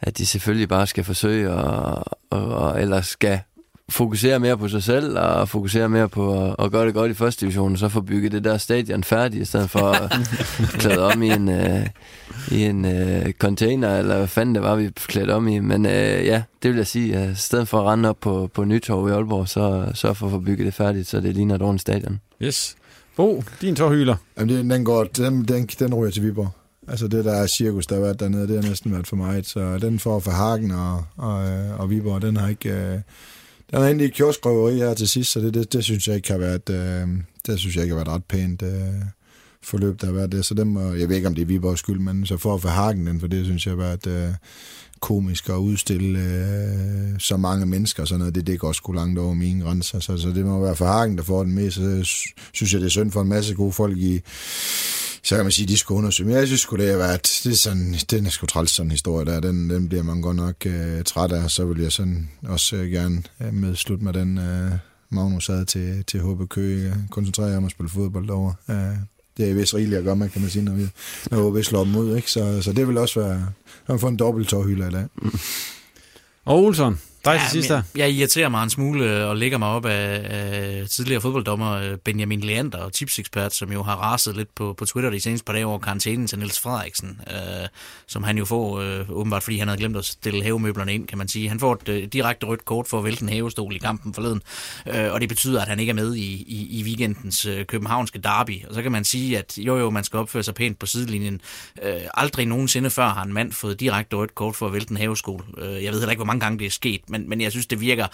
D: at de selvfølgelig bare skal forsøge, og, og, og ellers skal fokusere mere på sig selv og fokusere mere på at, gøre det godt i første division, og så få bygget det der stadion færdigt, i stedet for at *laughs* klæde om i en, uh, i en uh, container, eller hvad fanden det var, vi klædte om i. Men uh, ja, det vil jeg sige, at i stedet for at rende op på, på Nytorv i Aalborg, så sørg for at få bygget det færdigt, så det ligner et ordentligt stadion.
C: Yes. Bo, din tårhyler.
E: Jamen, den, går, den, den, den ryger til Viborg. Altså det der cirkus, der har været dernede, det har næsten været for meget. Så den får for Hagen og, og, og Viborg, den har ikke... Den er egentlig kioskrøveri her til sidst, så det, det, det synes jeg ikke har været, øh, det synes jeg ikke har været ret pænt øh, forløb, der har været det. Så dem, jeg ved ikke, om det er Viborgs skyld, men så for at få hakken den, for det synes jeg har været øh, komisk at udstille øh, så mange mennesker og sådan noget, det, det går sgu langt over mine grænser. Så, så det må være for hakken, der får den med, så øh, synes jeg, det er synd for en masse gode folk i så kan man sige, at de skulle undersøge. Men jeg synes sgu, det har været, det er sådan, den er sgu træls sådan en historie der, den, den bliver man godt nok øh, træt af, så vil jeg sådan også øh, gerne med medslutte med den øh, Magnus havde til, til HB Køge, koncentrere om at spille fodbold over. Øh, det, er vist rigeligt at gøre, man kan man sige, når vi, når vi slår dem ud. Ikke? Så, så det vil også være... Han får en dobbelt tårhylder i dag.
C: Og Olsen, dig til
F: Ja,
C: sidst der.
F: Jeg irriterer mig en smule og lægger mig op af, af tidligere fodbolddommer øh, Benjamin Leander og tipsekspert, som jo har raset lidt på, på Twitter de seneste par dage over karantænen til Niels Frederiksen, øh, som han jo får øh, åbenbart, fordi han havde glemt at stille havemøblerne ind, kan man sige. Han får et øh, direkte rødt kort for at vælte en havestol i kampen forleden, øh, og det betyder, at han ikke er med i, i, i weekendens øh, københavnske derby. Og så kan man sige, at jo jo, man skal opføre sig pænt på sidelinjen. Øh, aldrig nogensinde før har en mand fået direkte rødt kort for at vælte en haveskole. Øh, jeg ved heller ikke, hvor mange gange det er sket, men, men jeg synes, det virker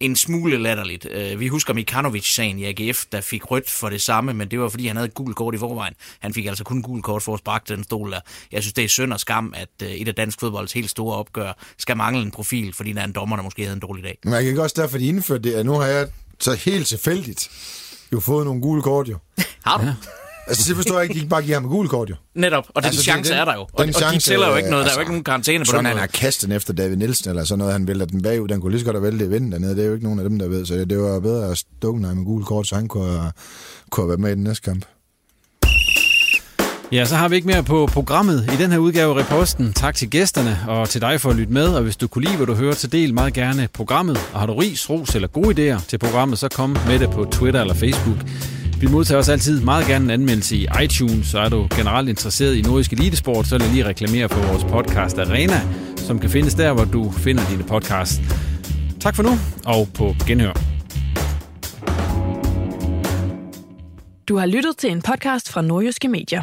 F: en smule latterligt. Øh, Vi husker Mikanovic-sagen i AGF, der fik rødt for det samme, men det var fordi, han havde et gult kort i forvejen. Han fik altså kun gult kort for at sparke den stol der. Jeg synes, det er synd og skam, at øh, et af dansk fodbolds helt store opgør skal mangle en profil, fordi der er en dommer, der måske havde en dårlig dag.
E: Men jeg kan ikke også derfor, de indførte det, at nu har jeg så helt tilfældigt jo fået nogle gule kort jo.
F: Har du? Ja.
E: Altså, det forstår jeg ikke, de ikke bare giver ham et gule kort jo.
F: Netop, og den altså, chance er der jo. Og, og de tæller jo ikke noget, der er jo ikke nogen karantæne på den
E: Sådan han
F: måde.
E: har kastet den efter David Nielsen, eller sådan noget, han vælter den bagud, den kunne lige så godt have væltet i vinden dernede, det er jo ikke nogen af dem, der ved, så det, det var bedre at stukke med gule kort, så han kunne, have- kunne have været med i den næste kamp.
C: Ja, så har vi ikke mere på programmet i den her udgave af Reposten. Tak til gæsterne og til dig for at lytte med. Og hvis du kunne lide, hvad du hører, så del meget gerne programmet. Og har du ris, ros eller gode idéer til programmet, så kom med det på Twitter eller Facebook. Vi modtager også altid meget gerne en anmeldelse i iTunes, så er du generelt interesseret i nordisk elitesport, så vil jeg lige reklamere for vores podcast Arena, som kan findes der, hvor du finder dine podcasts. Tak for nu, og på genhør.
B: Du har lyttet til en podcast fra Nordjyske Medier.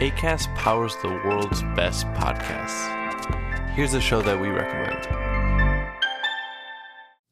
G: ACAST powers the world's best podcasts. Here's a show that we recommend.